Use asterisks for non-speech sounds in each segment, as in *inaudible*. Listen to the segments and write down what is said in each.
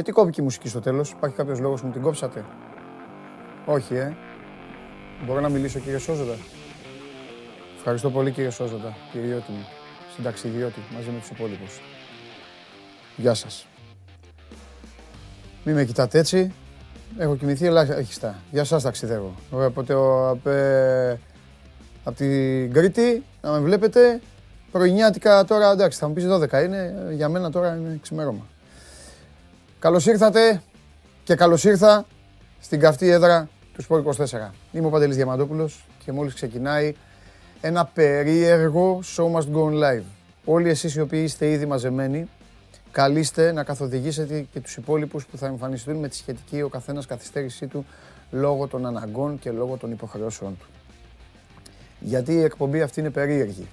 Γιατί κόπηκε η μουσική στο τέλος, υπάρχει κάποιος λόγος που μου την κόψατε; Όχι, ε. Μπορώ να μιλήσω κύριε Σόζοντα; Ευχαριστώ πολύ κύριε Σόζοντα, κυριότη μου, συνταξιδιώτη, μαζί με τους υπόλοιπους. Γεια σας. Μη με κοιτάτε έτσι. Έχω κοιμηθεί ελάχιστα. Για σας ταξιδεύω. Οπότε από την Κρήτη, να με βλέπετε, πρωινιάτικα τώρα, εντάξει, θα μου πεις 12 είναι, για μένα τώρα είναι ξημέρωμα. Καλώς ήρθατε και καλώς ήρθα στην καυτή έδρα του Σπορ 24. Είμαι ο Παντελής Διαμαντόπουλος και μόλις ξεκινάει ένα περίεργο Show Must Go On Live. Όλοι εσείς οι οποίοι είστε ήδη μαζεμένοι, καλείστε να καθοδηγήσετε και τους υπόλοιπους που θα εμφανιστούν με τη σχετική ο καθένας καθυστέρησή του λόγω των αναγκών και λόγω των υποχρεώσεών του. Γιατί η εκπομπή αυτή είναι περίεργη.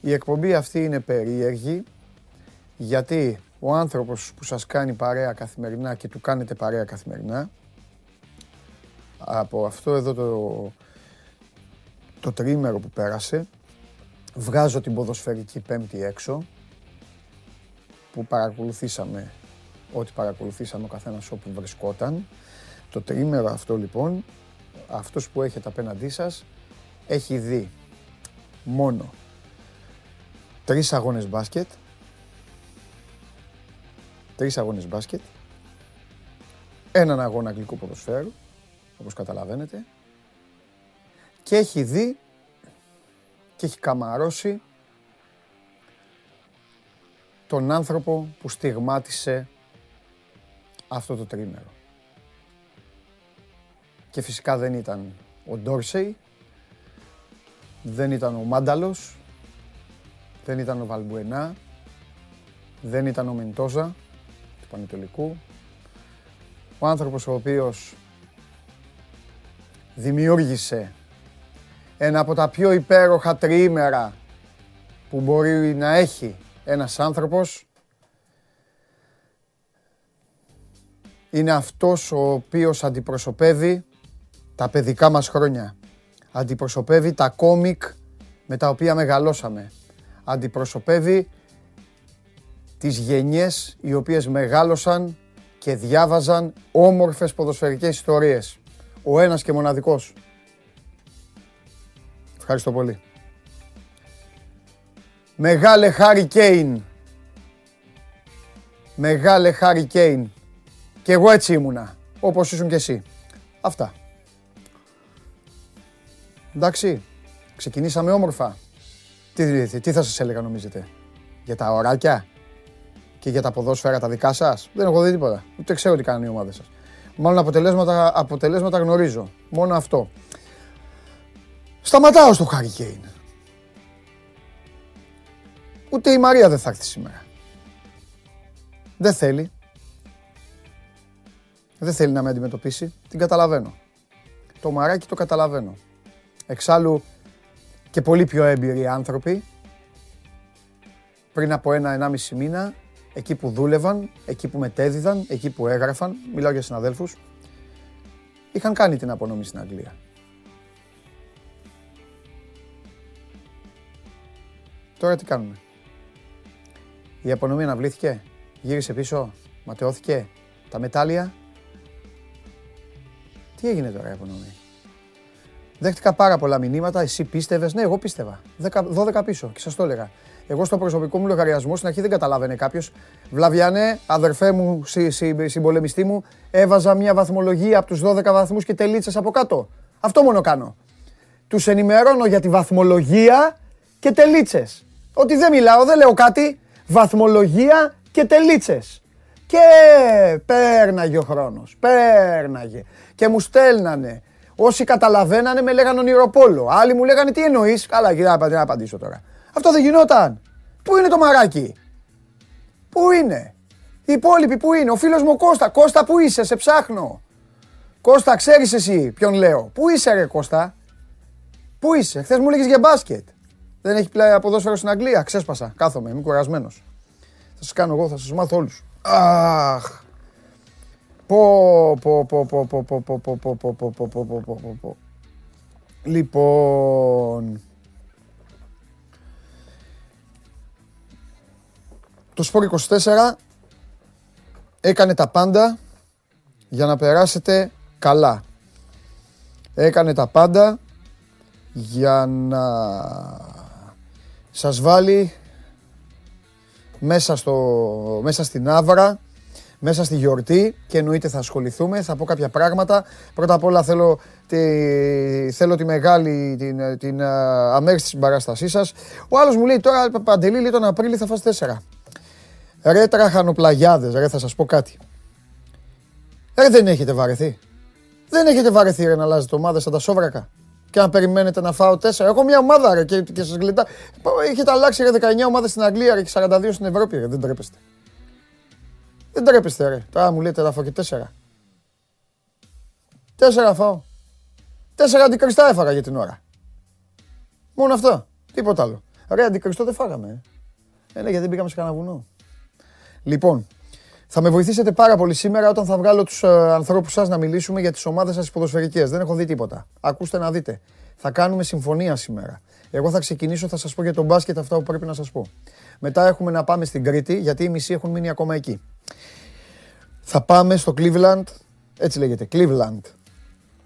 Η εκπομπή αυτή είναι περίεργη γιατί ο άνθρωπος που σας κάνει παρέα καθημερινά και του κάνετε παρέα καθημερινά από αυτό εδώ το, το τρίμερο που πέρασε βγάζω την ποδοσφαιρική πέμπτη έξω που παρακολουθήσαμε ό,τι παρακολουθήσαμε ο καθένας όπου βρισκόταν. Το τρίμερο αυτό λοιπόν, αυτός που έχετε απέναντί σας, έχει δει μόνο τρεις αγώνες μπάσκετ, τρεις αγώνες μπάσκετ, έναν αγώνα αγγλικού ποδοσφαίρου, όπως καταλαβαίνετε, και έχει δει και έχει καμαρώσει τον άνθρωπο που στιγμάτισε αυτό το τρίμερο. Και φυσικά δεν ήταν ο Ντόρσεϊ, δεν ήταν ο Μάνταλος, δεν ήταν ο Βαλμπουενά, δεν ήταν ο Μεντόζα του Πανετολικού. Ο άνθρωπος ο οποίος δημιούργησε ένα από τα πιο υπέροχα τριήμερα που μπορεί να έχει ένας άνθρωπος είναι αυτός ο οποίος αντιπροσωπεύει τα παιδικά μας χρόνια. Αντιπροσωπεύει τα κόμικ με τα οποία μεγαλώσαμε. Αντιπροσωπεύει τις γενιές οι οποίες μεγάλωσαν και διάβαζαν όμορφες ποδοσφαιρικές ιστορίες. Ο ένας και μοναδικός. Ευχαριστώ πολύ. Μεγάλε Χάρι Κέιν. Μεγάλε Χάρι Κέιν. Και εγώ έτσι ήμουνα, όπως ήσουν και εσύ. Αυτά. Εντάξει, ξεκινήσαμε όμορφα. Τι, τι, τι θα σας έλεγα νομίζετε, για τα ωράκια; Και για τα ποδόσφαιρα τα δικά σας; Δεν έχω δει τίποτα, ούτε ξέρω τι κάνουν οι ομάδες σας. Μάλλον αποτελέσματα, αποτελέσματα γνωρίζω, μόνο αυτό. Σταματάω στο Χάρι Κέιν. Ούτε η Μαρία δεν θα έρθει σήμερα. Δεν θέλει. Δεν θέλει να με αντιμετωπίσει. Την καταλαβαίνω. Το μαράκι το καταλαβαίνω. Εξάλλου και πολύ πιο έμπειροι άνθρωποι πριν από ένα-ενάμιση μήνα εκεί που δούλευαν, εκεί που μετέδιδαν, εκεί που έγραφαν, μιλάω για συναδέλφους, είχαν κάνει την απονομή στην Αγγλία. Τώρα τι κάνουμε; Η απονομή αναβλήθηκε, γύρισε πίσω, ματαιώθηκε, τα μετάλλια. Τι έγινε τώρα η απονομή; Δέχτηκα πάρα πολλά μηνύματα, εσύ πίστευες; Ναι, εγώ πίστευα. 12 πίσω και σας το έλεγα. Εγώ στο προσωπικό μου λογαριασμό στην αρχή δεν καταλάβαινε κάποιος. Βλαβιανέ, αδερφέ μου, συ, συ, συμπολεμιστή μου, έβαζα μια βαθμολογία από τους 12 βαθμούς και τελίτσες από κάτω. Αυτό μόνο κάνω. Τους ενημερώνω για τη βαθμολογία και τελίτσες. Ότι δεν μιλάω, δεν λέω κάτι βαθμολογία και τελίτσες. Και πέρναγε ο χρόνος, πέρναγε. Και μου στέλνανε. Όσοι καταλαβαίνανε με λέγανε ονειροπόλο. Άλλοι μου λέγανε τι εννοείς; Καλά, κοιτά, να απαντήσω τώρα. Αυτό δεν γινόταν. Πού είναι το μαράκι; Πού είναι; Οι υπόλοιποι πού είναι; Ο φίλος μου Κώστα. Κώστα πού είσαι, σε ψάχνω. Κώστα, ξέρεις εσύ ποιον λέω; Πού είσαι ρε Κώστα; Πού είσαι; Χθες μου λέγεις για μπάσκετ. Δεν έχει πλέον ποδόσφαιρο στην Αγγλία. Ξέσπασα. Κάθομαι. Είμαι κουρασμένος. Θα σας κάνω εγώ, θα σας μάθω όλους. Αχ. Πω, πω, πω, πω, πω, πω, πω, πω, πω, πω, πω, πω, πω, πω, πω, πω. Λοιπόν... Το Σπόρ 24 έκανε τα πάντα για να περάσετε καλά. Έκανε τα πάντα για να σας βάλει μέσα, στο, μέσα στην άβρα, μέσα στη γιορτή και εννοείται θα ασχοληθούμε, θα πω κάποια πράγματα. Πρώτα απ' όλα θέλω τη, θέλω τη μεγάλη, την, την αμέριστη συμπαράστασή σας. Ο άλλος μου λέει τώρα, Παντελή, λέει τον Απρίλιο θα φας τέσσερα. Ρε τραχανοπλαγιάδες, ρε θα σας πω κάτι. Ρε δεν έχετε βαρεθεί. Δεν έχετε βαρεθεί ρε να αλλάζετε ομάδα σαν τα σόβρακα. Και αν περιμένετε να φάω τέσσερα. Έχω μια ομάδα ρε και, και σας γλιτά. Έχετε αλλάξει ρε 19 ομάδες στην Αγγλία ρε, και 42 στην Ευρώπη. Ρε. Δεν τρέπεστε. Δεν τρέπεστε ρε. Τώρα μου λέτε να φάω και τέσσερα. Τέσσερα φάω. Τέσσερα αντικριστά έφαγα για την ώρα. Μόνο αυτό. Τίποτα άλλο. Ρε αντικριστό δεν φάγαμε. Ε, ναι, γιατί δεν πήγαμε σε κανένα βουνό. Λοιπόν, θα με βοηθήσετε πάρα πολύ σήμερα όταν θα βγάλω τους uh, ανθρώπους σας να μιλήσουμε για τις ομάδες σας τι ποδοσφαιρικές. Δεν έχω δει τίποτα. Ακούστε να δείτε. Θα κάνουμε συμφωνία σήμερα. Εγώ θα ξεκινήσω, θα σας πω για τον μπάσκετ αυτά που πρέπει να σας πω. Μετά έχουμε να πάμε στην Κρήτη, γιατί οι μισοί έχουν μείνει ακόμα εκεί. Θα πάμε στο Cleveland, έτσι λέγεται, Cleveland.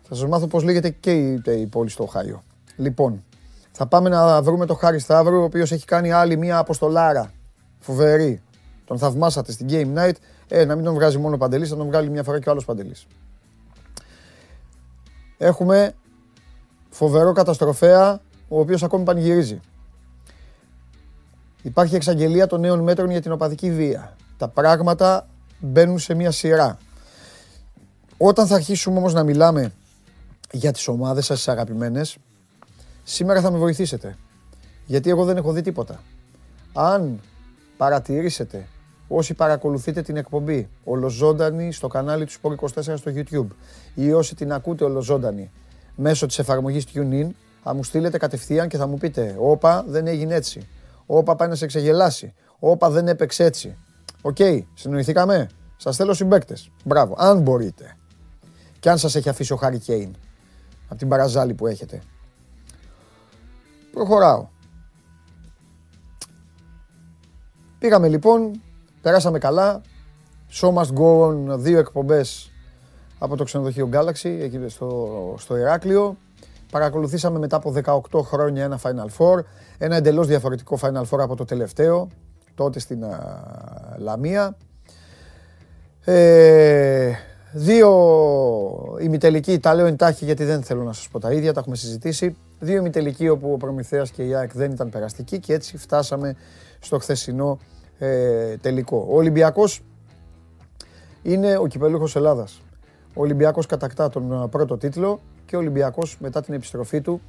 Θα σας μάθω πώς λέγεται και η, η πόλη στο Οχάιο. Λοιπόν, θα πάμε να βρούμε τον Χάρη Σταύρου, ο οποίος έχει κάνει άλλη μία αποστολάρα. Φοβερή. Τον θαυμάσατε στην Game Night. Ε, να μην τον βγάζει μόνο ο Παντελής, θα τον βγάλει μια φορά και ο άλλος Παντελής. Έχουμε φοβερό καταστροφέα, ο οποίος ακόμη πανηγυρίζει. Υπάρχει εξαγγελία των νέων μέτρων για την οπαδική βία. Τα πράγματα μπαίνουν σε μια σειρά. Όταν θα αρχίσουμε όμως να μιλάμε για τις ομάδες σας τις αγαπημένες, σήμερα θα με βοηθήσετε. Γιατί εγώ δεν έχω δει τίποτα. Αν παρατηρήσετε όσοι παρακολουθείτε την εκπομπή ολοζώντανη στο κανάλι του Sport 24 στο YouTube ή όσοι την ακούτε ολοζώντανη μέσω της εφαρμογής TuneIn, θα μου στείλετε κατευθείαν και θα μου πείτε «Όπα, δεν έγινε έτσι. Όπα, πάει να σε ξεγελάσει. Όπα, δεν έπαιξε έτσι». Οκ, okay, συνοηθήκαμε. Σας θέλω συμπαίκτες. Μπράβο, αν μπορείτε. Και αν σας έχει αφήσει ο Χάρι Κέιν από την παραζάλη που έχετε. Προχωράω. Πήγαμε λοιπόν Περάσαμε καλά. Show must go on, δύο εκπομπές από το ξενοδοχείο Galaxy, εκεί στο, στο Ηράκλειο. Παρακολουθήσαμε μετά από 18 χρόνια ένα Final Four, ένα εντελώς διαφορετικό Final Four από το τελευταίο, τότε στην Λαμία. Ε, δύο ημιτελικοί, τα λέω εντάχει γιατί δεν θέλω να σας πω τα ίδια, τα έχουμε συζητήσει. Δύο ημιτελικοί όπου ο Προμηθέας και η ΑΕΚ δεν ήταν περαστικοί και έτσι φτάσαμε στο χθεσινό ε, τελικό. Ο Ολυμπιακός είναι ο κυπέλουχος Ελλάδας. Ο Ολυμπιακός κατακτά τον ε, πρώτο τίτλο και ο Ολυμπιακός μετά την επιστροφή του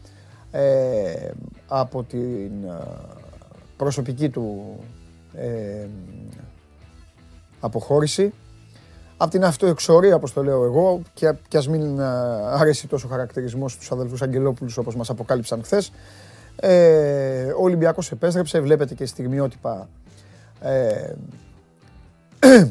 ε, από την ε, προσωπική του ε, αποχώρηση από την αυτοεξορία, όπως το λέω εγώ, και, και ας μην αρέσει τόσο χαρακτηρισμός στους αδελφούς Αγγελόπουλους όπως μας αποκάλυψαν χθες, ε, ο Ολυμπιακός επέστρεψε, βλέπετε και στιγμιότυπα ε, *clears throat*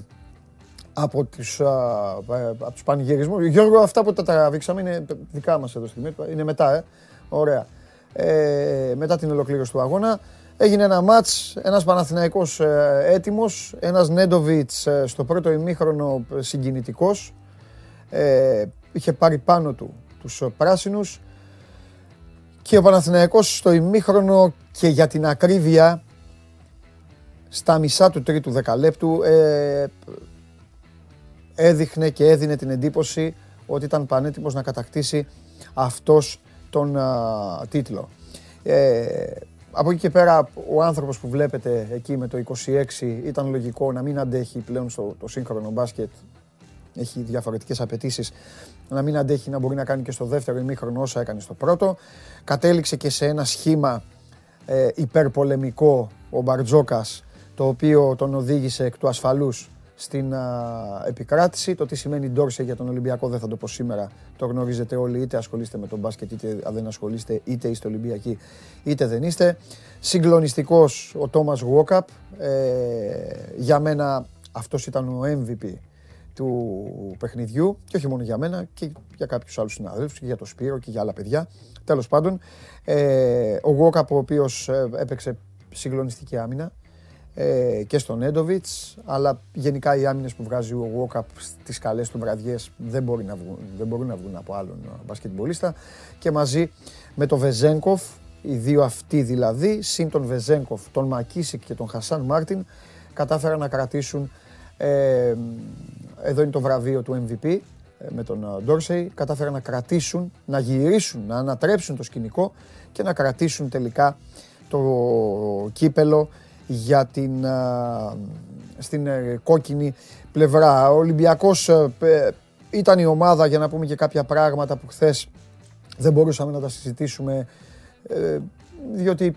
από τους, από τους πανηγυρισμούς. Γιώργο, αυτά που τα τραβήξαμε είναι δικά μας εδώ στιγμή, είναι μετά, ε. Ωραία. Ε, μετά την ολοκλήρωση του αγώνα. Έγινε ένα μάτς, ένας Παναθηναϊκός ε, έτοιμος, ένας Νέντοβιτς ε, στο πρώτο ημίχρονο συγκινητικός. Ε, είχε πάρει πάνω του τους πράσινους και ο Παναθηναϊκός στο ημίχρονο και για την ακρίβεια στα μισά του τρίτου δεκαλέπτου ε, έδειχνε και έδινε την εντύπωση ότι ήταν πανέτοιμος να κατακτήσει αυτός τον τίτλο. Ε, από εκεί και πέρα ο άνθρωπος που βλέπετε εκεί με το 26 ήταν λογικό να μην αντέχει πλέον στο το σύγχρονο μπάσκετ έχει διαφορετικές απαιτήσεις να μην αντέχει να μπορεί να κάνει και στο δεύτερο ημίχρονο όσα έκανε στο πρώτο. Κατέληξε και σε ένα σχήμα ε, υπερπολεμικό ο Μπαρτζόκας το οποίο τον οδήγησε εκ του ασφαλούς στην επικράτηση. Το τι σημαίνει Ντόρσε για τον Ολυμπιακό δεν θα το πω σήμερα. Το γνωρίζετε όλοι, είτε ασχολείστε με τον μπάσκετ, είτε δεν ασχολείστε, είτε είστε Ολυμπιακοί, είτε δεν είστε. Συγκλονιστικός ο Τόμας Γουόκαπ. Ε, για μένα αυτός ήταν ο MVP του παιχνιδιού και όχι μόνο για μένα και για κάποιους άλλους συναδέλφους και για τον Σπύρο και για άλλα παιδιά. Τέλος πάντων, ε, ο Γουόκαπ ο οποίος ε, έπαιξε συγκλονιστική άμυνα, ε, και στον Έντοβιτς, αλλά γενικά οι άμυνες που βγάζει ο Βόκαπ στις καλές του βραδιές δεν, μπορεί να βγουν, δεν μπορούν να βγουν από άλλον μπασκετμπολίστα. Και μαζί με τον Βεζέγκοφ, οι δύο αυτοί δηλαδή, συν τον Βεζέγκοφ, τον Μακίσικ και τον Χασάν Μάρτιν, κατάφεραν να κρατήσουν, ε, εδώ είναι το βραβείο του MVP, ε, με τον Ντόρσεϊ, κατάφεραν να κρατήσουν, να γυρίσουν, να ανατρέψουν το σκηνικό και να κρατήσουν τελικά το κύπελο για την, στην ε, κόκκινη πλευρά. Ο Ολυμπιακός ε, ήταν η ομάδα, για να πούμε και κάποια πράγματα που χθες δεν μπορούσαμε να τα συζητήσουμε, ε, διότι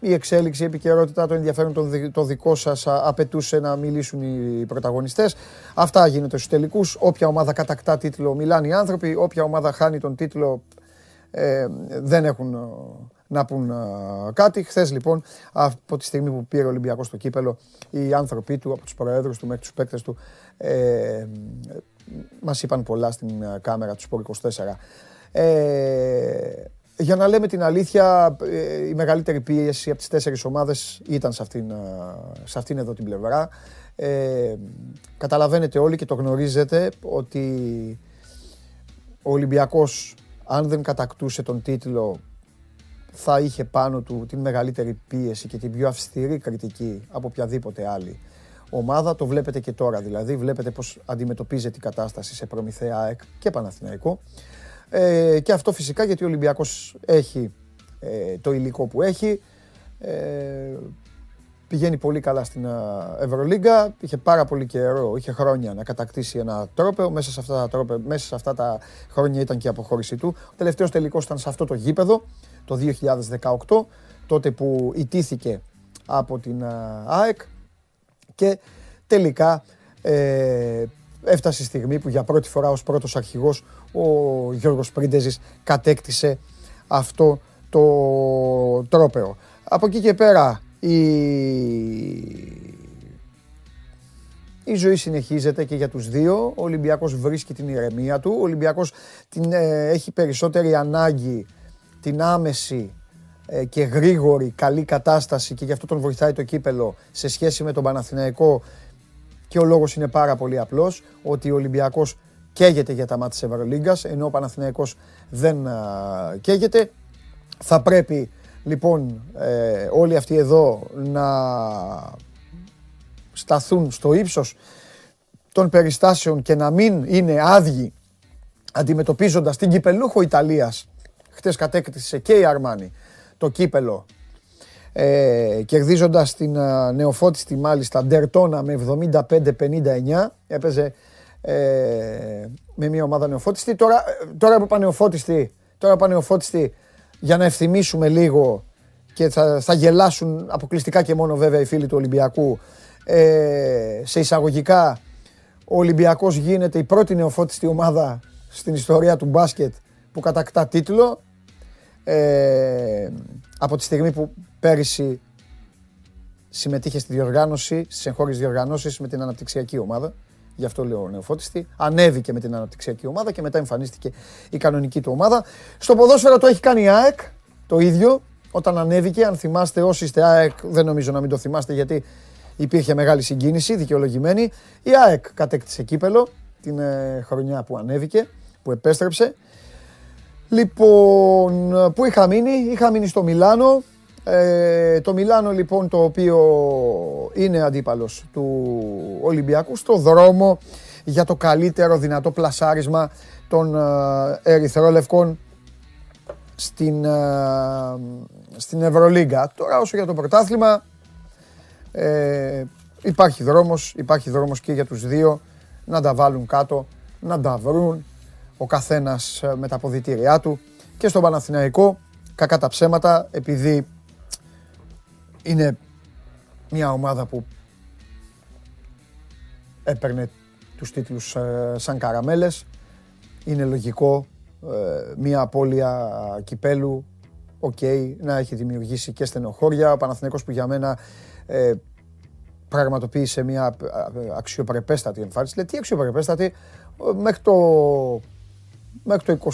η εξέλιξη, η επικαιρότητα, το ενδιαφέρον το δικό σας απαιτούσε να μιλήσουν οι πρωταγωνιστές. Αυτά γίνεται στους τελικούς. Όποια ομάδα κατακτά τίτλο μιλάνε οι άνθρωποι, όποια ομάδα χάνει τον τίτλο δεν έχουν να πούν κάτι. Χθες λοιπόν, από τη στιγμή που πήρε ο Ολυμπιακός στο κύπελο, οι άνθρωποι του, από τους προέδρους του μέχρι τους παίκτες του, ε, μας είπαν πολλά στην κάμερα του Σπορ 24. Ε, για να λέμε την αλήθεια, ε, η μεγαλύτερη πίεση από τις τέσσερις ομάδες ήταν σε αυτήν, σε αυτήν εδώ την πλευρά. Ε, καταλαβαίνετε όλοι και το γνωρίζετε ότι ο Ολυμπιακός αν δεν κατακτούσε τον τίτλο θα είχε πάνω του την μεγαλύτερη πίεση και την πιο αυστηρή κριτική από οποιαδήποτε άλλη ομάδα. Το βλέπετε και τώρα δηλαδή. Βλέπετε πώς αντιμετωπίζεται η κατάσταση σε Προμηθέα ΑΕΚ και Παναθηναϊκό. Ε, και αυτό φυσικά γιατί ο Ολυμπιακός έχει ε, το υλικό που έχει. Ε, πηγαίνει πολύ καλά στην Ευρωλίγκα. Είχε πάρα πολύ καιρό, είχε χρόνια να κατακτήσει ένα τρόπεο. Μέσα σε αυτά τα, τρόπε, μέσα σε αυτά τα χρόνια ήταν και η αποχώρησή του. Ο τελευταίος τελικός ήταν σε αυτό το γήπεδο το 2018, τότε που ιτήθηκε από την ΑΕΚ και τελικά ε, έφτασε η στιγμή που για πρώτη φορά ως πρώτος αρχηγός ο Γιώργος Πρίντεζης κατέκτησε αυτό το τρόπεο. Από εκεί και πέρα η... η ζωή συνεχίζεται και για τους δύο. Ο Ολυμπιακός βρίσκει την ηρεμία του. Ο Ολυμπιακός την, ε, έχει περισσότερη ανάγκη την άμεση ε, και γρήγορη καλή κατάσταση και γι' αυτό τον βοηθάει το κύπελο σε σχέση με τον Παναθηναϊκό και ο λόγος είναι πάρα πολύ απλός ότι ο Ολυμπιακός καίγεται για τα μάτια της Ευρωλίγκας ενώ ο Παναθηναϊκός δεν καίγεται. Θα πρέπει λοιπόν ε, όλοι αυτοί εδώ να σταθούν στο ύψος των περιστάσεων και να μην είναι άδειοι αντιμετωπίζοντας την κυπελούχο Ιταλίας Χθε κατέκτησε και η Αρμάνη το κύπελο ε, κερδίζοντας την uh, νεοφώτιστη μάλιστα Ντερτόνα με 75-59. Έπαιζε ε, με μια ομάδα νεοφώτιστη. Τώρα, τώρα που πανεοφώτιστη, τώρα πανεοφώτιστη για να ευθυμίσουμε λίγο και θα, θα γελάσουν αποκλειστικά και μόνο βέβαια οι φίλοι του Ολυμπιακού ε, σε εισαγωγικά ο Ολυμπιακός γίνεται η πρώτη νεοφώτιστη ομάδα στην ιστορία του μπάσκετ που κατακτά τίτλο ε, από τη στιγμή που πέρυσι συμμετείχε στη διοργάνωση, στις εγχώριες διοργανώσεις με την αναπτυξιακή ομάδα. Γι' αυτό λέω νεοφώτιστη. Ανέβηκε με την αναπτυξιακή ομάδα και μετά εμφανίστηκε η κανονική του ομάδα. Στο ποδόσφαιρο το έχει κάνει η ΑΕΚ το ίδιο. Όταν ανέβηκε, αν θυμάστε όσοι είστε ΑΕΚ, δεν νομίζω να μην το θυμάστε γιατί υπήρχε μεγάλη συγκίνηση, δικαιολογημένη. Η ΑΕΚ κατέκτησε κύπελο την ε, χρονιά που ανέβηκε, που επέστρεψε. Λοιπόν, πού είχα μείνει, είχα μείνει στο Μιλάνο. Ε, το Μιλάνο λοιπόν το οποίο είναι αντίπαλος του Ολυμπιακού στο δρόμο για το καλύτερο δυνατό πλασάρισμα των ε, ερυθρόλευκων στην, ε, στην Ευρωλίγκα. Τώρα όσο για το πρωτάθλημα ε, υπάρχει δρόμος, υπάρχει δρόμος και για τους δύο να τα βάλουν κάτω, να τα βρουν, ο καθένας ε, με τα αποδητήριά του και στον Παναθηναϊκό κακά τα ψέματα επειδή είναι μια ομάδα που έπαιρνε τους τίτλους ε, σαν καραμέλες είναι λογικό ε, μια απώλεια κυπέλου οκ, να έχει δημιουργήσει και στενοχώρια. Ο Παναθηναϊκός που για μένα πραγματοποίησε μια αξιοπρεπέστατη εμφάνιση. Λέει τι αξιοπρεπέστατη, μέχρι το μέχρι το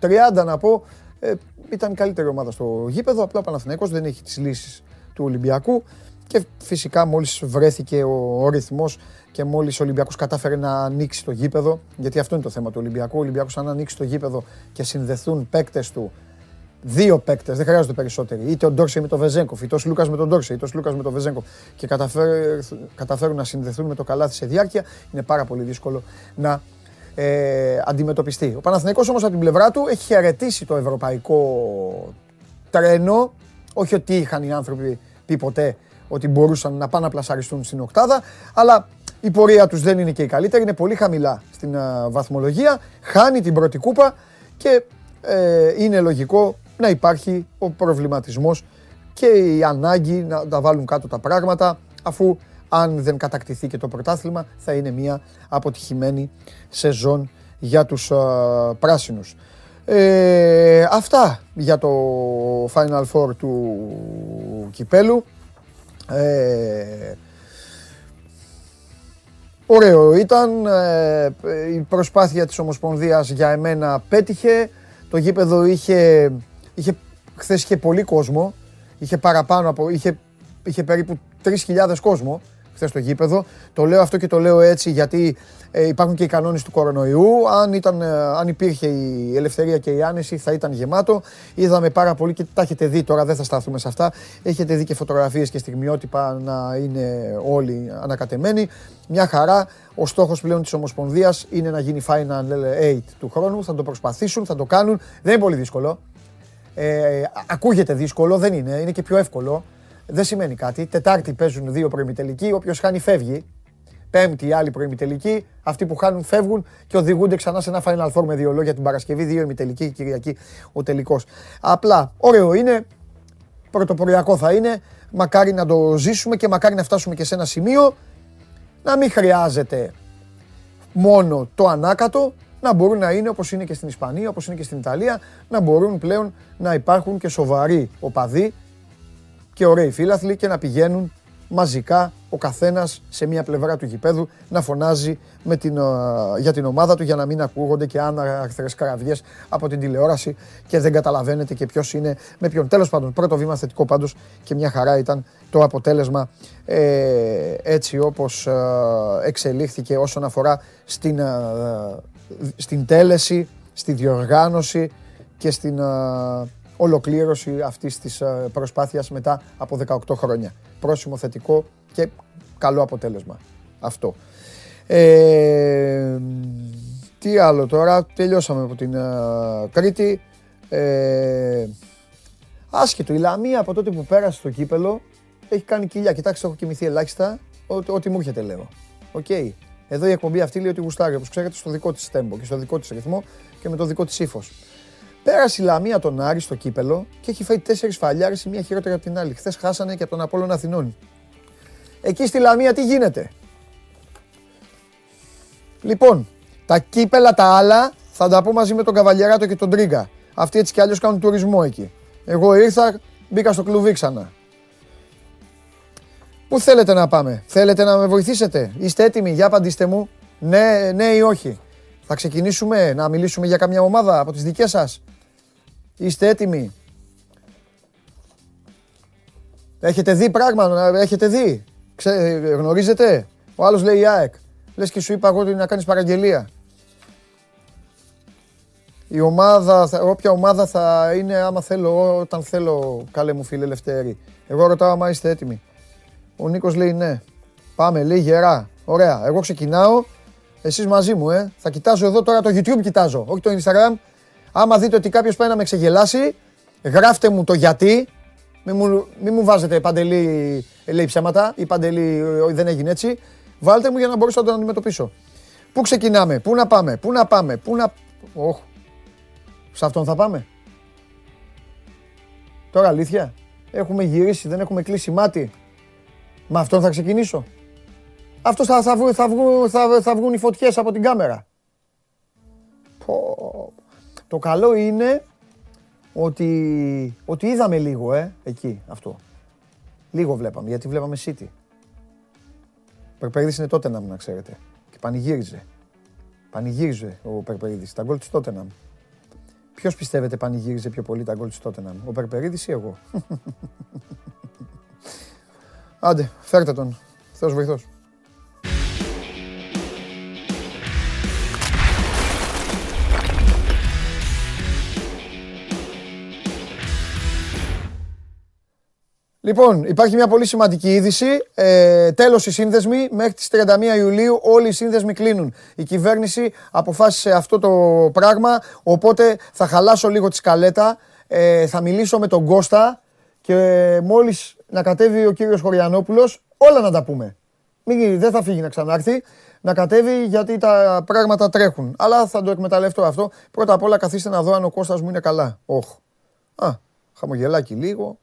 28-30 να πω, ε, ήταν η καλύτερη ομάδα στο γήπεδο. Απλά ο Παναθηναϊκός δεν έχει τις λύσεις του Ολυμπιακού και φυσικά μόλις βρέθηκε ο, ο ρυθμός και μόλις ο Ολυμπιακός κατάφερε να ανοίξει το γήπεδο, γιατί αυτό είναι το θέμα του Ολυμπιακού, ο Ολυμπιακός αν ανοίξει το γήπεδο και συνδεθούν παίκτες του Δύο παίκτες, δεν χρειάζονται περισσότεροι. Είτε ο Ντόρσε με τον Βεζέγκοφ, είτε ο Σλούκας με τον Ντόρσε, είτε ο Σλούκας με τον Βεζέγκοφ και καταφέρουν να συνδεθούν με το καλάθι σε διάρκεια, είναι πάρα πολύ δύσκολο να ε, αντιμετωπιστεί. Ο Παναθηναϊκός όμως από την πλευρά του έχει χαιρετήσει το ευρωπαϊκό τρένο. Όχι ότι είχαν οι άνθρωποι πει ποτέ ότι μπορούσαν να πάνε να πλασαριστούν στην οκτάδα, αλλά η πορεία τους δεν είναι και η καλύτερη, είναι πολύ χαμηλά στην βαθμολογία, χάνει την πρώτη κούπα και ε, είναι λογικό να υπάρχει ο προβληματισμός και η ανάγκη να τα βάλουν κάτω τα πράγματα αφού αν δεν κατακτηθεί και το πρωτάθλημα θα είναι μια αποτυχημένη σεζόν για τους α, πράσινους. Ε, αυτά για το Final Four του Κυπέλου. Ε, ωραίο ήταν. Ε, η προσπάθεια της Ομοσπονδίας για εμένα πέτυχε. Το γήπεδο είχε Είχε, χθες είχε πολύ κόσμο. Είχε παραπάνω από. Είχε, είχε περίπου 3.000 κόσμο χθες στο γήπεδο. Το λέω αυτό και το λέω έτσι γιατί ε, υπάρχουν και οι κανόνες του κορονοϊού. Αν, ήταν, ε, αν υπήρχε η ελευθερία και η άνεση θα ήταν γεμάτο. Είδαμε πάρα πολύ και τα έχετε δει τώρα, δεν θα σταθούμε σε αυτά. Έχετε δει και φωτογραφίες και στιγμιότυπα να είναι όλοι ανακατεμένοι. Μια χαρά. Ο στόχος πλέον της Ομοσπονδίας είναι να γίνει Final 8 του χρόνου. Θα το προσπαθήσουν, θα το κάνουν. Δεν είναι πολύ δύσκολο. Ε, ακούγεται δύσκολο, δεν είναι, είναι και πιο εύκολο. Δεν σημαίνει κάτι. Τετάρτη παίζουν δύο προημιτελικοί, όποιος χάνει φεύγει. Πέμπτη, άλλη προημιτελική. Αυτοί που χάνουν φεύγουν και οδηγούνται ξανά σε ένα Final Four με δύο λόγια την Παρασκευή, δύο ημιτελική και Κυριακή ο τελικός. Απλά ωραίο είναι, πρωτοποριακό θα είναι. Μακάρι να το ζήσουμε και μακάρι να φτάσουμε και σε ένα σημείο να μην χρειάζεται μόνο το ανάκατο, να μπορούν να είναι όπως είναι και στην Ισπανία, όπως είναι και στην Ιταλία, να μπορούν πλέον να υπάρχουν και σοβαροί οπαδοί και ωραίοι φίλαθλοι και να πηγαίνουν μαζικά ο καθένας σε μια πλευρά του γηπέδου να φωνάζει με την, για την ομάδα του για να μην ακούγονται και άναρθρες καραβιές από την τηλεόραση και δεν καταλαβαίνετε και ποιος είναι με ποιον. Τέλος πάντων, πρώτο βήμα θετικό πάντως και μια χαρά ήταν το αποτέλεσμα ε, έτσι όπως ε, εξελίχθηκε όσον αφορά στην ε, στην τέλεση, στη διοργάνωση και στην ολοκλήρωση αυτής της προσπάθειας μετά από 18 χρόνια. Πρόσημο θετικό και καλό αποτέλεσμα αυτό. Ε, τι άλλο τώρα, τελειώσαμε από την Κρήτη. Ε, άσχετο, η Λαμία από τότε που πέρασε στο κύπελλο έχει κάνει κοιλιά. Κοιτάξτε, έχω κοιμηθεί ελάχιστα. Ό,τι μου έρχεται λέω. Οκ. Εδώ η εκπομπή αυτή λέει ό,τι γουστάρει, όπως ξέρετε, στο δικό της τέμπο και στο δικό της ρυθμό και με το δικό της ύφος. Πέρασε η Λαμία τον Άρη στο κύπελλο και έχει φάει τέσσερις φαλιάρες η μία χειρότερη από την άλλη. Χθες χάσανε και από τον Απόλλων Αθηνών. Εκεί στη Λαμία τι γίνεται; Λοιπόν, τα κύπελα τα άλλα θα τα πω μαζί με τον Καβαλιεράτο και τον Τρίγκα. Αυτοί έτσι κι αλλιώς κάνουν τουρισμό εκεί. Εγώ ήρθα, μπήκα στο κλουβί ξανά. Πού θέλετε να πάμε, θέλετε να με βοηθήσετε, είστε έτοιμοι, για απαντήστε μου, ναι, ναι ή όχι. Θα ξεκινήσουμε να μιλήσουμε για καμιά ομάδα από τις δικές σας; Είστε έτοιμοι; Έχετε δει πράγμα, έχετε δει; Ξέ, γνωρίζετε; Ο άλλος λέει ΑΕΚ. Λες και σου είπα εγώ ότι να κάνεις παραγγελία. Η ομάδα, όποια ομάδα θα είναι άμα θέλω, όταν θέλω, καλέ μου φίλε Λευτέρη. Εγώ ρωτάω άμα είστε έτοιμοι. Ο Νίκος λέει ναι. Πάμε, λέει γερά. Ωραία. Εγώ ξεκινάω. Εσείς μαζί μου, ε. Θα κοιτάζω εδώ τώρα το YouTube, κοιτάζω. Όχι το Instagram. Άμα δείτε ότι κάποιος πάει να με ξεγελάσει, γράφτε μου το γιατί. Μην μου, μη μου βάζετε παντελή λέει ψέματα ή παντελή δεν έγινε έτσι. Βάλτε μου για να μπορέσω να τον αντιμετωπίσω. Πού ξεκινάμε, πού να πάμε, πού να πάμε, πού να. Όχ. Σε αυτόν θα πάμε. Τώρα αλήθεια. Έχουμε γυρίσει, δεν έχουμε κλείσει μάτι. Με αυτόν θα ξεκινήσω. Αυτός θα, θα, θα, θα, θα βγουν οι φωτιές από την κάμερα. Το καλό είναι ότι, ότι είδαμε λίγο, ε, εκεί, αυτό. Λίγο βλέπαμε, γιατί βλέπαμε City. Περπερίδης είναι τότε να ξέρετε. Και πανηγύριζε. Πανηγύριζε ο Περπερίδης, τα γκολ της Τότεναμ. Ποιος πιστεύετε πανηγύριζε πιο πολύ τα γκολ της Τότεναμ, ο Περπερίδης ή εγώ; *laughs* Άντε, φέρτε τον. Θεός βοηθός. Λοιπόν, υπάρχει μια πολύ σημαντική είδηση. Ε, Τέλος οι σύνδεσμοι. Μέχρι τις 31 Ιουλίου όλοι οι σύνδεσμοι κλείνουν. Η κυβέρνηση αποφάσισε αυτό το πράγμα. Οπότε θα χαλάσω λίγο τη σκαλέτα. Ε, θα μιλήσω με τον Κώστα και μόλις να κατέβει ο κύριος Χωριανόπουλος, όλα να τα πούμε. Μην, δεν θα φύγει να ξανάρθει. Να κατέβει γιατί τα πράγματα τρέχουν. Αλλά θα το εκμεταλλευτώ αυτό. Πρώτα απ' όλα καθίστε να δω αν ο Κώστας μου είναι καλά. Όχι. Α, χαμογελάκι λίγο.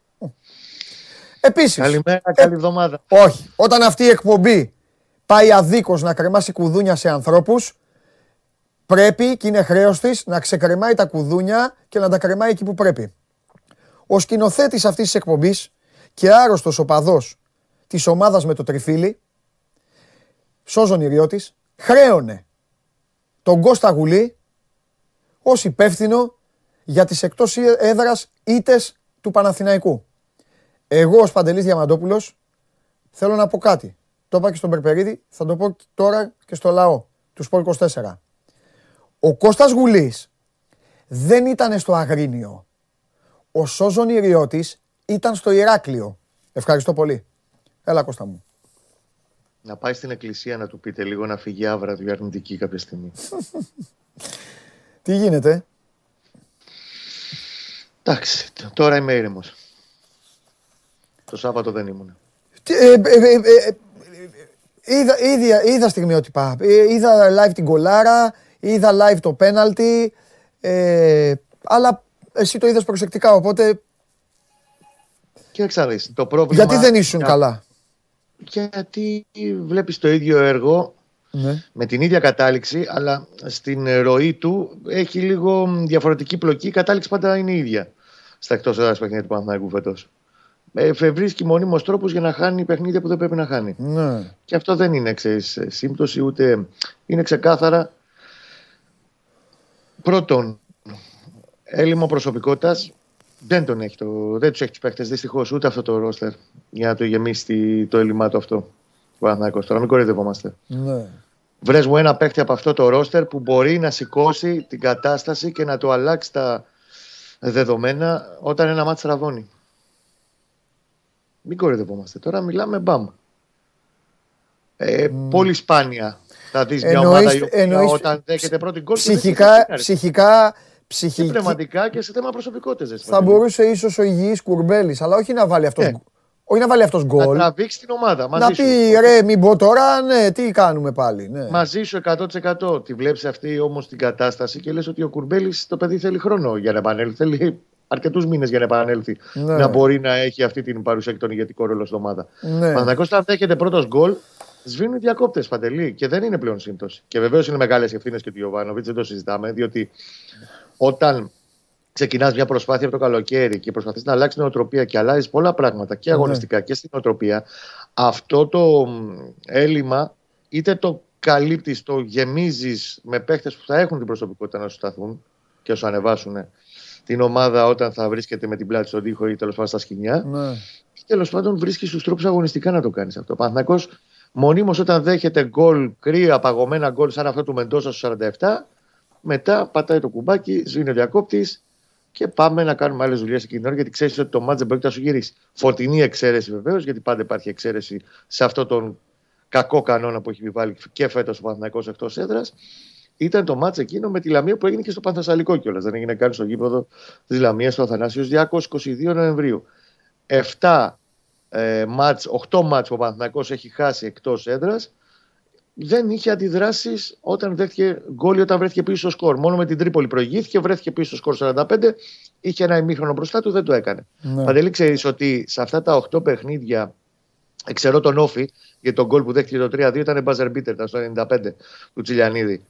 Επίσης. Καλημέρα, ε, καλή εβδομάδα. Όχι. Όταν αυτή η εκπομπή πάει αδίκως να κρεμάσει κουδούνια σε ανθρώπους, πρέπει και είναι χρέος της να ξεκρεμάει τα κουδούνια και να τα κρεμάει εκεί που πρέπει. Ο σκηνοθέτης αυτής της εκπομπής και άρρωστος οπαδός της ομάδας με το τριφύλι, Σόζον Ιριώτης, χρέωνε τον Κώστα Γουλή ως υπεύθυνο για τις εκτός έδρας ήτες του Παναθηναϊκού. Εγώ ως Παντελής Διαμαντόπουλος θέλω να πω κάτι. Το είπα και στον Περπερίδη, θα το πω τώρα και στο λαό του Σπορ 24. Ο Κώστας Γουλής δεν ήταν στο Αγρίνιο. Ο Σόζον Ιριώτης ήταν στο Ηράκλειο. Ευχαριστώ πολύ. Έλα Κώστα μου. Να πάει στην εκκλησία να του πείτε λίγο να φύγει άβρα του αρνητική κάποια στιγμή. Τι γίνεται; Εντάξει, τώρα είμαι ήρεμος. Το Σάββατο δεν ήμουν. Ε, ε, ε, είδα, είδα, είδα στιγμιότυπα. Είδα live την κολάρα, είδα live το πέναλτι. αλλά εσύ το είδες προσεκτικά, οπότε... Και εξαρτήσει. Το πρόβλημα... Γιατί δεν ήσουν καλά; Γιατί βλέπεις το ίδιο έργο ναι. με την ίδια κατάληξη, αλλά στην ροή του έχει λίγο διαφορετική πλοκή. Η κατάληξη πάντα είναι η ίδια στα εκτός έδρας παιχνίδια του Παναθηναϊκού φέτος ε, βρίσκει μονίμως τρόπους για να χάνει παιχνίδια που δεν πρέπει να χάνει. Ναι. Και αυτό δεν είναι ξέρεις, σύμπτωση ούτε είναι ξεκάθαρα. Πρώτον, έλλειμμα προσωπικότητας δεν, τον έχει το, δεν τους έχει τους παίχτε δυστυχώς ούτε αυτό το ρόστερ για να το γεμίσει το έλλειμμά του αυτό. Τώρα μην κορυδευόμαστε. Ναι. Βρες μου ένα παίχτη από αυτό το ρόστερ που μπορεί να σηκώσει την κατάσταση και να το αλλάξει τα δεδομένα όταν ένα μάτι τραβώνει. Μην κορυδευόμαστε. Τώρα μιλάμε μπαμ. Ε, mm. Πολύ σπάνια θα δεις μια ομάδα η οποία εννοείς, όταν δέχεται πρώτη γκολ. Ψυχικά, ψυχικά, ψυχική... Και πνευματικά και σε θέμα προσωπικότητε. Θα μπορούσε ίσως ο υγιής Κουρμπέλης, αλλά όχι να βάλει αυτός. Ε. Όχι να βάλει αυτός γκολ. Να τραβήξει την ομάδα. Μαζί να πει ρε, μην πω τώρα, ναι, τι κάνουμε πάλι. Ναι. Μαζί σου 100%. Τη βλέπεις αυτή όμως την κατάσταση και λες ότι ο Κουρμπέλης το παιδί θέλει χρόνο για να επανέλθει. Θέλει αρκετούς μήνες για να επανέλθει ναι. να μπορεί να έχει αυτή την παρουσία και τον ηγετικό ρόλο στην ομάδα. Ναι. Παναθυνακό, όταν δέχεται πρώτος γκολ, σβήνουν οι διακόπτες παντελή και δεν είναι πλέον σύμπτωση. Και βεβαίως είναι μεγάλες ευθύνες και του Ιωβάνοβιτς, δεν το συζητάμε, διότι όταν ξεκινάς μια προσπάθεια από το καλοκαίρι και προσπαθείς να αλλάξεις νοοτροπία και αλλάζεις πολλά πράγματα και ναι. αγωνιστικά ναι. και στην νοοτροπία, αυτό το έλλειμμα είτε το καλύπτεις, το γεμίζεις με παίχτες που θα έχουν την προσωπικότητα να σου σταθούν και να σου ανεβάσουν την ομάδα όταν θα βρίσκεται με την πλάτη στον τοίχο ή τέλος πάντων στα σκηνιά. Ναι. Και τέλος πάντων βρίσκεις τους τρόπους αγωνιστικά να το κάνεις αυτό. Ο Παναθυνακό μονίμως όταν δέχεται γκολ, κρύα, παγωμένα γκολ σαν αυτό του Μεντόσα στους 47, μετά πατάει το κουμπάκι, σβήνει ο διακόπτης και πάμε να κάνουμε άλλες δουλειές εκείνη την ώρα γιατί ξέρεις ότι το μάτζ δεν πρόκειται να σου γυρίσει. Φωτεινή εξαίρεση βεβαίως, γιατί πάντα υπάρχει εξαίρεση σε αυτό τον κακό κανόνα που έχει επιβάλει και φέτος ο Παναθυνακό εκτός έδρας ήταν το μάτς εκείνο με τη Λαμία που έγινε και στο Πανθασσαλικό κιόλας. Δεν έγινε καν στο γήπεδο της Λαμίας στο Αθανάσιος Διάκος 22 Νοεμβρίου. 7 ε, μάτς, 8 μάτς που ο Παναθηναϊκός έχει χάσει εκτός έδρας. Δεν είχε αντιδράσεις όταν βρέθηκε γκολ όταν βρέθηκε πίσω στο σκορ. Μόνο με την Τρίπολη προηγήθηκε, βρέθηκε πίσω στο σκορ 45, είχε ένα ημίχρονο μπροστά του, δεν το έκανε. Ναι. Παντελή, ξέρεις ότι σε αυτά τα 8 παιχνίδια, εξαιρώ τον Όφη, γιατί τον γκολ που δέχτηκε το 3-2 ήταν μπάζερ μπίτερ, ήταν στο 95 του Τσιλιανίδη.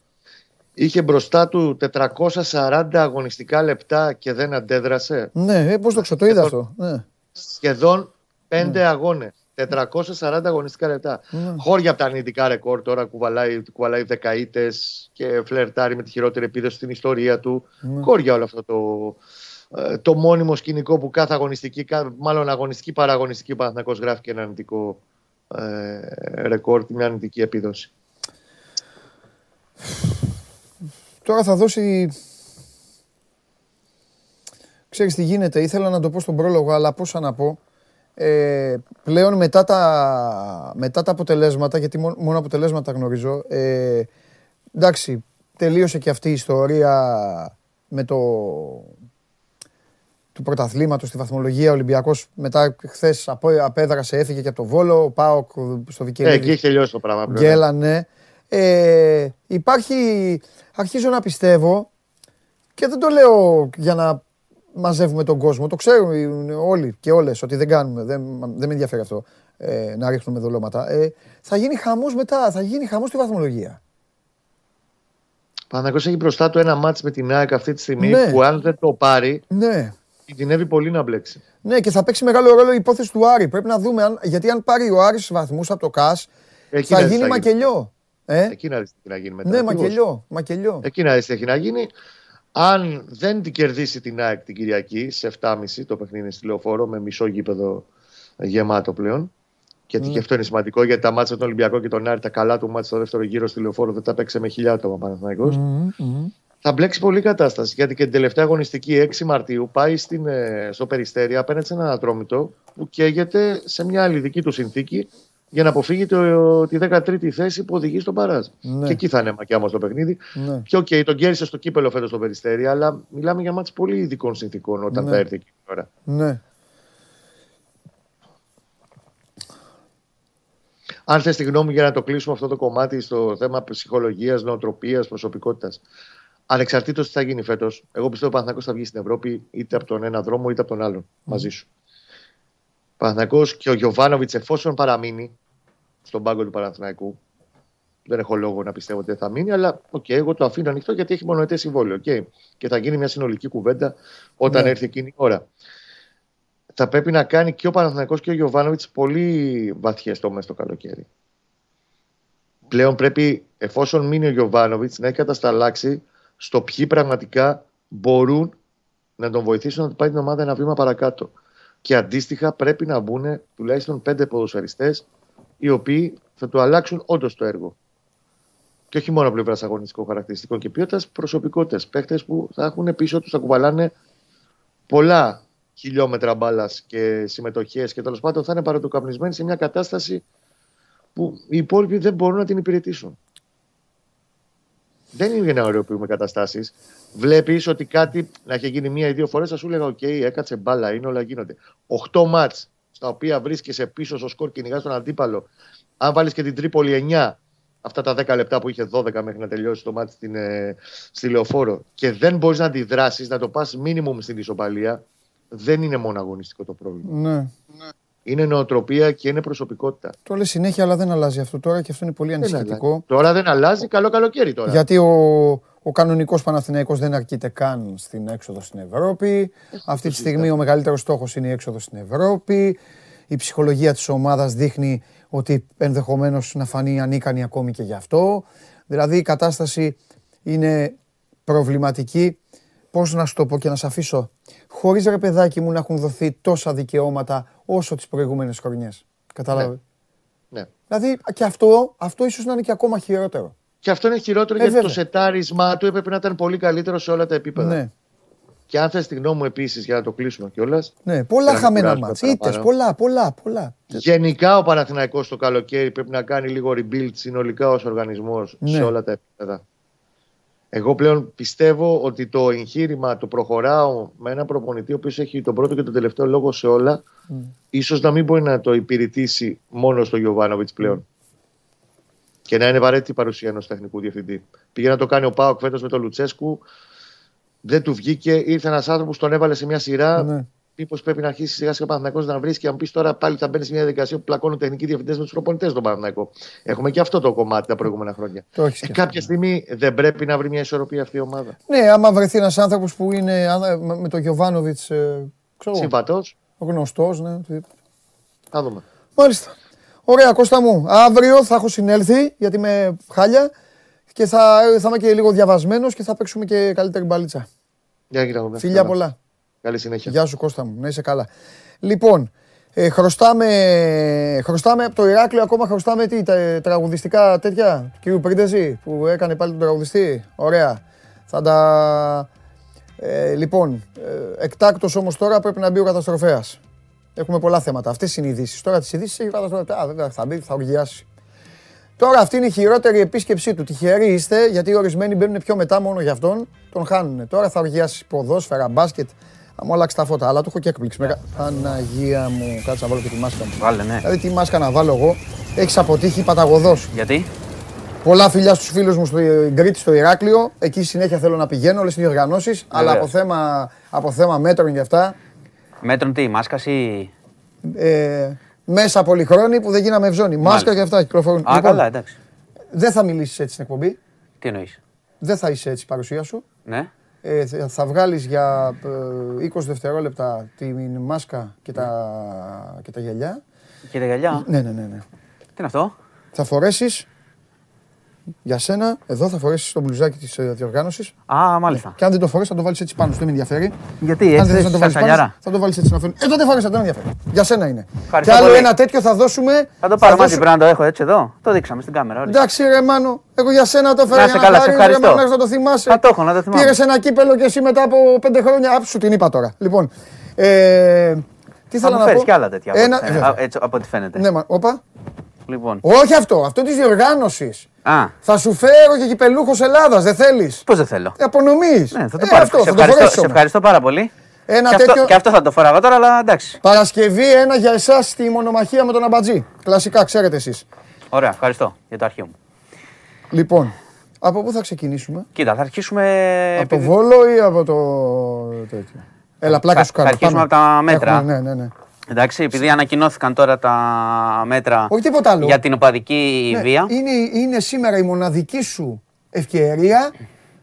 Είχε μπροστά του 440 αγωνιστικά λεπτά και δεν αντέδρασε. Ναι, ε, πώς το ξέρω, το είδα αυτό. Ναι. Σχεδόν 5 ναι. αγώνες. 440 αγωνιστικά λεπτά. Ναι. Χώρια από τα αρνητικά ρεκόρ τώρα κουβαλάει, κουβαλάει δεκαετέ και φλερτάρει με τη χειρότερη επίδοση στην ιστορία του. Ναι. Χώρια όλο αυτό το, ε, το μόνιμο σκηνικό που κάθε αγωνιστική, μάλλον αγωνιστική παραγωνιστική Παναθηναϊκός γράφει και ένα αρνητικό ε, ρεκόρ, μια αρνητική επίδοση. Τώρα θα δώσει... Ξέρεις τι γίνεται, ήθελα να το πω στον πρόλογο, αλλά πώς να πω. Ε, πλέον μετά τα, μετά τα αποτελέσματα, γιατί μόνο, αποτελέσματα γνωρίζω, ε, εντάξει, τελείωσε και αυτή η ιστορία με το του πρωταθλήματος στη βαθμολογία. Ο Ολυμπιακός μετά χθες απέδρασε, έφυγε και από το Βόλο. Ο Πάοκ στο Βικελίδη. Ε, εκεί έχει τελειώσει το πράγμα. Γκέλανε. Ε, υπάρχει, αρχίζω να πιστεύω και δεν το λέω για να μαζεύουμε τον κόσμο. Το ξέρουν όλοι και όλες ότι δεν κάνουμε, δεν, δεν με ενδιαφέρει αυτό ε, να ρίχνουμε δολώματα. Ε, θα γίνει χαμός μετά, θα γίνει χαμός στη βαθμολογία. Παναγιώτης έχει μπροστά του ένα μάτς με την ΑΕΚ αυτή τη στιγμή ναι. που αν δεν το πάρει ναι. κινδυνεύει πολύ να μπλέξει. Ναι και θα παίξει μεγάλο ρόλο η υπόθεση του Άρη. Πρέπει να δούμε αν, γιατί αν πάρει ο Άρης βαθμούς από το ΚΑΣ Εκεί θα γίνει μακελιό. Ε; Εκεί να δεις τι να γίνει μετά. Ναι, μακελιό, μακελιό. Εκεί να δεις τι έχει να γίνει. Αν δεν την κερδίσει την ΑΕΚ την Κυριακή σε 7.30 το παιχνίδι στη λεωφόρο με μισό γήπεδο γεμάτο πλέον. Και, mm. και αυτό είναι σημαντικό γιατί τα μάτια του Ολυμπιακό και τον Άρη, τα καλά του μάτια στο δεύτερο γύρο στη λεωφόρο δεν τα παίξε με χιλιάδε άτομα mm, mm. Θα μπλέξει πολύ κατάσταση γιατί και την τελευταία αγωνιστική 6 Μαρτίου πάει στην, ε, στο Περιστέρι απέναντι σε έναν ατρόμητο που καίγεται σε μια άλλη δική του συνθήκη για να αποφύγει το, τη 13η θέση που οδηγεί στα μπαράζ. Ναι. Και εκεί θα είναι ματσάκια το παιχνίδι. Ναι. Και οκ, okay, τον κέρδισε στο κύπελλο φέτος στο Περιστέρι, αλλά μιλάμε για ματς πολύ ειδικών συνθήκων όταν ναι. θα έρθει εκεί τώρα. Ναι. Αν θες τη γνώμη για να το κλείσουμε αυτό το κομμάτι στο θέμα ψυχολογίας, νοοτροπίας, προσωπικότητας. Ανεξαρτήτως τι θα γίνει φέτος, εγώ πιστεύω ότι ο Παναθηναϊκός θα βγει στην Ευρώπη είτε από τον ένα δρόμο είτε από τον άλλον μαζί σου. Παναθηναϊκό και ο Γιοβάνοβιτς, εφόσον παραμείνει στον πάγκο του Παναθηναϊκού, δεν έχω λόγο να πιστεύω ότι δεν θα μείνει, αλλά οκ, okay, εγώ το αφήνω ανοιχτό γιατί έχει μονοετές συμβόλαιο. Okay. Και θα γίνει μια συνολική κουβέντα όταν ναι. έρθει εκείνη η ώρα. Θα πρέπει να κάνει και ο Παναθηναϊκός και ο Γιοβάνοβιτς πολύ βαθιές τομές το καλοκαίρι. Πλέον πρέπει, εφόσον μείνει ο Γιοβάνοβιτς, να έχει κατασταλάξει στο ποιοι πραγματικά μπορούν να τον βοηθήσουν να πάει την ομάδα ένα βήμα παρακάτω. Και αντίστοιχα πρέπει να μπουν τουλάχιστον πέντε ποδοσφαιριστές οι οποίοι θα του αλλάξουν όντως το έργο. Και όχι μόνο πλευράς αγωνιστικών χαρακτηριστικών και ποιότητας, προσωπικότητε. Παίχτες που θα έχουν πίσω τους, θα κουβαλάνε πολλά χιλιόμετρα μπάλας και συμμετοχές και τέλος πάντων θα είναι παρατοκαπνισμένοι σε μια κατάσταση που οι υπόλοιποι δεν μπορούν να την υπηρετήσουν. Δεν είναι για να ωραιοποιούμε καταστάσεις. Βλέπεις ότι κάτι να έχει γίνει μία ή δύο φορές, θα σου έλεγα: Οκ, έκατσε μπάλα, είναι όλα γίνονται. Οχτώ ματς στα οποία βρίσκεσαι πίσω στο σκορ και κυνηγάς τον αντίπαλο. Αν βάλεις και την Τρίπολη 9, αυτά τα 10 λεπτά που είχε 12 μέχρι να τελειώσει το ματς στην, ε, στη λεωφόρο και δεν μπορείς να αντιδράσεις, να το πας μίνιμουμ στην ισοπαλία, δεν είναι μόνο αγωνιστικό το πρόβλημα. Ναι. Ναι. Είναι νοοτροπία και είναι προσωπικότητα. Το λέει συνέχεια, αλλά δεν αλλάζει αυτό τώρα και αυτό είναι πολύ ανησυχητικό. Τώρα δεν αλλάζει, καλό καλοκαίρι τώρα. Γιατί ο, ο κανονικός Παναθηναϊκός δεν αρκείται καν στην έξοδο στην Ευρώπη. Αυτή τη στιγμή ο μεγαλύτερος στόχος είναι η έξοδο στην Ευρώπη. Η ψυχολογία της ομάδας δείχνει ότι ενδεχομένως να φανεί ανίκανη ακόμη και γι' αυτό. Δηλαδή η κατάσταση είναι προβληματική. Πώς να σου το πω και να σε αφήσω. Χωρίς ρε παιδάκι μου να έχουν δοθεί τόσα δικαιώματα όσο τις προηγούμενες χρονιές. Κατάλαβες; Ναι. ναι. Δηλαδή και αυτό, αυτό ίσως να είναι και ακόμα χειρότερο. Και αυτό είναι χειρότερο ε, γιατί το σετάρισμά του έπρεπε να ήταν πολύ καλύτερο σε όλα τα επίπεδα. Ναι. Και αν θες τη γνώμη μου επίσης για να το κλείσουμε κιόλας. Ναι, πολλά χαμένα μάτς. Ήττες, πολλά, πολλά, πολλά. Γενικά ο Παναθηναϊκός το καλοκαίρι πρέπει να κάνει λίγο rebuild συνολικά ως οργανισμός σε ναι. όλα τα επίπεδα. Εγώ πλέον πιστεύω ότι το εγχείρημα το προχωράω με ένα προπονητή ο οποίος έχει τον πρώτο και τον τελευταίο λόγο σε όλα. Mm. ίσως να μην μπορεί να το υπηρετήσει μόνο στο Γιωβάνοβιτς πλέον. Και να είναι βαρέτη η παρουσία ενός τεχνικού διευθυντή. Πήγε να το κάνει ο Πάοκ φέτος με τον Λουτσέσκου. Δεν του βγήκε. Ήρθε ένας άνθρωπος που τον έβαλε σε μια σειρά. Ναι. Μήπως πρέπει να αρχίσεις σιγά σιγά να βρει και αν πεις τώρα πάλι θα μπαίνεις σε μια διαδικασία που πλακώνουν τεχνικοί διευθυντές με τους προπονητές στον Παναθηναϊκό. Έχουμε και αυτό το κομμάτι τα προηγούμενα χρόνια. Το ε, κάποια στιγμή δεν πρέπει να βρει μια ισορροπία αυτή η ομάδα. Ναι, άμα βρεθεί ένας άνθρωπος που είναι με τον Γιωβάνοβιτς. Ε, Συμβατός. Γνωστός, ναι. Θα δούμε. Μάλιστα. Ωραία, Κώστα μου. Αύριο θα έχω συνέλθει γιατί είμαι χάλια και θα, θα είμαι και λίγο διαβασμένος και θα παίξουμε και καλύτερη μπαλίτσα. Γεια, Φιλιά πολλά. Καλή συνέχεια. Γεια σου Κώστα μου, να είσαι καλά. Λοιπόν, ε, χρωστάμε, χρωστάμε από το Ηράκλειο ακόμα χρωστάμε τι, τα, τραγουδιστικά τέτοια του κύριου Πρίντεζη που έκανε πάλι τον τραγουδιστή. Ωραία. Θα τα... Ε, λοιπόν, ε, εκτάκτος όμως τώρα πρέπει να μπει ο καταστροφέας. Έχουμε πολλά θέματα. Αυτές είναι οι ειδήσεις. Τώρα τις ειδήσεις έχει ο καταστροφέας. Α, βέβαια θα μπει, θα οργιάσει. Τώρα αυτή είναι η χειρότερη επίσκεψή του. Τυχεροί είστε, γιατί οι ορισμένοι μπαίνουν πιο μετά μόνο για αυτόν. Τον χάνουν. Τώρα θα οργιάσει ποδόσφαιρα, μπάσκετ. Θα μου αλλάξει τα φώτα. Αλλά του έχω και έκπληξη. Μεγα... Παναγία μου, κάτσε να βάλω και τη μάσκα μου. Βάλε, ναι. Δηλαδή, τι μάσκα να βάλω εγώ. Έχεις αποτύχει παταγωδός. Γιατί; Πολλά φιλιά στους φίλους μου στην Κρήτη, στο Ηράκλειο. Εκεί συνέχεια θέλω να πηγαίνω, όλες οι διοργανώσεις. Αλλά από θέμα, από θέμα μέτρων και αυτά. Μέτρων τι, μάσκας ή. Ε, μέσα πολυχρόνοι που δεν γίναμε ευζώνη. Μάσκα και αυτά κυκλοφορούν. Α, καλά, εντάξει. Δεν θα μιλήσεις έτσι στην εκπομπή. Τι εννοείς; Δεν θα είσαι έτσι η παρουσία σου. Ναι. Ε, θα- θα βγάλεις για ε, 20 δευτερόλεπτα τη μάσκα και τα, και τα γυαλιά. Και τα γυαλιά. Ναι, ναι, ναι, ναι. Τι είναι αυτό; Θα φορέσεις για σένα, εδώ θα φορέσεις το μπλουζάκι της ε, διοργάνωσης Α, μάλιστα. και αν δεν το φορέσεις θα το βάλεις έτσι πάνω σου, δεν με ενδιαφέρει. Γιατί Αν έτσι δεν θες να θες το σαν βάλεις πάνω σαλιάρα. σου, θα το βάλεις έτσι να φαίνεται. Ε, τότε φορέσα, δεν με ενδιαφέρει. Για σένα είναι. Ευχαριστώ και άλλο πολύ. ένα τέτοιο θα δώσουμε. Θα το πάρω μαζί, δώσω- πρέπει να το έχω έτσι εδώ. Το δείξαμε στην κάμερα. ορίστε. Εντάξει ρε Μάνο, εγώ για σένα το έφερα Να για είσαι καλά, σε χάρη, ρε ευχαριστώ. Μάνο, να το θυμάσαι. Θα το έχω, να το θυμάμαι. Πήρες ένα κύπελο και εσύ μετά από πέντε χρόνια, άψου την είπα τώρα. Λοιπόν, ε, τι Θα θέλω μου να φέρεις πω; κι άλλα τέτοια. από Ένα, ό,τι φαίνεται. βέβαια. Α, έτσι, από ό,τι φαίνεται. Ναι, μα, όπα. Λοιπόν. Όχι αυτό, αυτό της διοργάνωσης. Α, Θα σου φέρω και κυπελούχος Ελλάδας, δεν θέλεις; πώς δεν θέλω. Απονομής. Ναι, θα το Ε, πάρω. αυτό, σε, θα το ευχαριστώ, φορέσεις σε όμως. ευχαριστώ πάρα πολύ. Ένα και, τέτοιο- αυτό, και αυτό θα το φοράγω τώρα, αλλά εντάξει. Παρασκευή ένα για εσάς στη μονομαχία με τον Αμπατζή. Κλασικά, ξέρετε εσείς. Ωραία, ευχαριστώ για το αρχείο μου. Λοιπόν, από πού θα ξεκινήσουμε; Κοίτα, θα αρχίσουμε. Από το επειδή- Βόλο ή από το τέτοιο; Έλα, πλάκα Θα- σου κάνω. θα αρχίσουμε Πάμε. από τα μέτρα. Έχουμε, ναι, ναι, ναι. Εντάξει, επειδή ανακοινώθηκαν τώρα τα μέτρα Όχι τίποτα άλλο. για την οπαδική Ναι, βία. Είναι, είναι σήμερα η μοναδική σου ευκαιρία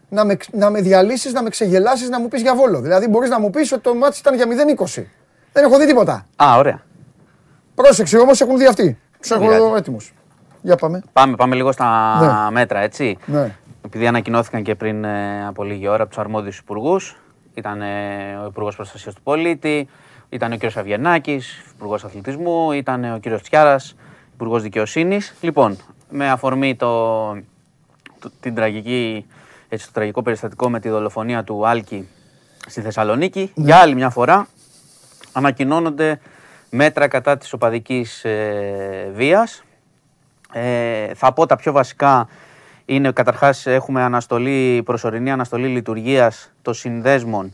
να με, να με διαλύσεις, να με ξεγελάσεις, να μου πεις για Βόλο. Δηλαδή μπορείς να μου πεις ότι το μάτι ήταν για 0-20. Δεν έχω δει τίποτα. Α, ωραία. Πρόσεξε όμως έχουν δει αυτοί. Τους έχω πειράζει. έτοιμους. Για πάμε. Πάμε, πάμε λίγο στα Ναι. μέτρα, έτσι. Ναι. Επειδή ανακοινώθηκαν και πριν ε, από λίγη ώρα από τους αρμόδιους υπουργούς. Ήταν ε, ο Υπουργός Προστασίας του Πολίτη, ήταν ο κ. Αβγενάκης, Υπουργός Αθλητισμού, ήταν ο κ. Τσιάρας, Υπουργός Δικαιοσύνης. Λοιπόν, με αφορμή το, το- την τραγική, έτσι, το τραγικό περιστατικό με τη δολοφονία του Άλκη στη Θεσσαλονίκη, για άλλη μια φορά ανακοινώνονται μέτρα κατά της οπαδικής ε, βίας. Ε, θα πω τα πιο βασικά είναι καταρχάς έχουμε αναστολή, προσωρινή αναστολή λειτουργίας των συνδέσμων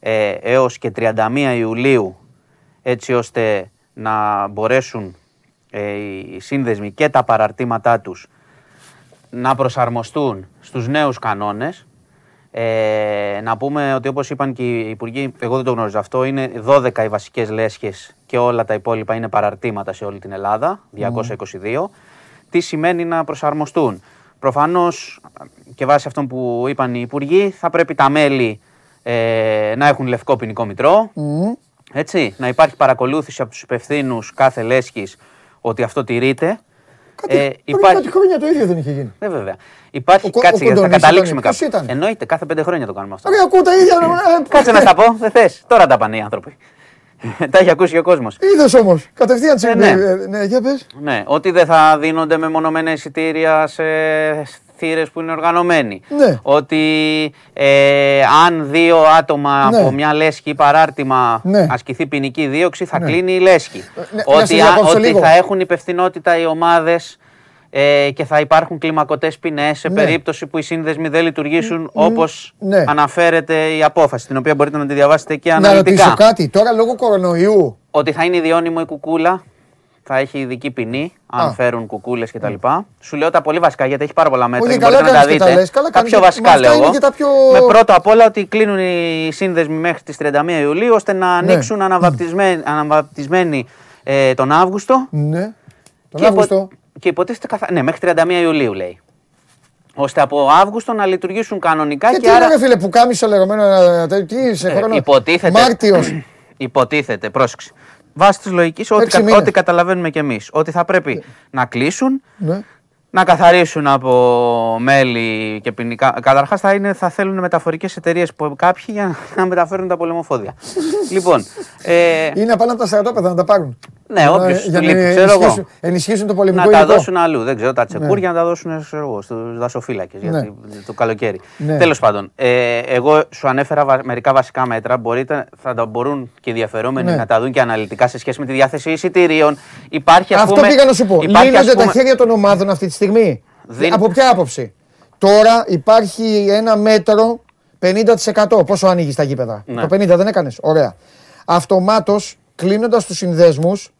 ε, έως και 31 Ιουλίου έτσι ώστε να μπορέσουν ε, οι σύνδεσμοι και τα παραρτήματά τους να προσαρμοστούν στους νέους κανόνες. Ε, να πούμε ότι όπως είπαν και οι υπουργοί, εγώ δεν το γνωρίζω αυτό, είναι 12 οι βασικές λέσχες και όλα τα υπόλοιπα είναι παραρτήματα σε όλη την Ελλάδα, 222. Τι σημαίνει να προσαρμοστούν; Προφανώς και βάσει αυτών που είπαν οι υπουργοί θα πρέπει τα μέλη ε, να έχουν λευκό ποινικό μητρό, Μμμ. έτσι, να υπάρχει παρακολούθηση από τους υπευθύνους κάθε λέσχης ότι αυτό τηρείται. Κάτι, Ε, πριν υπάρχει- κάτι χρόνια το ίδιο δεν είχε γίνει. ναι, βέβαια. Υπάρχει, Ο Κο- κάτσε, ο γιατί θα Κοντονής καταλήξουμε ήταν. Ποιος κάπου. ήταν; Εννοείται, κάθε πέντε χρόνια το κάνουμε αυτό. Ρε, ακούω τα ίδια. ε, Κάτσε να στα πω, δεν θες. Τώρα τα πάνε οι άνθρωποι. *laughs* τα έχει ακούσει και ο κόσμος. Είδες όμως, κατευθείαν τις Ε, ναι. ε, ναι, για πες. Ναι, ότι δεν θα δίνονται μεμονωμένα εισιτήρια σε θύρες που είναι οργανωμένοι. Ναι. Ότι ε, αν δύο άτομα Ναι. από μια λέσχη ή παράρτημα Ναι. ασκηθεί ποινική δίωξη, θα κλείνει η λέσχη. ναι, να σε ότι, α- διακόψω ότι λίγο. θα έχουν υπευθυνότητα οι ομάδες ε, και θα υπάρχουν κλιμακωτές ποινές σε Ναι. περίπτωση που οι σύνδεσμοι δεν λειτουργήσουν όπως ναι. αναφέρεται η απόφαση, την οποία μπορείτε να τη διαβάσετε και Να αναλυτικά. ρωτήσω κάτι, τώρα λόγω κορονοϊού. Ότι θα είναι ιδιώνυμο η κουκούλα, θα έχει ειδική ποινή, αν Α. φέρουν κουκούλες κτλ. Σου λέω τα πολύ βασικά γιατί έχει πάρα πολλά μέτρα. Όχι, και καλά μπορείτε να τα κάνεις και δείτε. τα λες, καλά τα κάνεις πιο και- μα βασικά αυτά λέω είναι εγώ. και τα πιο- Με πρώτο απ' όλα ότι κλείνουν οι σύνδεσμοι μέχρι τις 31 Ιουλίου ώστε να ανοίξουν αναβαπτισμένοι, αναβαπτισμένοι ε, τον Αύγουστο. Ναι. Τον και, υπο- Αύγουστο. και υποτίθεται καθα... Ναι, μέχρι 31 Ιουλίου λέει. Ώστε από Αύγουστο να λειτουργήσουν κανονικά Και και, τι άρα. είναι ρε φίλε που κάμισε λεγόμενο, ε, τε- τι είσαι Ε, χρόνο. υποτίθεται. Μάρτιος. *clears throat* υποτίθεται, πρόσεξε. Βάσει της λογικής, ό,τι, Έξι κα- μήνες. ό,τι καταλαβαίνουμε κι εμείς. Ότι θα πρέπει να κλείσουν Ναι. να καθαρίσουν από μέλη και ποινικά. Καταρχάς θα, θα θέλουν μεταφορικές εταιρείες κάποιοι για να μεταφέρουν τα πολεμοφόδια. *laughs* λοιπόν. Ε, ή να πάνε από τα στρατόπεδα να τα πάρουν. Ναι, όποιος Για να λείπει, ξέρω εγώ. ενισχύσουν, ενισχύσουν το πολεμικό Να τα υλικό. δώσουν αλλού. Δεν ξέρω, τα τσεκούρια να τα δώσουν στους δασοφύλακες Ναι. το καλοκαίρι. Ναι. Τέλος πάντων, ε, εγώ σου ανέφερα βα- μερικά βασικά μέτρα. Μπορείτε, θα τα μπορούν και οι ενδιαφερόμενοι Ναι. να τα δουν και αναλυτικά σε σχέση με τη διάθεση εισιτηρίων. Υπάρχει, ας Αυτό πούμε, πήγα να σου πω. υπάρχει, ας Λύνονται τα πούμε- χέρια των ομάδων αυτή τη στιγμή. Δεν- Από ποια άποψη; Τώρα υπάρχει ένα μέτρο 50%. Πόσο ανοίγει τα γήπεδα; Ναι. Το 50% δεν έκανες. Ωραία. Αυτομάτως κλείνοντας τους συνδέσμους,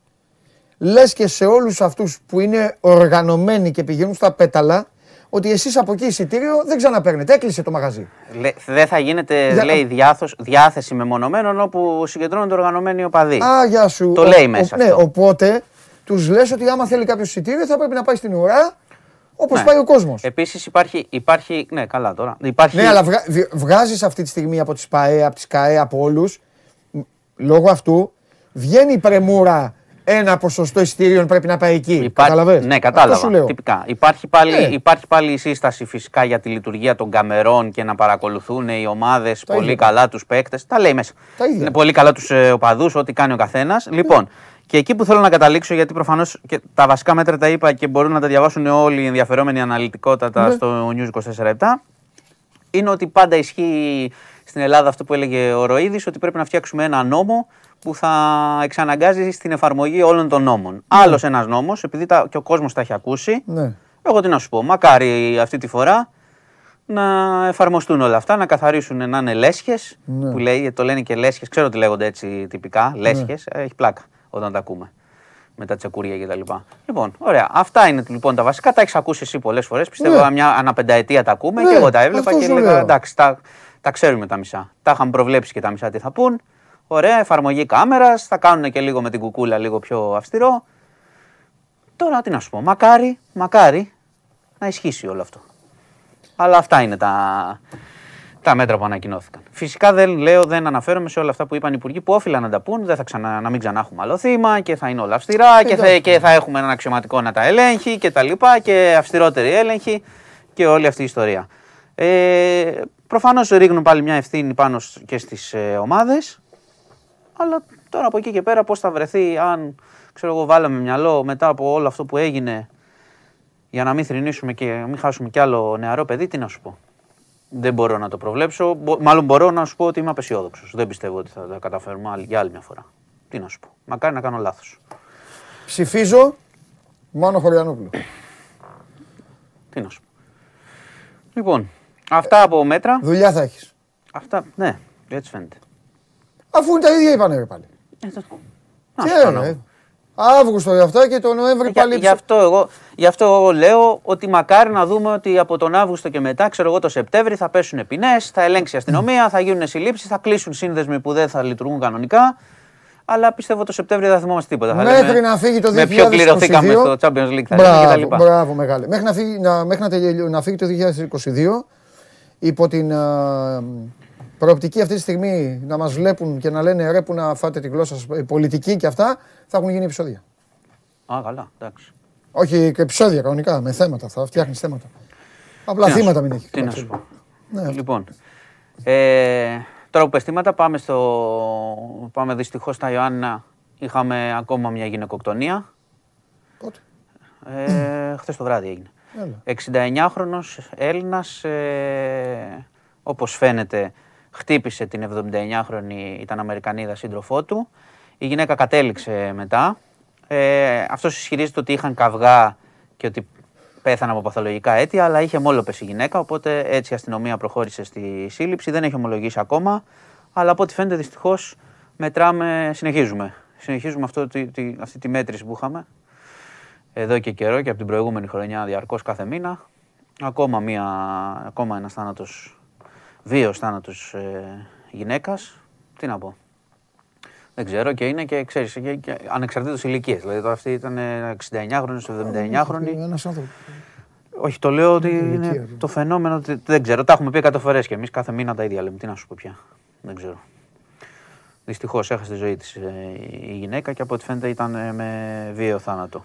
λες και σε όλους αυτούς που είναι οργανωμένοι και πηγαίνουν στα πέταλα, ότι εσείς από εκεί εισιτήριο δεν ξαναπαίρνετε. Έκλεισε το μαγαζί. Λέ- Δεν θα γίνεται, Για- λέει, διάθος, διάθεση μεμονωμένων όπου συγκεντρώνονται οργανωμένοι οπαδοί. Α, γεια σου. Το Ο- λέει ο- μέσα Ναι, αυτό. οπότε τους λες ότι άμα θέλει κάποιος εισιτήριο θα πρέπει να πάει στην ουρά όπως Ναι. πάει ο κόσμος. Επίσης υπάρχει, υπάρχει. Ναι, καλά τώρα. Υπάρχει, Ναι, αλλά βγα, βγάζεις αυτή τη στιγμή από τις ΠαΕ, από τις ΚαΕ, από όλους. Λόγω αυτού βγαίνει η πρεμούρα ένα ποσοστό εισιτήριων πρέπει να πάει εκεί. Υπάρχει- Καταλαβες; Ναι, Αυτό κατάλαβα. σου λέω. Τυπικά. Υπάρχει πάλι, Ναι. υπάρχει πάλι η σύσταση φυσικά για τη λειτουργία των καμερών και να παρακολουθούν οι ομάδες πολύ ίδια. καλά τους παίκτες. Τα λέει μέσα. Τα ίδια. Είναι πολύ καλά τους ε, οπαδούς, ό,τι κάνει ο καθένας. Λοιπόν, και εκεί που θέλω να καταλήξω, γιατί προφανώς τα βασικά μέτρα τα είπα και μπορούν να τα διαβάσουν όλοι οι ενδιαφερόμενοι αναλυτικότατα Ναι. στο News 24 είναι ότι πάντα ισχύει στην Ελλάδα αυτό που έλεγε ο Ροίδης, ότι πρέπει να φτιάξουμε ένα νόμο που θα εξαναγκάζει στην εφαρμογή όλων των νόμων. Ναι. Άλλος ένας νόμος, επειδή τα, και ο κόσμος τα έχει ακούσει, Ναι. εγώ τι να σου πω, μακάρι αυτή τη φορά να εφαρμοστούν όλα αυτά, να καθαρίσουν να είναι λέσχες, Ναι. που λέει, το λένε και λέσχες, ξέρω ότι λέγονται έτσι τυπικά, λέσχες, Ναι. ε, έχει πλάκα όταν τα ακούμε. Με τα τσεκούρια κτλ. Λοιπόν, ωραία. Αυτά είναι λοιπόν τα βασικά. Τα έχεις ακούσει εσύ πολλές φορές. Πιστεύω Ναι. μια αναπενταετία τα ακούμε Ναι, και εγώ τα έβλεπα αυτό και σου έλεγα λέω. εντάξει, τα, τα ξέρουμε τα μισά. Τα είχαμε προβλέψει και τα μισά τι θα πούν. Ωραία, εφαρμογή κάμερας. Θα κάνουν και λίγο με την κουκούλα λίγο πιο αυστηρό. Τώρα τι να σου πω. Μακάρι, μακάρι να ισχύσει όλο αυτό. Αλλά αυτά είναι τα, τα μέτρα που ανακοινώθηκαν. Φυσικά δεν λέω, δεν αναφέρομαι σε όλα αυτά που είπαν οι υπουργοί που όφυλαν να τα πούν. Δεν θα ξανα, να μην ξανά έχουμε άλλο θύμα και θα είναι όλα αυστηρά και θα, Εντάξει. και θα έχουμε έναν αξιωματικό να τα ελέγχει και τα λοιπά και αυστηρότερη έλεγχη και όλη αυτή η ιστορία. Ε, Προφανώς ρίχνουν πάλι μια ευθύνη πάνω σ- και στις ε, ομάδες. Αλλά τώρα από εκεί και πέρα πώς θα βρεθεί, αν ξέρω εγώ, βάλαμε μυαλό μετά από όλο αυτό που έγινε για να μην θρυνήσουμε και μην χάσουμε κι άλλο νεαρό παιδί, τι να σου πω. Δεν μπορώ να το προβλέψω. Μπο- Μάλλον μπορώ να σου πω ότι είμαι απεσιόδοξος. Δεν πιστεύω ότι θα τα καταφέρουμε άλλη- για άλλη μια φορά. Τι να σου πω. Μακάρι να κάνω λάθος. Ψηφίζω μόνο Χωριανόπουλο. *clears throat* Τι να σου πω. Λοιπόν, αυτά από μέτρα. Δουλειά θα έχεις. Αυτά, ναι, έτσι φαίνεται. Αφού είναι τα ίδια είπανε ρε πάλι. Ε, το- Να Τι σου κάνω. ε, Αύγουστο για αυτά και το Νοέμβρη Για, πάλι. γι, αυτό εγώ, γι' αυτό εγώ λέω ότι μακάρι να δούμε ότι από τον Αύγουστο και μετά, ξέρω εγώ το Σεπτέμβρη, θα πέσουν ποινές, θα ελέγξει η αστυνομία, θα γίνουν συλλήψεις, θα κλείσουν σύνδεσμοι που δεν θα λειτουργούν κανονικά. Αλλά πιστεύω το Σεπτέμβρη δεν θα θυμόμαστε τίποτα. Θα Μέχρι λέμε να φύγει το 2022. Με ποιο κληρωθήκαμε στο Champions League θα λέμε και τα λοιπά. Μπράβο, μπράβο μεγάλε. Μέχρι να φύγει, να, μέχρι να, τελειω- να φύγει το 2022 υπό την α, προοπτική αυτή τη στιγμή να μας βλέπουν και να λένε ρε που να φάτε τη γλώσσα σας, ε, πολιτική και αυτά, θα έχουν γίνει επεισόδια. Α, καλά, εντάξει. Όχι και επεισόδια κανονικά, με θέματα, θα φτιάχνεις θέματα. Απλά Τι να σου- θύματα μην έχει. Τι να σου πω. Ναι, Λοιπόν, ε, τώρα που πεστήματα πάμε στο. Πάμε δυστυχώς στα Ιωάννα. Είχαμε ακόμα μια γυναικοκτονία. Πότε; Ε, Χθες το βράδυ έγινε. Έλα. 69χρονος Έλληνας, ε, όπως φαίνεται, χτύπησε την 79χρονη, ήταν Αμερικανίδα σύντροφό του. Η γυναίκα κατέληξε μετά. Ε, αυτός ισχυρίζεται ότι είχαν καυγά και ότι πέθανε από παθολογικά αίτια, αλλά είχε μόλοπες η γυναίκα, οπότε έτσι η αστυνομία προχώρησε στη σύλληψη. Δεν έχει ομολογήσει ακόμα, αλλά από ό,τι φαίνεται δυστυχώς μετράμε, συνεχίζουμε. Συνεχίζουμε αυτό, τη, τη- αυτή τη μέτρηση που είχαμε εδώ και καιρό και από την προηγούμενη χρονιά διαρκώς κάθε μήνα. Ακόμα, μία, ακόμα ένας θάνατος, βίος θάνατος ε, γυναίκας. Τι να πω. Δεν ξέρω και είναι και ξέρεις, και, και ανεξαρτήτως ηλικίας. Δηλαδή τώρα αυτή ήταν 69χρονη, 79χρονη. Ένας άνθρωπος. Όχι, το λέω ότι ηλικία, είναι ναι. το φαινόμενο. ότι- Δεν ξέρω, τα έχουμε πει εκατό φορές και εμείς κάθε μήνα τα ίδια λέμε. Τι να σου πω πια. Δεν ξέρω. Δυστυχώς έχασε τη ζωή της ε, η γυναίκα και από ό,τι φαίνεται ήταν ε, με βίαιο θάνατο.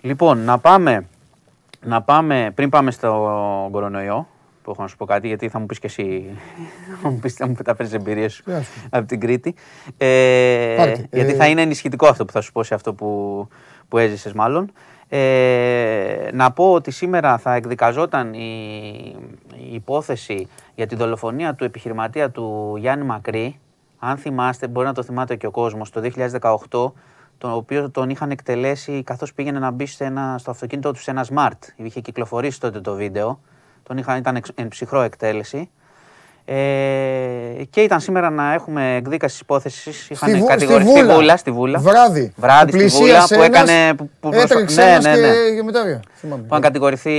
Λοιπόν, να πάμε να πάμε, πριν πάμε στο κορονοϊό, που έχω να σου πω κάτι, γιατί θα μου πεις και εσύ, *laughs* θα μου πεις, θα μου τα παίρνει εμπειρίες σου Γεια σου. από την Κρήτη. Ε, Πάρτε. γιατί Ε, θα είναι ενισχυτικό αυτό που θα σου πω σε αυτό που, που έζησες, μάλλον. Ε, να πω ότι σήμερα θα εκδικαζόταν η, η υπόθεση για τη δολοφονία του επιχειρηματία του Γιάννη Μακρύ. Αν θυμάστε, μπορεί να το θυμάται και ο κόσμος, το 2018, τον οποίο τον είχαν εκτελέσει καθώς πήγαινε να μπει σε ένα, στο αυτοκίνητό του σε ένα smart. Είχε κυκλοφορήσει τότε το βίντεο. Τον είχαν, ήταν εξ- εν ψυχρό εκτέλεση. Ε, και ήταν σήμερα να έχουμε εκδίκαση της υπόθεσης. Είχαν Στη Βου- κατηγορηθεί στη Βούλα. Βούλα, στη Βούλα. Βράδυ. Βράδυ στη Βούλα Πλησίασε που έκανε. ένας, Που, που Έτρεξε ναι, ένας ναι, ναι. και, και μετά. Θυμάμαι. Που είχαν κατηγορηθεί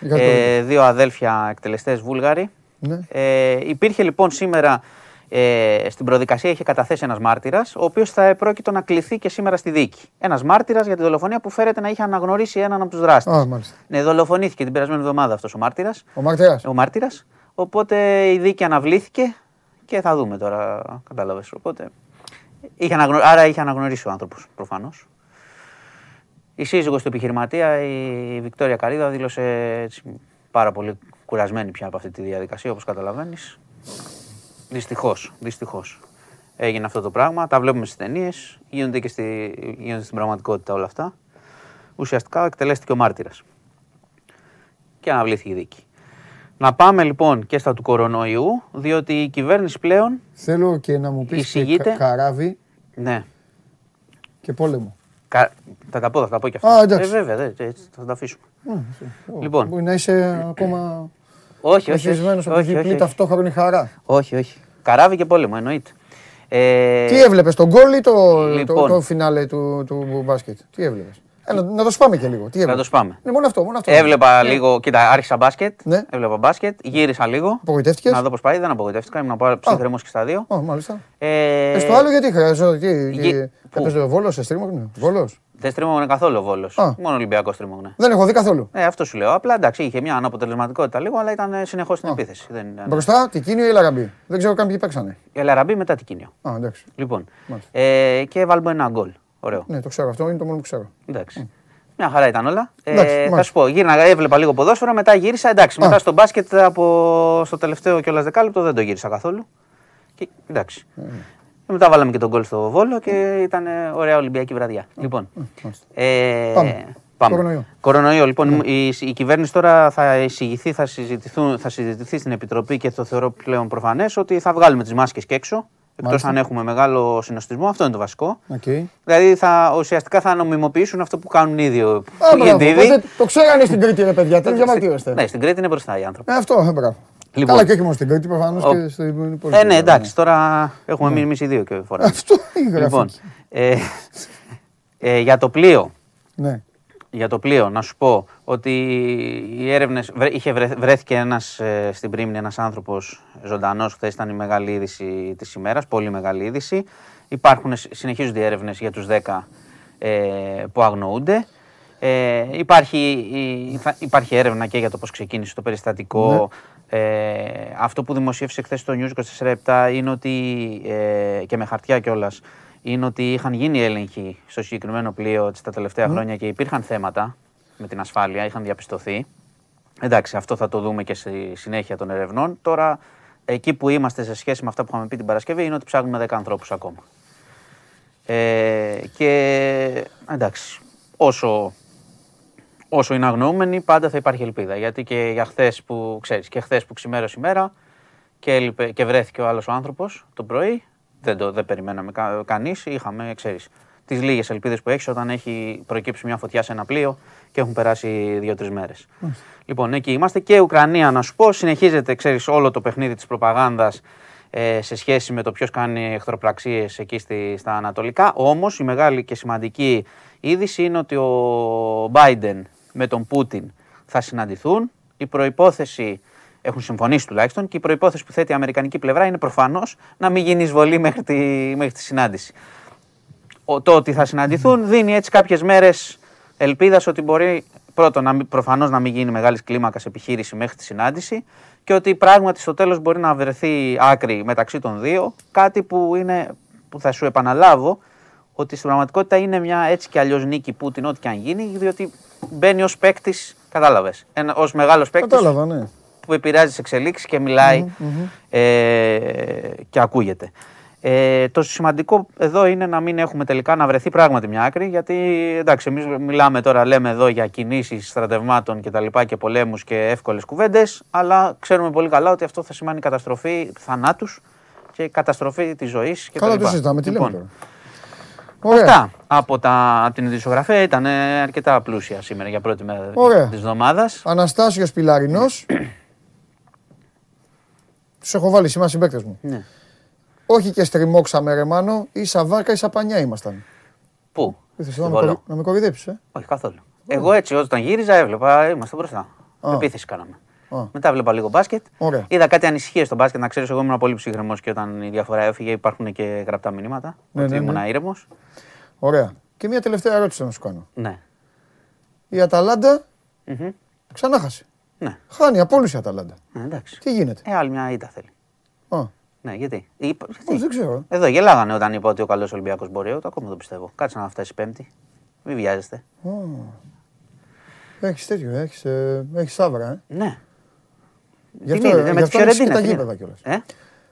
Για το ε, ίδιο. δύο αδέλφια εκτελεστές Βούλγαροι. Ναι. Ε, υπήρχε λοιπόν σήμερα ε, στην προδικασία είχε καταθέσει ένας μάρτυρας, ο οποίος θα επρόκειτο να κληθεί και σήμερα στη δίκη. Ένας μάρτυρας για τη δολοφονία που φέρεται να είχε αναγνωρίσει έναν από τους δράστες. Α, μάλιστα. Ναι, δολοφονήθηκε την περασμένη εβδομάδα αυτός ο μάρτυρας. Ο Μαρτέας. Ο μάρτυρας. Οπότε η δίκη αναβλήθηκε και θα δούμε τώρα. Κατάλαβες. Οπότε. Είχε αναγνω... Άρα είχε αναγνωρίσει ο άνθρωπος προφανώς. Η σύζυγος του επιχειρηματία, η Βικτόρια Καρίδα, δήλωσε έτσι, πάρα πολύ κουρασμένη πια από αυτή τη διαδικασία, όπως καταλαβαίνεις. Δυστυχώς, δυστυχώς. Έγινε αυτό το πράγμα, τα βλέπουμε στις ταινίες, γίνονται και στη, γίνονται στην πραγματικότητα όλα αυτά. Ουσιαστικά εκτελέστηκε ο μάρτυρας. Και αναβλήθηκε η δίκη. Να πάμε λοιπόν και στα του κορονοϊού, διότι η κυβέρνηση πλέον, Θέλω και να μου πεις και Εισηγείται. κα- καράβι ναι, και πόλεμο. κα- θα τα πω, θα τα πω και αυτά. Α, εντάξει. Ε, βέβαια, δε, έτσι, θα τα αφήσουμε. Ω, Λοιπόν. Μπορεί να είσαι ακόμα Όχι, όχι. εθισμένος όχι, από όχι, διπλή όχι. ταυτόχρονη χαρά. Όχι, όχι. Καράβι και πόλεμο, εννοείται. Ε, Τι έβλεπες, τον γκολ ή το, το, Λοιπόν. το φινάλε του, του μπάσκετ; Τι έβλεπες; Ε, να, να το σπάμε και λίγο. Τι να έβλεπες. το σπάμε. Ναι, μόνο αυτό, μόνο αυτό. Έβλεπα λίγο, κοίτα, άρχισα μπάσκετ. Ναι. Έβλεπα μπάσκετ, γύρισα λίγο. Απογοητεύτηκες; Να δω πώς πάει, δεν απογοητεύτηκα. Ήμουν πάρα ψυχραιμός και στα δύο. Ω, μάλιστα. Ε, Ε, στο άλλο γιατί χρειάζεται. Τι, γε- τι, πού; έπαιζε ο Βόλος σε στρίμωγνε; Βόλος; Δεν στρίμωγνε καθόλου ο Βόλος. Α. Μόνο Ολυμπιακός στρίμωγνε. Δεν έχω δει καθόλου. Ε, αυτό σου λέω. Απλά εντάξει, είχε μια αναποτελεσματικότητα λίγο, αλλά ήταν συνεχώς στην επίθεση. Δεν ήταν... Μπροστά, Τικίνιο ή Λαραμπή; Δεν ξέρω καν ποιοι παίξανε. Η Ελαραμπή μετά την Κίνιο. Α, εντάξει. Λοιπόν. Μάλιστα. Ε, και βάλουμε ένα γκολ. Ωραίο. Ναι, το ξέρω. Αυτό είναι το μόνο που ξέρω. Εντάξει. Μια χαρά ήταν όλα. Εντάξει, Ε, θα μάλιστα. σου πω, γύρνα, έβλεπα λίγο ποδόσφαιρο, μετά γύρισα. Εντάξει, μετά στο μπάσκετ από στο τελευταίο κιόλας δεκάλεπτο δεν το γύρισα καθόλου. Και, εντάξει. Ε, ναι. Και μετά βάλαμε και τον γκολ στο Βόλο και ήταν ε, ωραία Ολυμπιακή βραδιά. Λοιπόν. μάλιστα. Ε, Πάμε. Κορονοϊό. Κορονοϊό. Λοιπόν, η, η κυβέρνηση τώρα θα εισηγηθεί, θα, συζητηθούν, θα συζητηθεί στην Επιτροπή και το θεωρώ πλέον προφανές ότι θα βγάλουμε τις μάσκες και έξω. Εκτός Μάλιστα. αν έχουμε μεγάλο συνωστισμό, αυτό είναι το βασικό. Οκ. Δηλαδή θα, ουσιαστικά θα νομιμοποιήσουν αυτό που κάνουν ήδη. Α, οι μπράβο. εντίδοι. Οπότε Το ξέρανε στην Κρήτη, ρε παιδιά. Τι διαμαρτύρεστε. Ναι, στην Κρήτη είναι μπροστά οι άνθρωποι. Ε, αυτό, ε, μπράβο. Λοιπόν. Καλά και όχι μόνο στην Κρήτη, προφανώς Ο- και στην υπόλοιπη. Ε, ναι, εντάξει, τώρα έχουμε μείνει εμείς οι δύο και φορά. Αυτό είναι λοιπόν, γραφική. ε, ε, για το πλοίο. Ναι. Για το πλοίο, να σου πω ότι οι έρευνες, βρε- είχε βρε- βρέθηκε ένας, ε, στην Πρίμνη ένας άνθρωπος ζωντανός, χθες ήταν η μεγάλη είδηση της ημέρας, πολύ μεγάλη είδηση. Υπάρχουν, σ- συνεχίζονται οι έρευνες για τους 10 ε, που αγνοούνται. Ε, υπάρχει, η- θα- υπάρχει έρευνα και για το πώς ξεκίνησε το περιστατικό. Ε, αυτό που δημοσίευσε χθες στο News 24 είναι ότι, ε, και με χαρτιά κιόλας, είναι ότι είχαν γίνει έλεγχοι στο συγκεκριμένο πλοίο τα τελευταία χρόνια και υπήρχαν θέματα με την ασφάλεια, είχαν διαπιστωθεί. Εντάξει, αυτό θα το δούμε και στη συνέχεια των ερευνών. Τώρα, εκεί που είμαστε σε σχέση με αυτά που είχαμε πει την Παρασκευή, είναι ότι ψάχνουμε 10 ανθρώπους ακόμα. Ε, και εντάξει, όσο, όσο είναι αγνοούμενοι, πάντα θα υπάρχει ελπίδα. Γιατί και για χθες που ξέρεις, και χθες που ξημέρωσε η μέρα και, έλειπε, και βρέθηκε ο άλλος άνθρωπος το πρωί, δεν το δεν περιμέναμε κα, κανείς. Είχαμε, ξέρεις, τις λίγες ελπίδες που έχεις όταν έχει προκύψει μια φωτιά σε ένα πλοίο και έχουν περάσει δύο-τρεις μέρες. Λοιπόν, εκεί είμαστε και Ουκρανία, να σου πω, συνεχίζεται, ξέρεις, όλο το παιχνίδι της προπαγάνδας ε, σε σχέση με το ποιος κάνει εχθροπραξίες εκεί στη, στα Ανατολικά. Όμως η μεγάλη και σημαντική είδηση είναι ότι ο Biden με τον Πούτιν θα συναντηθούν. Η προϋπόθεση, έχουν συμφωνήσει τουλάχιστον, και η προϋπόθεση που θέτει η Αμερικανική πλευρά είναι προφανώς να μην γίνει εισβολή μέχρι τη, μέχρι τη συνάντηση. Ο, το ότι θα συναντηθούν δίνει έτσι κάποιες μέρες ελπίδας ότι μπορεί πρώτον να μην, προφανώς να μην γίνει μεγάλης κλίμακας επιχείρηση μέχρι τη συνάντηση και ότι πράγματι στο τέλος μπορεί να βρεθεί άκρη μεταξύ των δύο, κάτι που, είναι, που θα σου επαναλάβω ότι στην πραγματικότητα είναι μια έτσι κι αλλιώς νίκη Πούτιν ό,τι και αν γίνει, διότι μπαίνει ως παίκτης, κατάλαβες. Ω μεγάλος παίκτης Κατάλαβα, ναι. Που επηρεάζει τις εξελίξεις και μιλάει ε, και ακούγεται. Ε, το σημαντικό εδώ είναι να μην έχουμε τελικά να βρεθεί πράγματι μια άκρη, γιατί εντάξει, εμείς μιλάμε τώρα, λέμε εδώ για κινήσεις στρατευμάτων και τα λοιπά και πολέμους και εύκολες κουβέντες, αλλά ξέρουμε πολύ καλά ότι αυτό θα σημαίνει καταστροφή θανάτους και καταστροφή της ζωής. Καλά το συζητάμε, τι λέμε Λοιπόν, τώρα; Ωραία. Αυτά από, τα, από την ειδησιογραφία ήταν ε, αρκετά πλούσια σήμερα για πρώτη μέρα Ωραία. της εβδομάδας. Αναστάσιος Πιλαρινός. *clears throat* Τους έχω βάλει σήμερα συμπαίκτες μου. Ναι. Όχι και στριμώξαμε ρε Μάνο, ή Σαβάκα ή Σαπανιά ήμασταν. Πού; Ήθελες Στη να, με Βόλο. κορυ- να με κορυδέψεις, ε. Όχι καθόλου. Εγώ έτσι όταν γύριζα έβλεπα, είμαστε μπροστά. Α. Επίθεση κάναμε. Α. Μετά έβλεπα λίγο μπάσκετ. Ωραία. Είδα κάτι ανησυχίες στο μπάσκετ. Να ξέρεις, εγώ ήμουν πολύ ψυχρεμό και όταν η διαφορά έφυγε υπάρχουν και γραπτά μηνύματα. Ναι, ότι ναι, ναι. ήμουν ήρεμος. Ωραία. Και μια τελευταία ερώτηση να σου κάνω. Ναι. Η Αταλάντα Μμμ. ξανά χάσει. Ναι. Χάνει από όλους η Αταλάντα. Ε, εντάξει. Τι γίνεται; Ε, άλλη μια ήττα θέλει. Α, Ναι, γιατί; Είπα, όχι, γιατί; δεν ξέρω. Εδώ γελάγανε όταν είπα ότι ο καλός Ολυμπιακός μπορεί. Εγώ το ακόμα το πιστεύω. Κάτσε να φτάσει Πέμπτη. Μην βιάζεστε. Έχεις τέτοιο, έχεις, ε, έχεις σάβρα, ε. Ναι. Γι' Την αυτό, είδε, με γι' τη αυτό έχεις και Φιωρεντίνα. τα την γήπεδα είδε. κιόλας. Ε;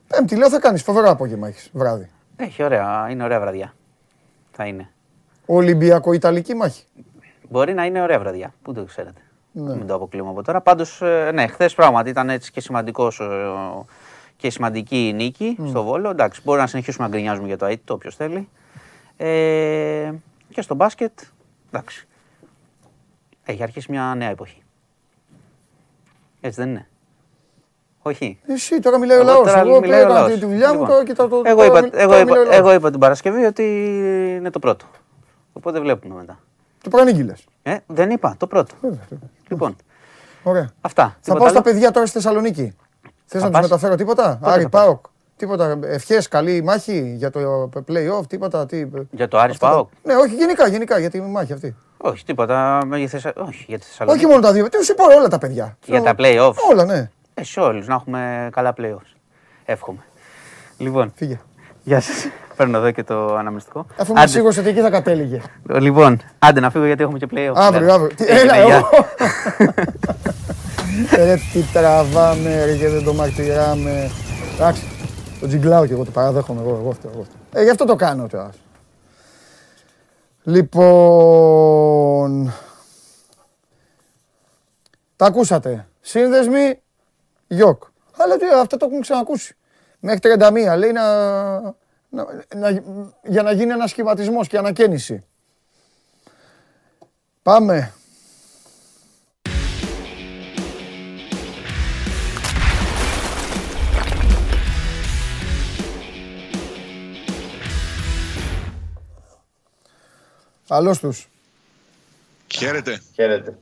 Πέμπτη λέω θα κάνεις, φοβερό απόγευμα έχεις, βράδυ. Έχει ωραία, είναι ωραία βραδιά. Θα είναι. Ολυμπιακο-Ιταλική μάχη. Μπορεί να είναι ωραία βραδιά. Πού το ξέρετε. Ναι. Μην το αποκλείουμε από τώρα. Πάντως, ναι, χθες πράγματι ήταν έτσι και σημαντικός και σημαντική η νίκη στο Βόλο. Εντάξει, μπορεί να συνεχίσουμε να γκρινιάζουμε για το ΑΕΤ, όποιος θέλει. Ε, και στο μπάσκετ, εντάξει. Έχει αρχίσει μια νέα εποχή. Έτσι δεν είναι. Όχι. Εσύ τώρα μιλάει ο Εγώ λαός. τώρα Εγώ μιλάει ο έκανα λαός. τη τη δουλειά μου Λοιπόν, τώρα κοίτα το. Εγώ τώρα είπα, μιλ- εγώ, τώρα είπα, μιλάει ο λαός. εγώ είπα την Παρασκευή ότι είναι το πρώτο. Οπότε βλέπουμε μετά. Το προανήγγειλες. Ε, δεν είπα, το πρώτο. Λοιπόν, Ωραία. αυτά. Θα Τίποτα πάω στα άλλο; παιδιά τώρα στη Θεσσαλονίκη. Θες να τους πας; μεταφέρω τίποτα; Πότε Άρη θα πας; Πάοκ. Τίποτα. Ευχές, καλή μάχη για το play-off, τίποτα. Τι... Για το Άρης αυτά τα- ΠΑΟΚ; Ναι, όχι, γενικά, γενικά για τη μάχη αυτή. Όχι, τίποτα. Για Θεσσα... Όχι, για τη Θεσσαλονίκη. Όχι μόνο τα δύο. Τι σου είπα όλα τα παιδιά. Για τα play-off. Όλα, ναι. Ε, σε όλους να έχουμε καλά play-offs. Εύχομαι. Λοιπόν, Φύγε. γεια σας. Παίρνω εδώ και το αναμνηστικό. Αφού είμαι Άντε, σίγουρος ότι εκεί θα κατέληγε. Λοιπόν, άντε να φύγω γιατί έχουμε και play-off. Αύριο, Ναι. αύριο. Τι- Έγινε, Έλα, γεια. εγώ. *laughs* Ρε τι τραβάμε ρε και δεν το μαρτυράμε. Εντάξει, το τζιγκλάω και εγώ, το παραδέχομαι εγώ, εγώ αυτό. Εγώ αυτό. Ε, γι' αυτό το κάνω τώρα. Λοιπόν, τα ακούσατε. Σύνδεσμοι, γιοκ. Αλλά τι, αυτά το έχουν ξανακούσει. Μέχρι 31 λέει να, να, να- για να γίνει ένα σχηματισμός και ανακαίνιση. Πάμε. Καλώς τους. Χαίρετε. Χαίρετε.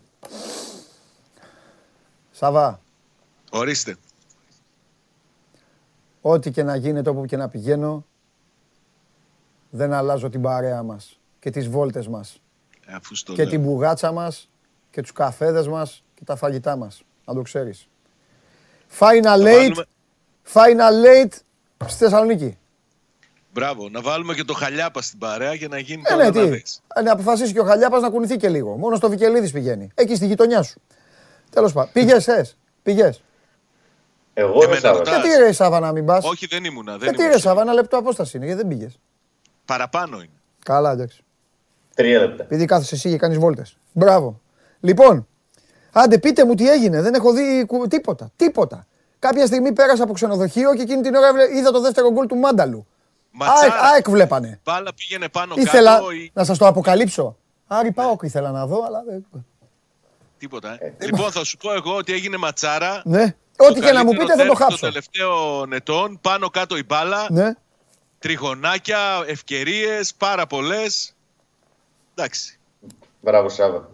Σαβά, Ορίστε. ό,τι και να γίνεται, όπου και να πηγαίνω, δεν αλλάζω την παρέα μας και τις βόλτες μας Ε, Αφού στο και λέω. την μπουγάτσα μας και τους καφέδες μας και τα φαγητά μας. Να το ξέρεις. Final Να late, βάλουμε- final late στη Θεσσαλονίκη. Μπράβο. Να βάλουμε και το χαλιάπα στην παρέα για να γίνει Ε, το ναι, τι. αναδέξ. Ε, Να αποφασίσει και ο Χαλιάπας να κουνηθεί και λίγο. Μόνο στο Βικελίδης πηγαίνει. Εκεί στη γειτονιά σου. Τέλος πάντων. Πήγες, ες. Πήγες; Εγώ Εμένα δεν Σάββατο. ρωτάς. Γιατί ρε Σάβα να μην πας; Όχι, δεν ήμουνα. Δεν Γιατί ήμουν ρε στο- Σάβα, ένα λεπτό απόσταση είναι, γιατί δεν πήγες; Παραπάνω είναι. Καλά, εντάξει. Τρία λεπτά. Επειδή κάθεσαι εσύ και κάνεις βόλτες. Μπράβο. Λοιπόν, άντε πείτε μου τι έγινε. Δεν έχω δει κου- τίποτα. Τίποτα. Κάποια στιγμή πέρασα από ξενοδοχείο και εκείνη την ώρα έβλε- είδα το δεύτερο γκολ του Μάνταλου. ΑΕΚ, Ματσάρα. ΑΕΚ βλέπανε. Μπάλα πήγαινε πάνω Ήθελα κάτω ή να σας το αποκαλύψω. Άρη Πάοκ ήθελα να δω, αλλά δεν... τίποτα. Ε. Λοιπόν, θα σου πω εγώ ότι έγινε ματσάρα. Ναι. Το Ό,τι και να μου καλύτερο πείτε θα το ντέρμπι χάψω. Των τελευταίων ετών, πάνω κάτω η μπάλα, Ναι. Τριγωνάκια, ευκαιρίες, πάρα πολλές. Εντάξει. Μπράβο, Σάββα. Αλλού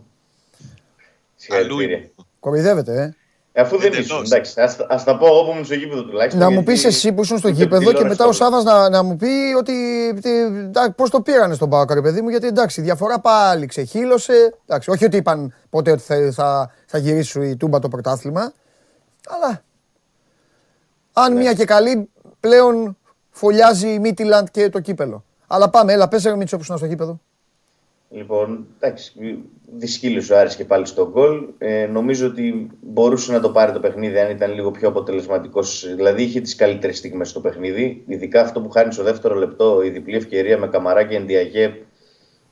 Συγχαρητήρια. είναι. Κοροϊδεύετε, ε. Αφού δεν Εντελώς. ήσουν, εντάξει, ας, ας τα πω εγώ που ήμουν στο γήπεδο τουλάχιστον. Να μου γιατί πεις εσύ που ήσουν στο ούτε γήπεδο και τηλεόραση μετά ο το βλέπω. Σάβας να, να μου πει ότι τι, εντά- πώς το πήρανε στον Πάοκ ρε παιδί μου γιατί εντάξει η διαφορά πάλι ξεχύλωσε. Εντάξει, όχι ότι είπαν ποτέ ότι θα, θα, θα γυρίσει η Τούμπα το πρωτάθλημα αλλά αν Ναι. μια και καλή πλέον φωλιάζει η Μίτιλαντ και το κύπελο. Αλλά πάμε, έλα πες ρε Μίτσο που ήσουν στο γήπεδο. Λοιπόν, εντάξει, δυσκύλησε ο Άρης και πάλι στον γκολ. Ε, νομίζω ότι μπορούσε να το πάρει το παιχνίδι αν ήταν λίγο πιο αποτελεσματικός. Δηλαδή είχε τις καλύτερες στιγμές στο παιχνίδι. Ειδικά αυτό που χάνει στο δεύτερο λεπτό, η διπλή ευκαιρία με καμαρά και ενδιαγέ.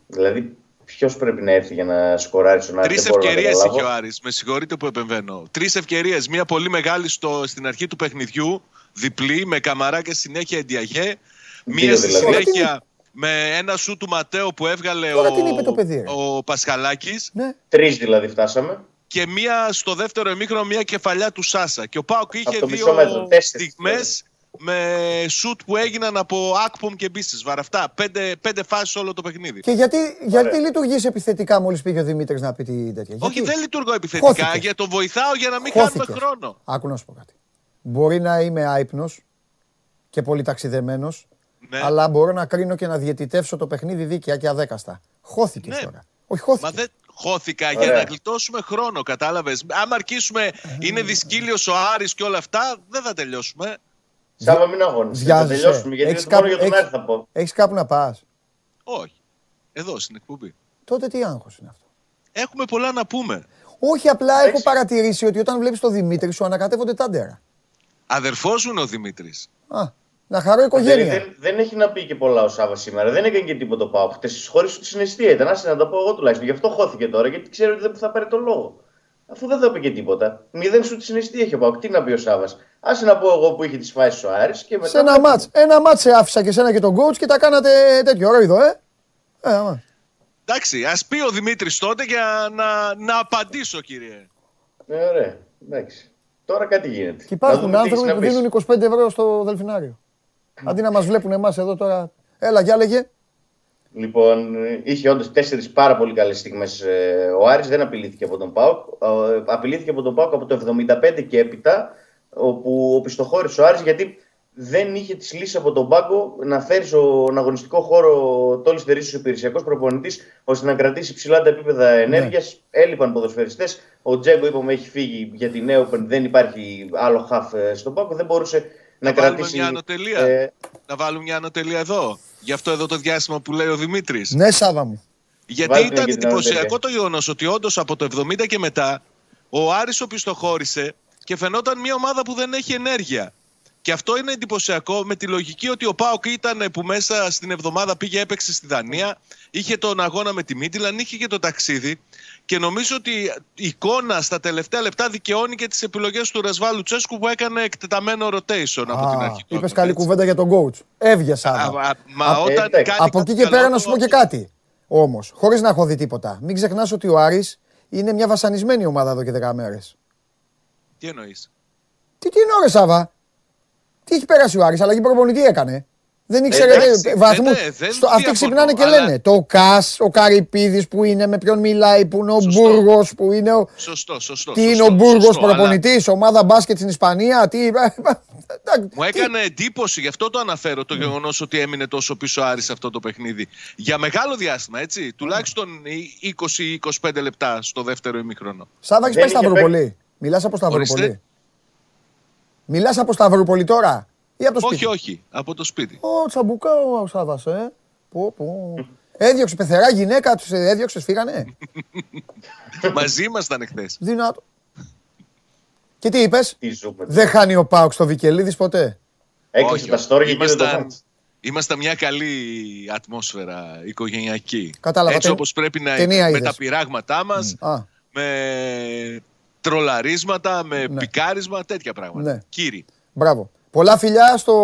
Δηλαδή, ποιος πρέπει να έρθει για να σκοράρει στον Άρη; Τρεις δεν μπορώ να ευκαιρίες καταλάβω. είχε ο Άρης. Με συγχωρείτε που επεμβαίνω. Τρεις ευκαιρίες. Μία πολύ μεγάλη στο, στην αρχή του παιχνιδιού. Διπλή με καμαρά και συνέχεια εντιαγέ. Μία στη δηλαδή. συνέχεια με ένα σου του Ματέο που έβγαλε Τώρα ο, την είπε το παιδί, ρε. ο Πασχαλάκης. Ναι. Τρεις δηλαδή φτάσαμε. Και μία στο δεύτερο εμίχρονο, μία κεφαλιά του Σάσα. Και ο Πάοκ είχε Από το δύο μισό μέτρο, τέσσερις στιγμές δηλαδή. με σουτ που έγιναν από Ακπομ και Μπίστε. Βαραυτά. Πέντε, πέντε φάσεις όλο το παιχνίδι. Και γιατί, γιατί λειτουργείς επιθετικά μόλις πήγε ο Δημήτρης να πει τη τέτοια. Όχι, Γιατί; δεν λειτουργώ επιθετικά. Χώθηκε. Για το βοηθάω για να μην Χώθηκες. χάνουμε χρόνο. Άκου να σου πω κάτι. Μπορεί να είμαι άϊπνος και πολύ ταξιδεμένος, Ναι. αλλά μπορώ να κρίνω και να διαιτητεύσω το παιχνίδι δίκαια και αδέκαστα. Χώθηκες Ναι. τώρα. Όχι, χώθηκε. Μα δεν χώθηκα για Ωραία. να γλιτώσουμε χρόνο, κατάλαβες. Άμα αρχίσουμε, είναι δυσκύλιος ο Άρης και όλα αυτά, δεν θα τελειώσουμε. Σάβα μην αγώνεσαι. Θα Βιάζεσαι. τελειώσουμε. Γιατί Έχεις δεν μόνο κάπου- για τον έχεις- Άρη θα πω. Έχεις κάπου να πας. Όχι. Εδώ στην εκπομπή. Τότε τι άγχος είναι αυτό. Έχουμε πολλά να πούμε. Όχι, απλά έχω Έχεις- παρατηρήσει ότι όταν βλέπεις τον Δημήτρη σου ανακατεύονται τα ντέρα. Αδερφός μου είναι ο Δημήτρης. Α, να χαρώ Δεν, οικογένεια. δεν, δεν έχει να πει και πολλά ο Σάβα σήμερα. Δεν έκανε και τίποτα ο Πάο. Χτες χωρί τη συναισθία ήταν. Άσε να το πω εγώ τουλάχιστον. Γι' αυτό χώθηκε τώρα, γιατί ξέρω ότι δεν θα πάρει τον λόγο. Αφού δεν θα είπε και τίποτα. Μηδέν σου τη συναισθία έχει ο Πάο. Τι να πει ο Σάβα. Άσε να πω εγώ που είχε τις φάσεις ο Άρης και μετά. Σε ένα μάτς. Ένα μάτς σε άφησα και σένα και τον coach και τα κάνατε τέτοιο ρόιδο, ε. Ε, άμα. Εντάξει, ας πει ο Δημήτρης τότε για να, να απαντήσω, κύριε. Ναι, ωραία. Εντάξει. Τώρα κάτι γίνεται. Και υπάρχουν Να δούμε τι έχεις άνθρωποι να που πεις. δίνουν 25 ευρώ στο Δελφινάριο. Αντί να μας βλέπουν εμάς εδώ τώρα. Έλα, για λέγε. Λοιπόν, είχε όντως τέσσερις πάρα πολύ καλές στιγμές ο Άρης, δεν απειλήθηκε από τον Πάοκ. Ε, Απειλήθηκε από τον Πάοκ από το 75 και έπειτα, όπου οπισθοχώρησε ο Άρης γιατί δεν είχε τις λύσεις από τον πάγκο να φέρει στον αγωνιστικό χώρο το Λιστερίσιο υπηρεσιακός προπονητής, ώστε να κρατήσει ψηλά τα επίπεδα ενέργειας. Έλειπαν ποδοσφαιριστές. Ο Τζέγκο, είπαμε, έχει φύγει για την Νέοπεν, δεν υπάρχει άλλο χαφ ε, στον πάγκο. Δεν μπορούσε να, Να βάλουμε κρατήσει. μια ανωτελεία. ε, Να βάλουμε μια ανωτελεία εδώ. Γι' αυτό εδώ το διάστημα που λέει ο Δημήτρης. Ναι, Σάβα μου. Γιατί Βάλτε ήταν και την εντυπωσιακό ανωτελεία. το γεγονός ότι όντως από το 70 και μετά ο Άρης οπισθοχώρησε και φαινόταν μια ομάδα που δεν έχει ενέργεια. Και αυτό είναι εντυπωσιακό με τη λογική ότι ο Πάοκ ήταν που μέσα στην εβδομάδα πήγε έπαιξε στη Δανία, είχε τον αγώνα με τη Μίτιλαν, είχε και το ταξίδι. Και νομίζω ότι η εικόνα στα τελευταία λεπτά δικαιώνει και τις επιλογές του Ρεσβάλου Τσέσκου που έκανε εκτεταμένο rotation από την αρχή. του Είπες αγώνα, καλή έτσι. κουβέντα για τον coach. Έβγε Α, Σάβα. α, Μα Α, όταν εντάξει. κάνει Από κάτι εκεί και πέρα καλό, να σου πω το- και κάτι. Όμως, χωρίς να έχω δει τίποτα. Μην ξεχνάς ότι ο Άρης είναι μια βασανισμένη ομάδα εδώ και 10 μέρες. Τι εννοείς; Τι, τι είναι ώρα, Σάβα; Τι έχει περάσει ο Άρης, αλλαγή προπονητή έκανε. Δεν ήξερε εντάξει, βαθμούς. δεν- δεν Αυτοί διαφωνώ, ξυπνάνε και αλλά- λένε. Το Κας, ο Καρυπίδης που είναι, με ποιον μιλάει, που είναι ο Σωστό. Μπούργος, που είναι ο. Σωστό, σωστό. Τι είναι σωστό, ο Μπούργος σωστό, αλλά- προπονητής, ομάδα μπάσκετ στην Ισπανία. Τι. Μου έκανε εντύπωση, γι' αυτό το αναφέρω, το γεγονός ότι έμεινε τόσο πίσω ο Άρης σε αυτό το παιχνίδι. Για μεγάλο διάστημα, έτσι. Τουλάχιστον 20-25 λεπτά στο δεύτερο ημίχρονο. Σάβα, έχει Δεν πάει είχε Σταυρούπολη. Μιλάς από Σταυρούπολη. Ορίστε. Μιλάς από Σταυρούπολη τώρα ή από το σπίτι; Όχι, όχι, από το σπίτι. Ω, τσαμπουκά ο Σάβα, ε. Πω, πω. Έδιωξε πεθερά γυναίκα, τους έδιωξες, φύγανε. *laughs* Μαζί ήμασταν εχθές. Δυνατό. Και τι είπες, Τι ζούμε. Δεν χάνει ο Πάουξ στο Βικελίδης ποτέ; Έκλεισε τα στόρια και δεν το ήμασταν, μάτς. ήμασταν μια καλή ατμόσφαιρα οικογενειακή. Κατάλαβα, Έτσι τε- όπως πρέπει να ταινία είναι. Με είδες. τα πειράγματά μας, Α, με τρολαρίσματα, με πικάρισμα, τέτοια πράγματα. Ναι. Κύριοι. μπράβο. Πολλά φιλιά στο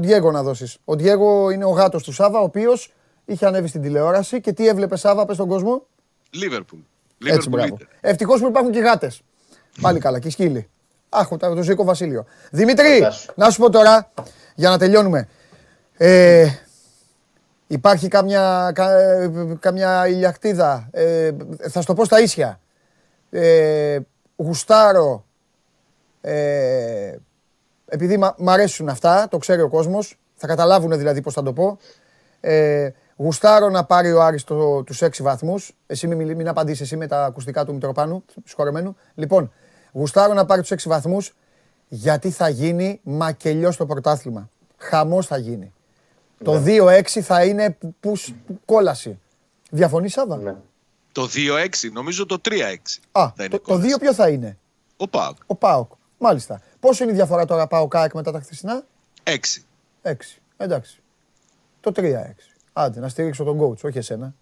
Ντιέγκο να δώσεις. Ο Ντιέγκο είναι ο γάτος του Σάβα, ο οποίος είχε ανέβει στην τηλεόραση και τι έβλεπε Σάβα, πες στον κόσμο; Λίβερπουλ. Έτσι, Λίβερπουλ μπράβο. είτε. Ευτυχώς που υπάρχουν και γάτες. Πάλι καλά, και σκύλοι. Αχ, το, το Ζήκο Βασίλειο. Δημήτρη, Φαντάσου. να σου πω τώρα, για να τελειώνουμε. Ε, υπάρχει κάμια, κα, ε, κάμια ηλιακτίδα. Ε, θα σου το πω στα ίσια. Ε, γουστάρω. Ε, επειδή μ' μ' αρέσουν αυτά, το ξέρει ο κόσμος, θα καταλάβουν δηλαδή πώς θα το πω. Ε, γουστάρω να πάρει ο Άρης το, τους έξι βαθμούς. Εσύ μην, μιλ- μην απαντήσεις εσύ με τα ακουστικά του Μητροπάνου, συγχωρεμένου. Λοιπόν, γουστάρω να πάρει τους έξι βαθμούς γιατί θα γίνει μακελιό στο πρωτάθλημα. Χαμός θα γίνει. Το 2-6 θα είναι που, που- κόλαση. Διαφωνείς, Σάβα; Ναι. Το 2-6, νομίζω το 3-6. Α, θα είναι το, το κόντρα. 2 ποιο θα είναι; Ο Πάοκ. Ο Πάοκ. Μάλιστα. Πόσο είναι η διαφορά τώρα Πάοκ ΑΕΚ μετά τα χθεσινά; 6. 6. Εντάξει. Το 3-6. Άντε, να στηρίξω τον coach, όχι εσένα.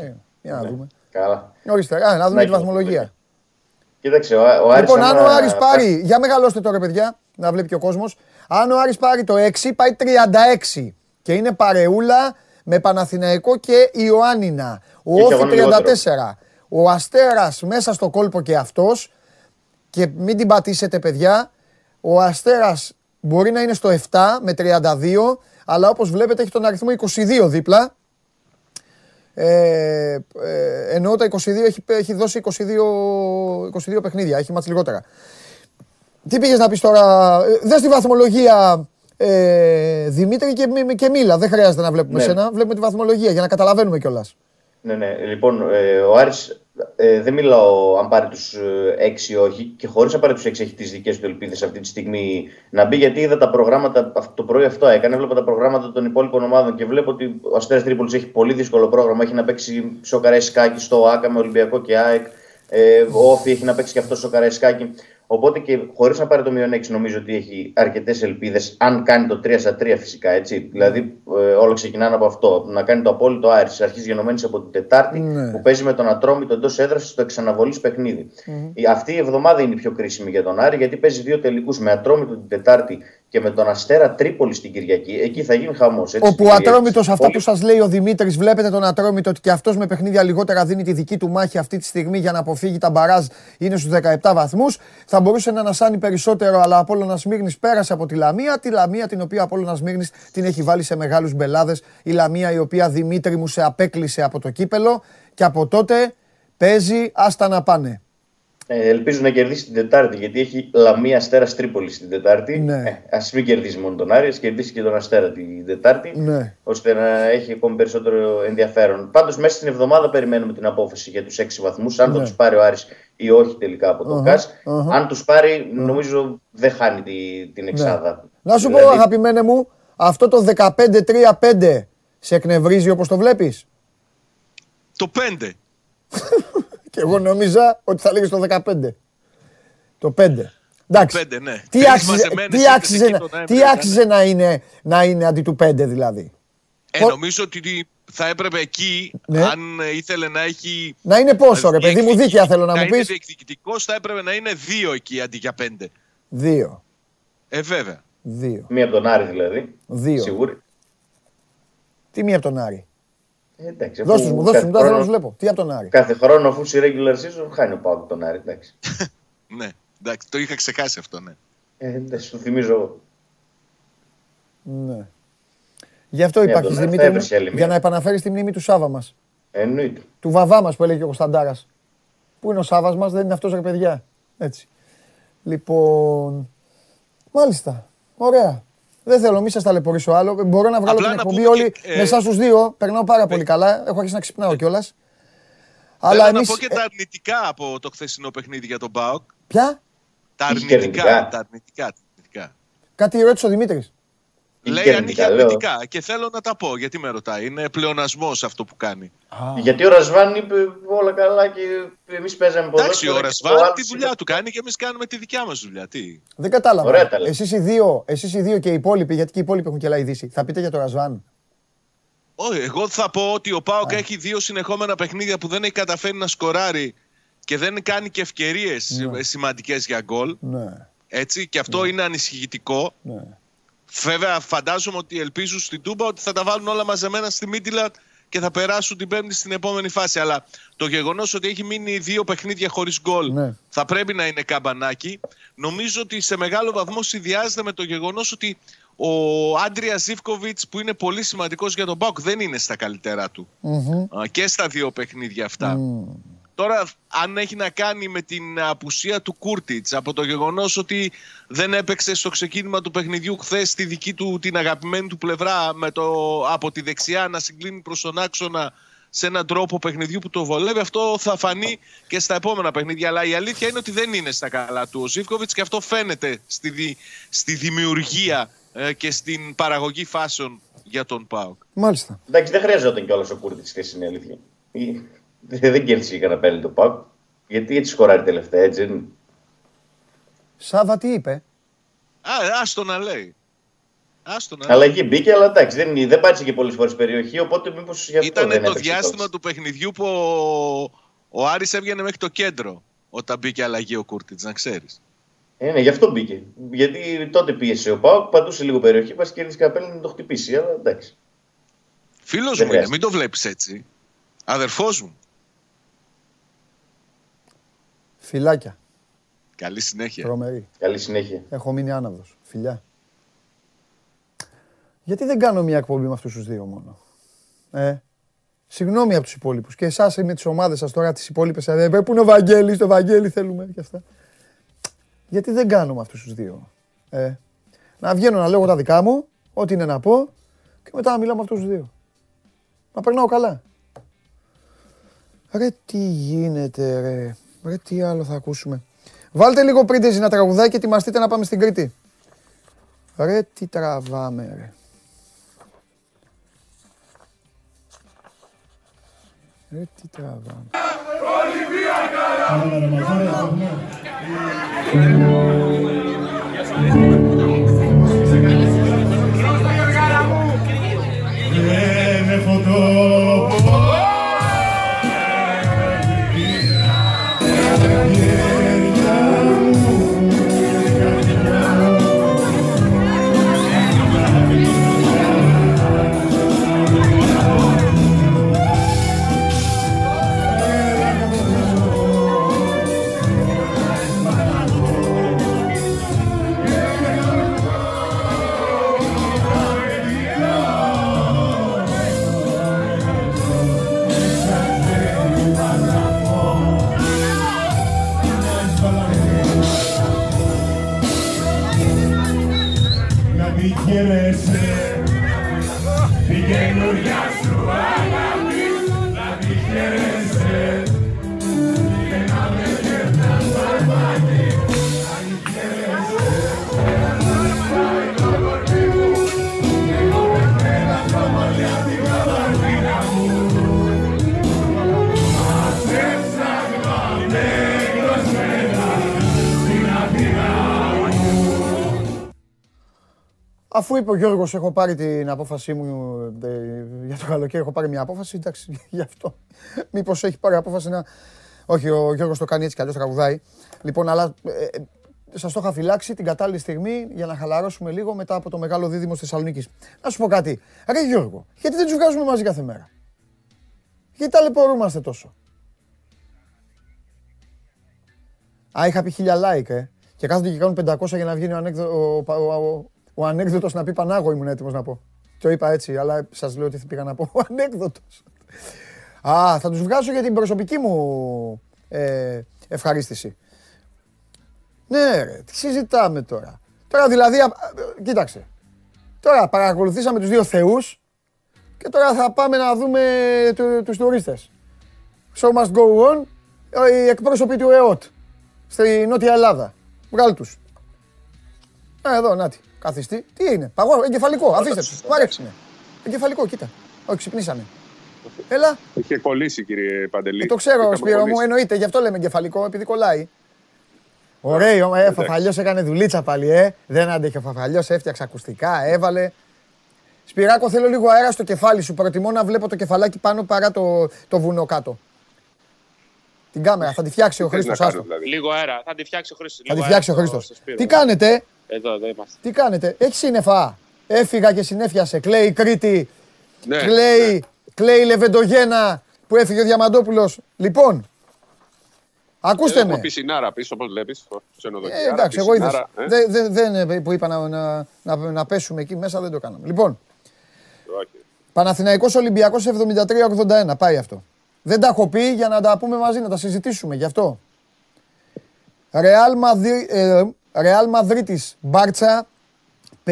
ε, για να δούμε. Καλά. Ορίστε, α, να δούμε Ναι, τη βαθμολογία. Κοίταξε, ο, ο Άρης Λοιπόν, αν ο άμα- Άρης πάρει, για μεγαλώστε τώρα παιδιά, να βλέπει και ο κόσμος. Αν ο Άρης πάρει το 6, πάει 36 και είναι παρεούλα με Παναθηναϊκό και Ιωάννινα. Ο Είχε Όφη αγώνα 34. Ο Αστέρας μέσα στο κόλπο και αυτός και μην την πατήσετε παιδιά, ο Αστέρας μπορεί να είναι στο 7 με 32, αλλά όπως βλέπετε έχει τον αριθμό 22 δίπλα. Ε, ε, εννοώ τα 22 έχει, έχει δώσει 22, 22 παιχνίδια, έχει μάτς λιγότερα. Τι πήγες να πεις τώρα, ε, δες τη βαθμολογία ε, Δημήτρη και, μη- και μίλα, δεν χρειάζεται να βλέπουμε Ναι. σένα, βλέπουμε τη βαθμολογία για να καταλαβαίνουμε κιόλας. Ναι, ναι. Λοιπόν, ε, ο Άρης ε, δεν μιλάω αν πάρει τους 6 ή όχι και χωρίς να πάρει τους 6 έχει τις δικές του ελπίδες αυτή τη στιγμή να μπει. Γιατί είδα τα προγράμματα, αυ- το πρωί αυτό έκανε. Έβλεπα τα προγράμματα των υπόλοιπων ομάδων και βλέπω ότι ο Αστέρας Τρίπολης έχει πολύ δύσκολο πρόγραμμα. Έχει να παίξει στο Καραϊσκάκι, στο ΑΚΑ με Ολυμπιακό και ΑΕΚ. Ε, ο Όφη έχει να παίξει και αυτό στο Καραϊσκάκι. Οπότε και χωρίς να πάρει το μείον 6, νομίζω ότι έχει αρκετές ελπίδες. Αν κάνει το 3 στα 3 φυσικά έτσι. Δηλαδή, ε, όλα ξεκινάνε από αυτό. Να κάνει το απόλυτο Άρης αρχή γενομένης από την Τετάρτη Ναι. που παίζει με τον Ατρόμητο εντός έδρας στο εξαναβολής παιχνίδι. Η- Αυτή η εβδομάδα είναι η πιο κρίσιμη για τον Άρη γιατί παίζει δύο τελικούς με Ατρόμητο την Τετάρτη και με τον Αστέρα Τρίπολη την Κυριακή. Εκεί θα γίνει χαμός. Όπου ο Ατρόμητος, αυτά που σας λέει ο Δημήτρης, βλέπετε τον Ατρόμητο ότι και αυτός με παιχνίδια λιγότερα δίνει τη δική του μάχη αυτή τη στιγμή για να αποφύγει τα μπαράζ, είναι στους 17 βαθμούς. Θα μπορούσε να ανασάνει περισσότερο, αλλά ο Απόλλωνας Σμύρνης πέρασε από τη Λαμία. Τη Λαμία την οποία ο Απόλλωνας Σμύρνης την έχει βάλει σε μεγάλους μπελάδες. Η Λαμία η οποία Δημήτρη μου σε απέκλεισε από το κύπελο και από τότε παίζει άστα να πάνε. Ε, ελπίζω να κερδίσει την Τετάρτη γιατί έχει Λαμία Αστέρας Τρίπολη την Τετάρτη. Ναι. Ε, Α μην κερδίσει μόνο τον Άρη, ας κερδίσει και τον Αστέρα την Τετάρτη. Ναι. ώστε να έχει ακόμη περισσότερο ενδιαφέρον. Πάντως, μέσα στην εβδομάδα περιμένουμε την απόφαση για τους 6 βαθμούς. Αν Ναι. θα τους πάρει ο Άρης ή όχι τελικά από τον Αχα, ΚΑΣ. αχα. Αν τους πάρει, νομίζω δεν χάνει τη, την εξάδα. Ναι. Να σου πω, Δηλαδή, αγαπημένε μου, αυτό το 15-3-5 σε εκνευρίζει όπως το βλέπεις; Το 5. *laughs* Και εγώ νόμιζα ότι θα λέγεις το 15. Το 5. Εντάξει. Το 5, ναι. Τι Τρεις άξιζε, μαζεμένες τι ήρθες άξιζε, εκεί να- το τι Νοέμβριο, άξιζε να, είναι, να είναι αντί του 5 δηλαδή. Ε, Πο- νομίζω ότι θα έπρεπε εκεί, Ναι. αν ε, ήθελε να έχει. Να είναι πόσο ρε παιδί μου, διεκδικη- δίκαια θέλω να μου είναι πεις. διεκδικητικός, θα έπρεπε να είναι 2 εκεί αντί για 5. Δύο. Ε, βέβαια. Δύο. Μία από τον Άρη δηλαδή. Δύο. Σίγουρη. Τι μία από τον Άρη. Ε, εντάξει, αφού Δώσ' τους μου, δώσ' τους κάθε μου, τώρα θέλω να χρόνο- τους βλέπω. Τι από τον Άρη. Κάθε χρόνο αφού σε regular season χάνει ο Πάοκ τον Άρη. Εντάξει. *laughs* Ναι, εντάξει, το είχα ξεχάσει αυτό, ναι. Ε, εντάξει, σου θυμίζω εγώ. Ναι. Γι' αυτό Μία υπάρχει τον Άρη, Δημήτρη θα μου, έβρισκε άλλη για μία. να επαναφέρεις τη μνήμη του Σάβα μας. Εννοείται. Του βαβά μας που έλεγε ο Κωνσταντάρας. Πού είναι ο Σάβας μας, δεν είναι αυτός ρε παιδιά. Έτσι. Λοιπόν, μάλιστα, ωραία. Δεν θέλω, μη σας ταλαιπωρήσω άλλο. Μπορώ να βγάλω Απλά την να εκπομπή πούμε όλοι και, ε, με εσάς τους δύο. Περνάω πάρα πολύ καλά. Έχω αρχίσει να ξυπνάω κιόλας. Αλλά Θέλω εμείς... να πω και ε, τα αρνητικά από το χθεσινό παιχνίδι για τον Μπάουκ. Ποια; Τα Είχε και αρνητικά. αρνητικά. Τα αρνητικά. τα αρνητικά. Κάτι ρώτησε ο Δημήτρης. Είχε Λέει και αν είχε αρνητικά, λέω. αρνητικά. Και θέλω να τα πω γιατί με ρωτάει. Είναι πλεονασμός αυτό που κάνει. Γιατί ο Ρασβάν είπε όλα καλά και εμείς παίζαμε Εντάξει, ποδόσφαιρο ο και Ρασβάν ο τη άλλος δουλειά είπε- του κάνει και εμείς κάνουμε τη δικιά μας δουλειά. Τι; Δεν κατάλαβα. Ωραία τα λέτε. Εσείς οι, δύο, εσείς οι δύο και οι υπόλοιποι, γιατί και οι υπόλοιποι έχουν και άλλα ειδήσει. Θα πείτε για το Ρασβάν. Όχι, εγώ θα πω ότι ο Πάοκ έχει δύο συνεχόμενα παιχνίδια που δεν έχει καταφέρει να σκοράρει και δεν κάνει και ευκαιρίες σημαντικές για γκολ. Ναι, Έτσι, και αυτό είναι ανησυχητικό. ναι. Βέβαια, φαντάζομαι ότι ελπίζουν στην Τούμπα ότι θα τα βάλουν όλα μαζεμένα στη Μίτιλαντ και θα περάσουν την Πέμπτη στην επόμενη φάση. Αλλά το γεγονός ότι έχει μείνει δύο παιχνίδια χωρίς γκολ Ναι. θα πρέπει να είναι καμπανάκι. Νομίζω ότι σε μεγάλο βαθμό συνδυάζεται με το γεγονός ότι ο Άντρια Ζήφκοβιτς, που είναι πολύ σημαντικός για τον Μπάουκ, δεν είναι στα καλύτερά του. Μμμ. Α, Και στα δύο παιχνίδια αυτά. Τώρα, αν έχει να κάνει με την απουσία του Κούρτιτς, από το γεγονός ότι δεν έπαιξε στο ξεκίνημα του παιχνιδιού χθες τη δική του την αγαπημένη του πλευρά με το, από τη δεξιά να συγκλίνει προς τον άξονα σε έναν τρόπο παιχνιδιού που το βολεύει, αυτό θα φανεί και στα επόμενα παιχνίδια. Αλλά η αλήθεια είναι ότι δεν είναι στα καλά του ο Ζήφκοβιτς και αυτό φαίνεται στη, δι- στη δημιουργία ε, και στην παραγωγή φάσεων για τον ΠΑΟΚ. Μάλιστα. Εντάξει, δεν χρειαζόταν κιόλας ο Κούρτη χθε είναι η αλήθεια. Δεν κέρδισε κανένα πέναλτι το Πάουκ. Γιατί έτσι σκοράρει τελευταία, έτσι δεν είναι. Σάβα τι είπε; Α, άστο να λέει. Άστο να λέει. Αλλαγή μπήκε, αλλά εντάξει, δεν, δεν πάτησε και πολλές φορές περιοχή, οπότε μήπως γι' αυτό Ήταν δεν το έπαιξε διάστημα τόσο. του παιχνιδιού που ο, ο Άρης έβγαινε μέχρι το κέντρο όταν μπήκε αλλαγή ο Κούρτιτς, να ξέρεις. Ε, ναι, γι' αυτό μπήκε. Γιατί τότε πίεσε ο Πάουκ, πατούσε λίγο περιοχή, πας κέρδισε καπέλα να το χτυπήσει. Αλλά εντάξει. Φίλος Δεν μου είναι, χρειάζεται. μην το βλέπεις έτσι. Αδερφός μου. Φιλάκια. Καλή συνέχεια. Τρομερή. Καλή συνέχεια. Έχω μείνει άναυδος. Φιλιά. Γιατί δεν κάνω μια εκπομπή με αυτούς τους δύο μόνο; Ε, συγγνώμη από τους υπόλοιπους. Και εσάς με τις ομάδες σας τώρα τις υπόλοιπες. Ε, πού είναι ο Βαγγέλης, το Βαγγέλη θέλουμε και αυτά. Γιατί δεν κάνω με αυτούς τους δύο; Ε, να βγαίνω να λέω τα δικά μου, ό,τι είναι να πω και μετά να μιλάω με αυτούς τους δύο. Να περνάω καλά. Ρε τι γίνεται ρε; Ρε τι άλλο θα ακούσουμε. Βάλτε λίγο πρίντεζι να τραγουδάει και ετοιμαστείτε να πάμε στην Κρήτη. Ρε τι τραβάμε ρε. Ρε τι τραβάμε. να Αφού είπε ο Γιώργος έχω πάρει την απόφασή μου ε, για το καλοκαίρι, έχω πάρει μια απόφαση, εντάξει, *laughs* γι' αυτό. Μήπως έχει πάρει απόφαση να... Όχι, ο Γιώργος το κάνει έτσι κι αλλιώς τραγουδάει. Λοιπόν, αλλά ε, ε, σας το είχα φυλάξει την κατάλληλη στιγμή για να χαλαρώσουμε λίγο μετά από το μεγάλο δίδυμο της Θεσσαλονίκης. Να σου πω κάτι. Ρε Γιώργο, γιατί δεν τους βγάζουμε μαζί κάθε μέρα; Γιατί ταλαιπωρούμαστε τόσο; Α, είχα πει χίλια like, ε. Και κάθονται και κάνουν 500 για να βγει ο, ανέκδο, ο, ο, ο, ο ανέκδοτος να πει Πανάγο ήμουν έτοιμος να πω. Το είπα έτσι, αλλά σας λέω τι θα πήγα να πω. Ο ανέκδοτος. Α, θα τους βγάζω για την προσωπική μου ε, ευχαρίστηση. Ναι ρε, τι συζητάμε τώρα. Τώρα δηλαδή, α, ε, κοίταξε. Τώρα παρακολουθήσαμε τους δύο θεούς και τώρα θα πάμε να δούμε του, τους τουρίστες. Show must go on, ε, οι εκπρόσωποι του ΕΟΤ στη Νότια Ελλάδα. Βγάλ τους. Α, εδώ, νάτι. Καθιστή. Τι είναι, παγό, εγκεφαλικό, αφήστε τους. Μ' αρέσει. ναι. Εγκεφαλικό, κοίτα. Όχι, ξυπνήσανε. Έλα, Είχε κολλήσει, κύριε Παντελή. ε, το ξέρω, Είχαμε Σπύρο μου, κολλήσει. εννοείται, γι' αυτό λέμε εγκεφαλικό, επειδή κολλάει. Ωραίο, ε, Φαφαλιός έκανε δουλίτσα πάλι, ε. Δεν άντεχε ο Φαφαλιός, έφτιαξε ακουστικά, έβαλε. Σπυράκο, θέλω λίγο αέρα στο κεφάλι σου. Προτιμώ να βλέπω το κεφαλάκι πάνω παρά το, το βουνό κάτω. Την κάμερα, θα τη φτιάξει ο Τι θες Χρήστος, να κάνω, άστο. δηλαδή; Λίγο αέρα. Θα τη φτιάξει ο Χρήστος. Θα τη Λίγο φτιάξει ο αέρα στο- Χρήστος. στο Σπύρο. Τι κάνετε, Εδώ, εδώ είμαστε. τι κάνετε, έχεις σύννεφα; Έφυγα και συνέφιασε. Κλαίει Κρήτη, Ναι, κλαίει, κλαίει Λεβεντογένα που έφυγε ο Διαμαντόπουλος. Λοιπόν, ακούστε Έχουμε με. πισινάρα πίσω, όπως βλέπεις. στο ξενοδοχείο. Ε, εντάξει, εγώ είδες. Πισινάρα, ε. Δεν δεν- δεν, ε, που είπα να, να, να, να πέσουμε εκεί μέσα, δεν το κάναμε. Λοιπόν, Όχι. Παναθηναϊκός Ολυμπιακός 73-81, πάει αυτό. Δεν τα έχω πει για να τα πούμε μαζί, να τα συζητήσουμε γι' αυτό. Ρεάλ, Μαδρί, ε, Ρεάλ Μαδρίτης Μπάρτσα 59-64.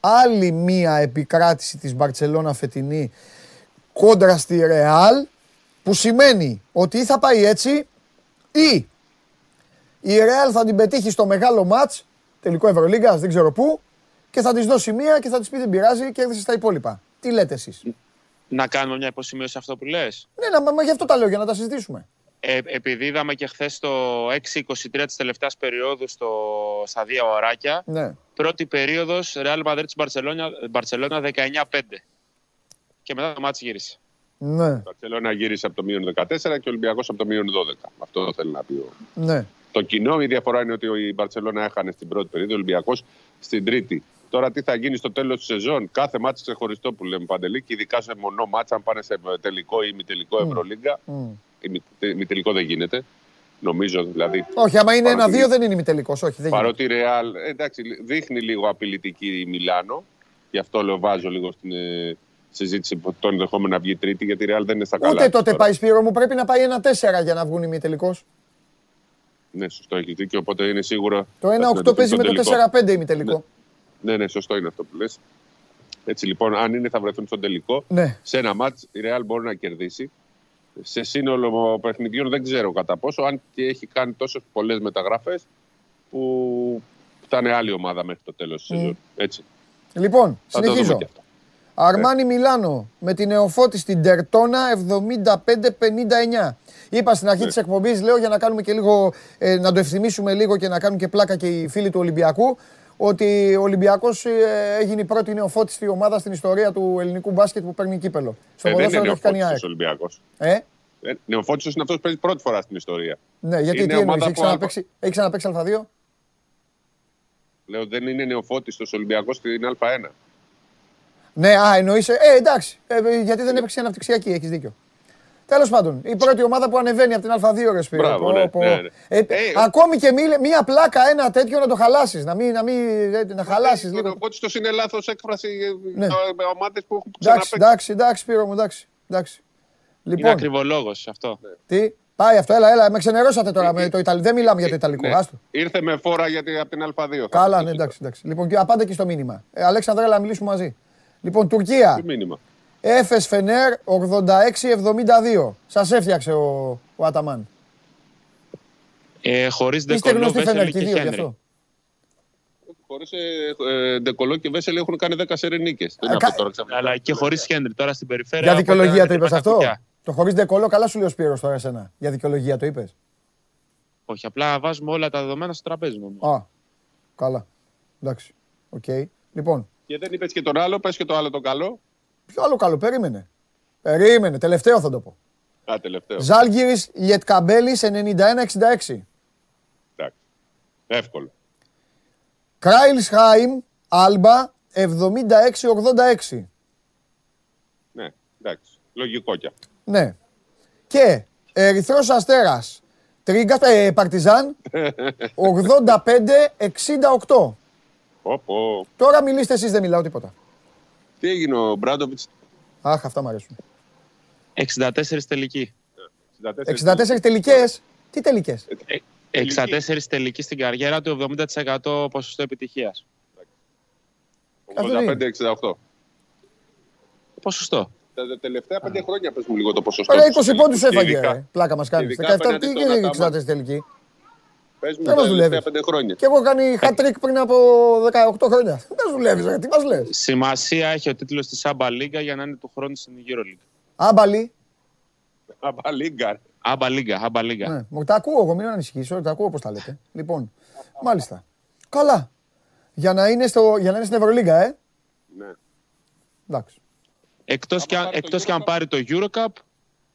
Άλλη μία επικράτηση της Μπαρτσελώνα φετινή κόντρα στη Ρεάλ που σημαίνει ότι ή θα πάει έτσι ή η Ρεάλ θα την πετύχει στο μεγάλο μάτς, τελικό Ευρωλίγκας, δεν ξέρω πού, και θα της δώσει μία και θα της πει δεν πειράζει και έρθει στα υπόλοιπα. Τι λέτε εσείς; Να κάνουμε μια υποσημείωση σε αυτό που λες; Ναι, να, μα, μα γι' αυτό τα λέω, για να τα συζητήσουμε. Ε, επειδή είδαμε και χθες το 6-23 της τελευταίας περίοδου στο, στα δύο ωράκια. Ναι. Πρώτη περίοδος Real Madrid Μπαρσελόνα 19-5. Και μετά το μάτι γύρισε. Ναι, Η Μπαρσελόνα γύρισε από το μείον 14 και ο Ολυμπιακός από το μείον 12. Αυτό θέλει να πει. ο- ναι. Το κοινό, η διαφορά είναι ότι η Μπαρσελόνα έχανε στην πρώτη περίοδο, ο Ολυμπιακός στην τρίτη. Τώρα τι θα γίνει στο τέλος της σεζόν, κάθε μάτι ξεχωριστό που λέμε παντελή και ειδικά σε μονό μάτσα, αν πάνε σε τελικό ή μη τελικό Ευρωλίγκα. Μμ. Ή μη, μη τελικό δεν γίνεται. Νομίζω δηλαδή. Όχι, άμα είναι Παρότι- ένα-δύο δεν είναι ημιτελικό. Όχι, δεν γίνεται. Παρότι η Ρεάλ εντάξει, δείχνει λίγο απειλητική η Μιλάνο. Γι' αυτό λέω βάζω λίγο στην ε, συζήτηση που το ενδεχόμενο να βγει τρίτη, γιατί η Ρεάλ δεν είναι στα καλά. Ούτε της τότε τώρα. πάει Σπύρο μου, πρέπει να πάει ένα-τέσσερα για να βγουν ημιτελικό. Ναι, σωστό, έχει δίκιο. Οπότε είναι σίγουρο. Το θα 1-8 συναντηθούν παίζει με στον το τελικό. 4-5 ημιτελικό. Ναι, ναι, σωστό είναι αυτό που λες. Έτσι λοιπόν, αν είναι θα βρεθούν στον τελικό. Ναι. Σε ένα μάτς η Real μπορεί να κερδίσει. Σε σύνολο παιχνιδιών δεν ξέρω κατά πόσο, αν και έχει κάνει τόσες πολλές μεταγραφές που θα είναι άλλη ομάδα μέχρι το τέλος της σεζόν. Έτσι. Λοιπόν, Θα το δούμε συνεχίζω. και αυτό. Αρμάνι Μιλάνο με την Εωφώτη στην Τερτόνα 75-59. Είπα στην αρχή της εκπομπής, λέω για να κάνουμε και λίγο, ε, να το ευθυμίσουμε λίγο και να κάνουν και πλάκα και οι φίλοι του Ολυμπιακού, ότι ο Ολυμπιακός έγινε η πρώτη νεοφώτιστη ομάδα στην ιστορία του ελληνικού μπάσκετ που παίρνει κύπελο. Στο Ε, δεν είναι ποδόσφαιρο το έχει κάνει η ΑΕΚ. νεοφώτιστος Ολυμπιακός. Ε, Ε, νεοφώτιστος είναι αυτός που παίζει πρώτη φορά στην ιστορία. ναι, γιατί Είναι τι εννοείς, ομάδα έχει που ξαναπέξει, έχει ξαναπέξει Α2. Λέω δεν είναι νεοφώτιστος Ολυμπιακός στην Α1. Ναι, α, εννοείς, ε, εντάξει, ε, γιατί δεν έπαιξε αναπτυξιακή, έχεις δίκιο. Τέλος πάντων, η πρώτη ομάδα που ανεβαίνει από την Α2 ρε Σπύρο. Μπράβο, Πω, ναι, πω. ναι, ναι. Ε, Ε, ακόμη και μη- μία πλάκα, ένα τέτοιο να το χαλάσεις, να μην, να μην, ε, να χαλάσεις Ο λίγο. νεοφώτιστος είναι λάθος έκφραση ε, Ναι. με ομάδες που έχουν Εντάξει, ξαναπέξει. εντάξει, εντάξει, Σπύρο μου, εντάξει, εντάξει. Είναι Λοιπόν, ακριβολόγος αυτό. τι, πάει αυτό, έλα, έλα, με ξενερώσατε τώρα με το Ιταλικό, δεν μιλάμε για το Ιταλικό, Ναι. άστο. Ήρθε με φόρα γιατί από την Α2. Καλά, ναι, εντάξει, εντάξει. Λοιπόν, και απάντα και στο μήνυμα. Ε, Αλέξανδρα, έλα, μιλήσουμε μαζί. Λοιπόν, Τουρκία. Τι μήνυμα; Έφες Φενέρ 86-72. Σας έφτιαξε ο, ο Αταμάν. Ε, Χωρίς Είστε Ντεκολό, γνωστοί Φενέρ Βέσελ και και οι δύο γι' Χένρι. αυτό. Χωρίς ε, ε, Ντεκολό και Βέσελ έχουν κάνει 10 σερενίκες. Δεν είναι κα- αυτό τώρα ξαφνικά. Αλλά και χωρίς Χένρι τώρα στην περιφέρεια. Για δικαιολογία το οπότε είπες τα αυτό. κουκιά. Το χωρίς δεκολό, καλά σου λέει ο Σπύρος τώρα εσένα. Για δικαιολογία το είπες. Όχι, απλά βάζουμε όλα τα δεδομένα στο τραπέζι νομίζω. Α, καλά. Εντάξει. Οκ. Λοιπόν, Και δεν είπες και τον άλλο, πες και το άλλο τον καλό. Ποιο άλλο καλό, περίμενε. Περίμενε, τελευταίο θα το πω. Α, τελευταίο. Ζαλγκίρις Λιετκαμπέλις 91-66. Εντάξει. Εύκολο. Κράιλσχάιμ Άλμπα 76-86. Ναι, εντάξει. Λογικό κι αυτό. Ναι. Και Ερυθρός Αστέρας Τρίγκα, ε, Παρτιζάν *laughs* 85-68. Πω, Τώρα μιλήστε εσείς, δεν μιλάω τίποτα. Τι έγινε ο Μπράντοβιτς; Αχ, αυτά μου αρέσουν. 64 τελική. 64 τελικές. Τι τελικές; Ε, 64 τελική στην καριέρα του, 70% ποσοστό επιτυχίας. 85-68. Ποσοστό. Τα τα τελευταία πέντε χρόνια πες μου λίγο το ποσοστό. Ωραία, του 20 στους πόντους τελικούς. έφαγε. Ειδικά- ρε. Πλάκα μας κάνεις. ειδικά 17 απέναντι τι στον και Αταμάν. 64 τελική. Πες μου Δεν τα μας δουλεύεις; τελευταία πέντε χρόνια. Και έχω κάνει hat-trick πριν από 18 χρόνια. Δεν δουλεύεις, ρε. τι μας λες; Σημασία έχει ο τίτλος της Άμπα Λίγκα για να είναι του χρόνου στην EuroLeague. Άμπαλι. Αμπα λίγκα. Άμπα Λίγκα, Άμπα Λίγκα. Ναι, μου τα ακούω εγώ, μην ανησυχήσω, τα ακούω πώς τα λέτε. Λοιπόν, μάλιστα. Καλά. Για να είναι, στο, για να είναι στην Ευρωλίγκα, ε. Ναι. Εντάξει. Εκτός, και, αν- πάρει το εκτός και αν Eurocup. πάρει το Eurocup,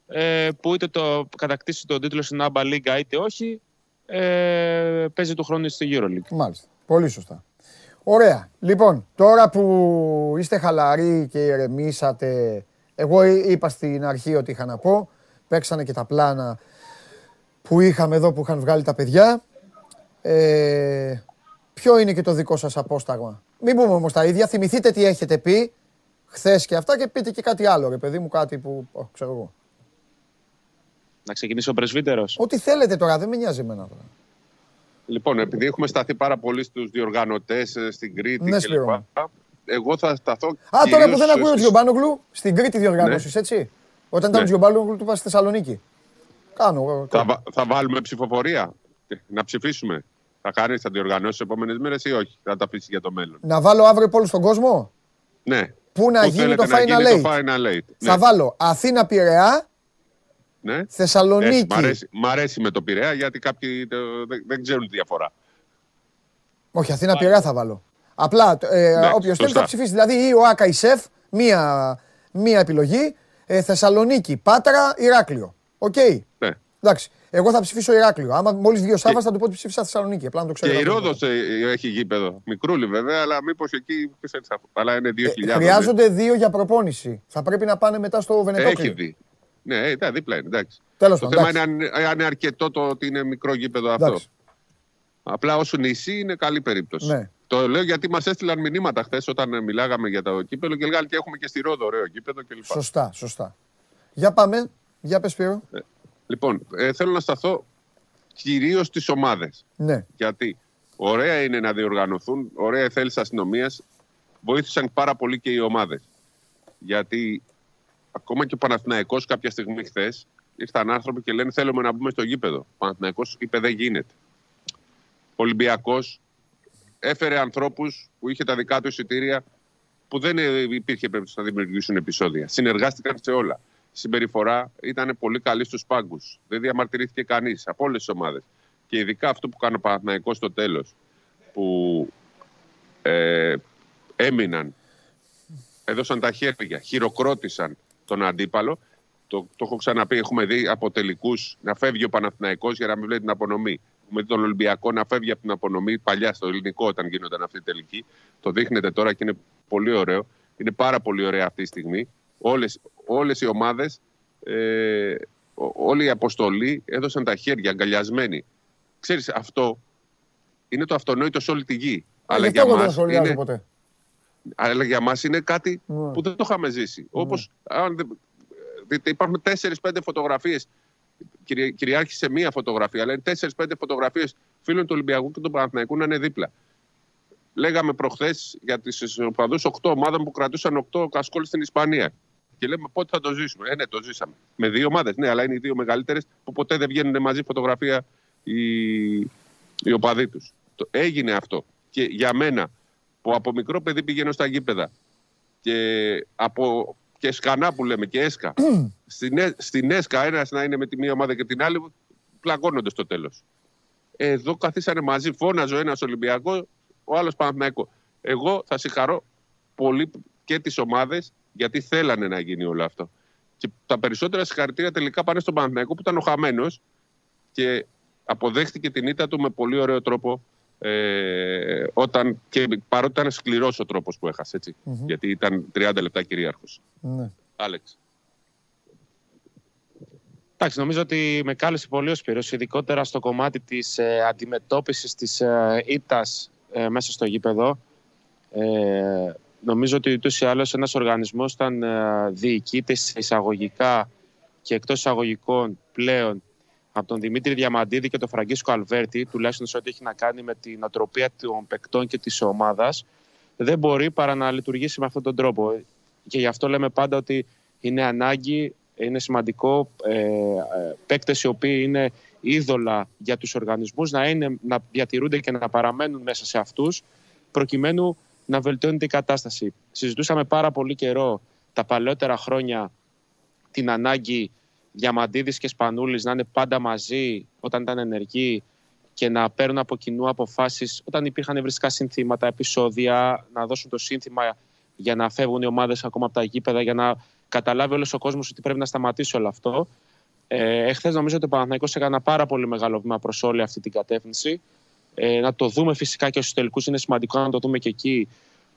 ε, που είτε το κατακτήσει τον τίτλο στην Άμπα Λίγκα είτε όχι, ε, παίζει του χρόνου στη EuroLeague. Μάλιστα. Πολύ σωστά. Ωραία. Λοιπόν, τώρα που είστε χαλαροί και ηρεμήσατε, εγώ εί- είπα στην αρχή ότι είχα να πω, παίξανε και τα πλάνα που είχαμε εδώ που είχαν βγάλει τα παιδιά. Ε, ποιο είναι και το δικό σας απόσταγμα; Μην πούμε όμως τα ίδια, θυμηθείτε τι έχετε πει χθες και αυτά και πείτε και κάτι άλλο, ρε παιδί μου, κάτι που, ω, ξέρω εγώ. Να ξεκινήσει ο πρεσβύτερος. Ό,τι θέλετε τώρα, δεν με νοιάζει εμένα τώρα. Λοιπόν, επειδή έχουμε σταθεί πάρα πολύ στους διοργανωτές ε, στην Κρήτη Ναι, κλπ. Σπύρο. Εγώ θα σταθώ Α, τώρα που κυρίως δεν ακούει ο στις- Τζιομπάνογλου, στην Κρήτη διοργάνωση, έτσι; Όταν ήταν ο Ναι. Τζιομπάνογλου, του είπα στη Θεσσαλονίκη. Κάνω. εγώ, Θα, κάνω. βα- θα βάλουμε ψηφοφορία; Να ψηφίσουμε; Θα κάνεις, θα διοργανώσεις τι επόμενες μέρες ή όχι; Θα τα αφήσεις για το μέλλον. Να βάλω αύριο πόλους στον κόσμο; Ναι. Πού να Πού γίνει το θέλετε να Final γίνει Eight; το Final Eight. Θα βάλω Αθήνα Πειραιά, ναι. Ε, Θεσσαλονίκη. μ, αρέσει, μ' αρέσει με το Πειραιά γιατί κάποιοι το- δεν, δεν ξέρουν τη διαφορά. Όχι, Αθήνα Πειραιά θα βάλω. Απλά ε, Εντάξει, όποιος θέλει σωστά. θα ψηφίσει. Δηλαδή ή ο Άκα ή Σεφ, μία, μία επιλογή. Ε, Θεσσαλονίκη, Πάτρα, Ηράκλειο. Οκ. Ναι. Εντάξει. Εγώ θα ψηφίσω Ηράκλειο. Άμα μόλις βγει ο Σάβα θα του πω ότι ψήφισα Θεσσαλονίκη. Απλά να το ξέρω. Και η να το Ρόδο έχει γήπεδο. Μικρούλι βέβαια, αλλά μήπως εκεί. ποιος έτσι θα- Αλλά είναι 2.000. Ε, χρειάζονται δύο για προπόνηση. Θα πρέπει να πάνε μετά στο Έχει Βενετόκλι. δει. Ναι, ε, τα δίπλα είναι. Εντάξει. Τέλος το πάντων, θέμα είναι αν, αν είναι αρκετό το ότι είναι μικρό γήπεδο αυτό. Εντάξει. Απλά όσο νησί είναι καλή περίπτωση. Ναι. Το λέω γιατί μας έστειλαν μηνύματα χθες όταν ε, μιλάγαμε για το κύπελο και λέγανε και έχουμε και στη Ρόδο ωραίο γήπεδο κλπ. Σωστά, σωστά. Για πάμε. Για πες Σπύρο. Λοιπόν, ε, θέλω να σταθώ κυρίως στις ομάδες. Ναι. Γιατί ωραία είναι να διοργανωθούν, ωραία η θέληση αστυνομίας. Βοήθησαν πάρα πολύ και οι ομάδες. Γιατί ακόμα και ο Παναθηναϊκός κάποια στιγμή χθες ήρθαν άνθρωποι και λένε θέλουμε να μπούμε στο γήπεδο. Ο Παναθηναϊκός είπε δεν γίνεται. Ο Ολυμπιακός έφερε ανθρώπους που είχε τα δικά του εισιτήρια που δεν ε, υπήρχε περίπτωση να δημιουργήσουν επεισόδια. Συνεργάστηκαν σε όλα. Η συμπεριφορά ήταν πολύ καλή στους πάγκους. Δεν διαμαρτυρήθηκε κανείς από όλες τις ομάδες. Και ειδικά αυτό που κάνει ο Παναθηναϊκός στο τέλος που ε, έμειναν, έδωσαν τα χέρια, χειροκρότησαν τον αντίπαλο. Το, το έχω ξαναπεί, έχουμε δει από τελικούς να φεύγει ο Παναθηναϊκός για να μην βλέπει την απονομή. Έχουμε δει τον Ολυμπιακό να φεύγει από την απονομή παλιά στο ελληνικό όταν γίνονταν αυτή η τελική. Το δείχνετε τώρα και είναι πολύ ωραίο. Είναι πάρα πολύ ωραία αυτή τη στιγμή. Όλες, όλες οι ομάδες, ε, ό- όλη η αποστολή έδωσαν τα χέρια αγκαλιασμένοι. Ξέρεις, αυτό είναι το αυτονόητο σε όλη τη γη. Αλλά Γι' για, αυτό εγώ δεν μας σχολιάζω είναι, ποτέ. Αλλά για μας είναι κάτι Ναι. που δεν το είχαμε ζήσει. Όπως αν δεν- δείτε, υπάρχουν 4-5 φωτογραφίες. Κυρι, κυριάρχησε μία φωτογραφία, αλλά είναι 4-5 φωτογραφίες φίλων του Ολυμπιακού και του Παναθηναϊκού να είναι δίπλα. Λέγαμε προχθές για τις οπαδούς 8 ομάδων που κρατούσαν 8 κασκόλ στην Ισπανία. Και λέμε πότε θα το ζήσουμε; Ε, ναι, το ζήσαμε. Με δύο ομάδες. Ναι, αλλά είναι οι δύο μεγαλύτερες που ποτέ δεν βγαίνουν μαζί φωτογραφία οι, οι οπαδοί τους. Έγινε αυτό. Και για μένα, που από μικρό παιδί πηγαίνω στα γήπεδα και από και σκανά που λέμε και έσκα. *clears throat* στην, Ε- στην έσκα ένας να είναι με τη μία ομάδα και την άλλη, πλακώνονται στο τέλος. Εδώ καθίσανε μαζί, φώναζε ο ένας Ολυμπιακό, ο άλλος Παναθηναϊκό. Εγώ θα συγχαρώ πολύ και τις ομάδες γιατί θέλανε να γίνει όλο αυτό. Και τα περισσότερα συγχαρητήρια τελικά πάνε στον Παναθηναϊκό που ήταν ο χαμένος και αποδέχτηκε την ήττα του με πολύ ωραίο τρόπο. Ε, όταν, και παρότι ήταν σκληρός ο τρόπος που έχασε, έτσι, γιατί ήταν 30 λεπτά κυρίαρχος. Ναι. Άλεξ. Εντάξει, νομίζω ότι με κάλεσε πολύ ο Σπύρος, ειδικότερα στο κομμάτι της ε, αντιμετώπισης της ε, ήττας ε, μέσα στο γήπεδο. Ε, νομίζω ότι ούτως ή άλλως ένας οργανισμός όταν ε, διοικείται σε εισαγωγικά και εκτός εισαγωγικών πλέον από τον Δημήτρη Διαμαντίδη και τον Φραγκίσκο Αλβέρτη, τουλάχιστον σε ό,τι έχει να κάνει με την οτροπία των παικτών και της ομάδας, δεν μπορεί παρά να λειτουργήσει με αυτόν τον τρόπο. Και γι' αυτό λέμε πάντα ότι είναι ανάγκη, είναι σημαντικό ε, ε, παίκτες οι οποίοι είναι είδωλα για τους οργανισμούς να, είναι, να διατηρούνται και να παραμένουν μέσα σε αυτούς προκειμένου να βελτιώνεται η κατάσταση. Συζητούσαμε πάρα πολύ καιρό τα παλαιότερα χρόνια την ανάγκη Διαμαντίδης και Σπανούλης να είναι πάντα μαζί όταν ήταν ενεργοί και να παίρνουν από κοινού αποφάσεις όταν υπήρχαν ευριστικά συνθήματα, επεισόδια, να δώσουν το σύνθημα για να φεύγουν οι ομάδες ακόμα από τα γήπεδα, για να καταλάβει όλος ο κόσμος ότι πρέπει να σταματήσει όλο αυτό. Ε, εχθές νομίζω ότι ο Παναθηναϊκός έκανε ένα πάρα πολύ μεγάλο βήμα προς όλη αυτή την κατεύθυνση. Ε, να το δούμε φυσικά και στους τελικούς είναι σημαντικό να το δούμε και εκεί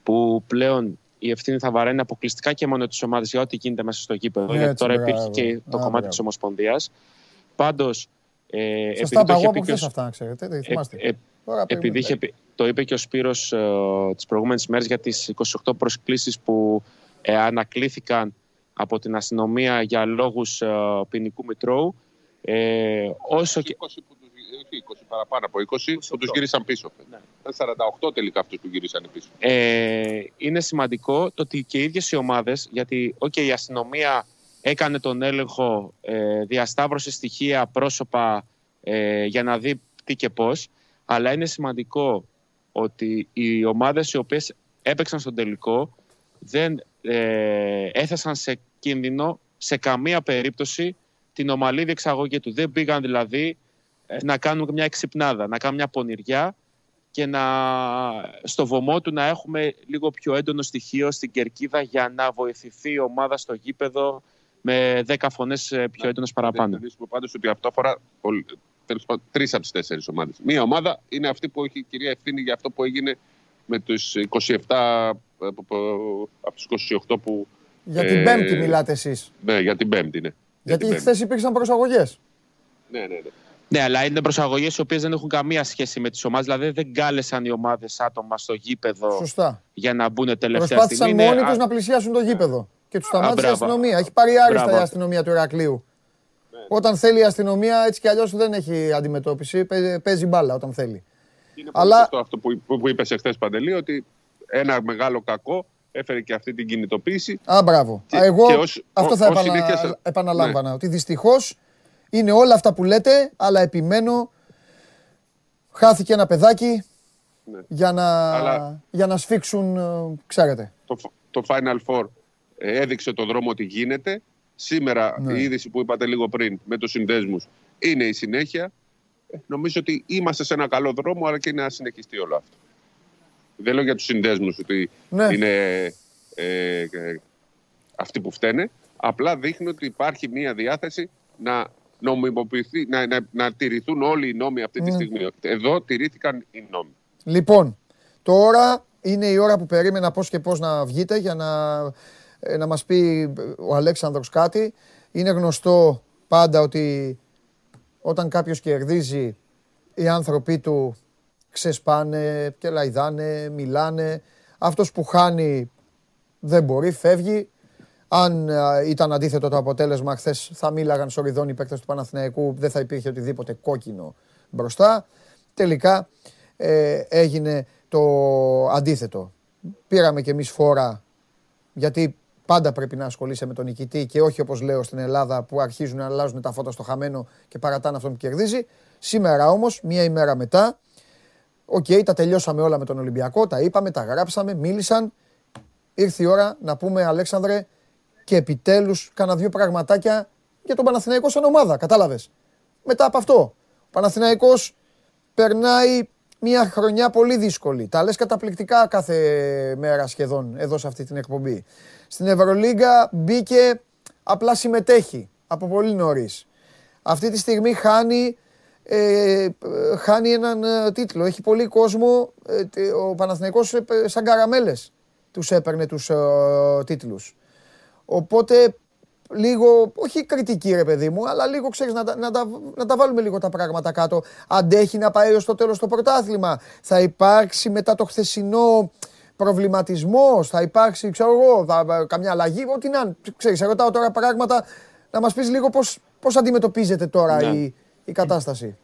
που πλέον η ευθύνη θα βαραίνει αποκλειστικά και μόνο τις ομάδες για ό,τι γίνεται μέσα στο γήπεδο. Ναι, γιατί έτσι, τώρα μπράβο. υπήρχε και το Α, κομμάτι μπράβο. της Ομοσπονδίας. Πάντως. Ε, Σας τα επειδή το είπα είχε εγώ πει από και ο χθες αυτά, να ξέρετε. δεν ε, θυμάστε. ε, Τώρα επειδή περιμένετε. είχε, πει- το είπε και ο Σπύρος ε, τις προηγούμενες μέρες για τις 28 προσκλήσεις που ε, ανακλήθηκαν από την αστυνομία για λόγους ε, ποινικού μητρώου. Ε, όσο και... 20 που τους, όχι 20, παραπάνω από 20 που τους γύρισαν πίσω. Ναι. Ήταν 48 τελικά αυτούς που γύρισαν πίσω. ε, είναι σημαντικό το ότι και οι ίδιες οι ομάδες, γιατί okay, η αστυνομία έκανε τον έλεγχο, ε, διασταύρωσε στοιχεία, πρόσωπα ε, για να δει τι και πώς, αλλά είναι σημαντικό ότι οι ομάδες οι οποίες έπαιξαν στον τελικό δεν ε, έθεσαν σε κίνδυνο σε καμία περίπτωση την ομαλή διεξαγωγή του. Δεν πήγαν δηλαδή ε, να κάνουν μια εξυπνάδα, να κάνουν μια πονηριά και να, στο βωμό του να έχουμε λίγο πιο έντονο στοιχείο στην κερκίδα για να βοηθηθεί η ομάδα στο γήπεδο με 10 φωνές πιο έντονες παραπάνω. Να τονίσουμε πάντως ότι αυτό αφορά τρεις από τις τέσσερις ομάδες. Μία ομάδα είναι αυτή που έχει κυρία ευθύνη για αυτό που έγινε με τους 27 από τους 28 που. Για την ε, Πέμπτη μιλάτε εσείς. Ναι, για την Πέμπτη, ναι. Για Γιατί την χθες υπήρξαν προσαγωγές. Ναι, ναι, ναι. Ναι, αλλά είναι προσαγωγές οι οποίες δεν έχουν καμία σχέση με τις ομάδες. Δηλαδή δεν κάλεσαν οι ομάδες άτομα στο γήπεδο Σωστά. για να μπουν τελευταία Προσπάθησαν στιγμή. μόνοι Είναι- τους α- να πλησιάσουν το γήπεδο. Και τους σταμάτησε η μπράβο. αστυνομία. Έχει πάρει άριστα Μπράβο. η αστυνομία του Ηρακλείου. Ναι. Όταν θέλει η αστυνομία, έτσι κι αλλιώς δεν έχει αντιμετώπιση. Παί- Παίζει μπάλα όταν θέλει. Είναι πολύ Αλλά- σωστό αυτό που, που, που είπες εχθές Παντελή, ότι ένα μεγάλο κακό έφερε και αυτή την κινητοποίηση. Α, μπράβο. Και- Α, Εγώ και ως- αυτό ο- θα ως επανα... συνήθειας- επαναλάμβανα. Ότι δυστυχώς είναι όλα αυτά που λέτε, αλλά επιμένω. Χάθηκε ένα παιδάκι Ναι. για, να... Αλλά- για να σφίξουν, ε, ξέρετε. Το, το Final Four ε, έδειξε το δρόμο ότι γίνεται. Σήμερα Ναι. η είδηση που είπατε λίγο πριν με τους συνδέσμους είναι η συνέχεια. Ε, Νομίζω ότι είμαστε σε ένα καλό δρόμο, αλλά και να συνεχιστεί όλο αυτό. Δεν λέω για τους συνδέσμους ότι Ναι. είναι ε, ε, αυτοί που φταίνε. Απλά δείχνει ότι υπάρχει μια διάθεση να νομιμοποιηθεί, να, να, να τηρηθούν όλοι οι νόμοι αυτή τη Ναι. στιγμή. Εδώ τηρήθηκαν οι νόμοι. Λοιπόν, τώρα είναι η ώρα που περίμενα πώς και πώς να βγείτε για να, ε, να μας πει ο Αλέξανδρος κάτι. Είναι γνωστό πάντα ότι όταν κάποιος κερδίζει οι άνθρωποι του ξεσπάνε και λαϊδάνε, μιλάνε. Αυτός που χάνει δεν μπορεί, φεύγει. Αν α, ήταν αντίθετο το αποτέλεσμα χθες, θα μίλαγαν σοριδών οι παίκτες του Παναθηναϊκού, δεν θα υπήρχε οτιδήποτε κόκκινο μπροστά. Τελικά ε, έγινε το αντίθετο. Πήραμε κι εμείς φόρα, γιατί πάντα πρέπει να ασχολείσαι με τον νικητή και όχι όπως λέω στην Ελλάδα που αρχίζουν να αλλάζουν τα φώτα στο χαμένο και παρατάνε αυτόν που κερδίζει. Σήμερα όμως, μία ημέρα μετά, οκ, τα τελειώσαμε όλα με τον Ολυμπιακό, τα είπαμε, τα γράψαμε, μίλησαν. Ήρθε η ώρα να πούμε, Αλέξανδρε, και επιτέλους κάνα δύο πραγματάκια για τον Παναθηναϊκό σαν ομάδα, κατάλαβες. Μετά από αυτό, ο Παναθηναϊκός περνάει μια χρονιά πολύ δύσκολη. Τα λες καταπληκτικά κάθε μέρα σχεδόν εδώ σε αυτή την εκπομπή. Στην Ευρωλίγκα μπήκε, απλά συμμετέχει από πολύ νωρίς. Αυτή τη στιγμή χάνει, ε, ε, χάνει έναν ε, τίτλο. Έχει πολύ κόσμο. ε, τε- ο Παναθηναϊκός ε, σαν καραμέλες τους έπαιρνε τους ε, τίτλους. Οπότε λίγο, όχι κριτική ρε παιδί μου, αλλά λίγο ξέρεις να, τα- να, τα, να τα βάλουμε λίγο τα πράγματα κάτω. Αντέχει να πάει ως το τέλος το πρωτάθλημα. Θα υπάρξει μετά το χθεσινό προβληματισμός, θα υπάρξει, ξέρω εγώ, θα, καμιά αλλαγή, ό,τι να είναι. Ξέρεις, σε ρωτάω τώρα πράγματα να μας πεις λίγο πώς, πώς αντιμετωπίζετε τώρα Ναι. η, η κατάσταση.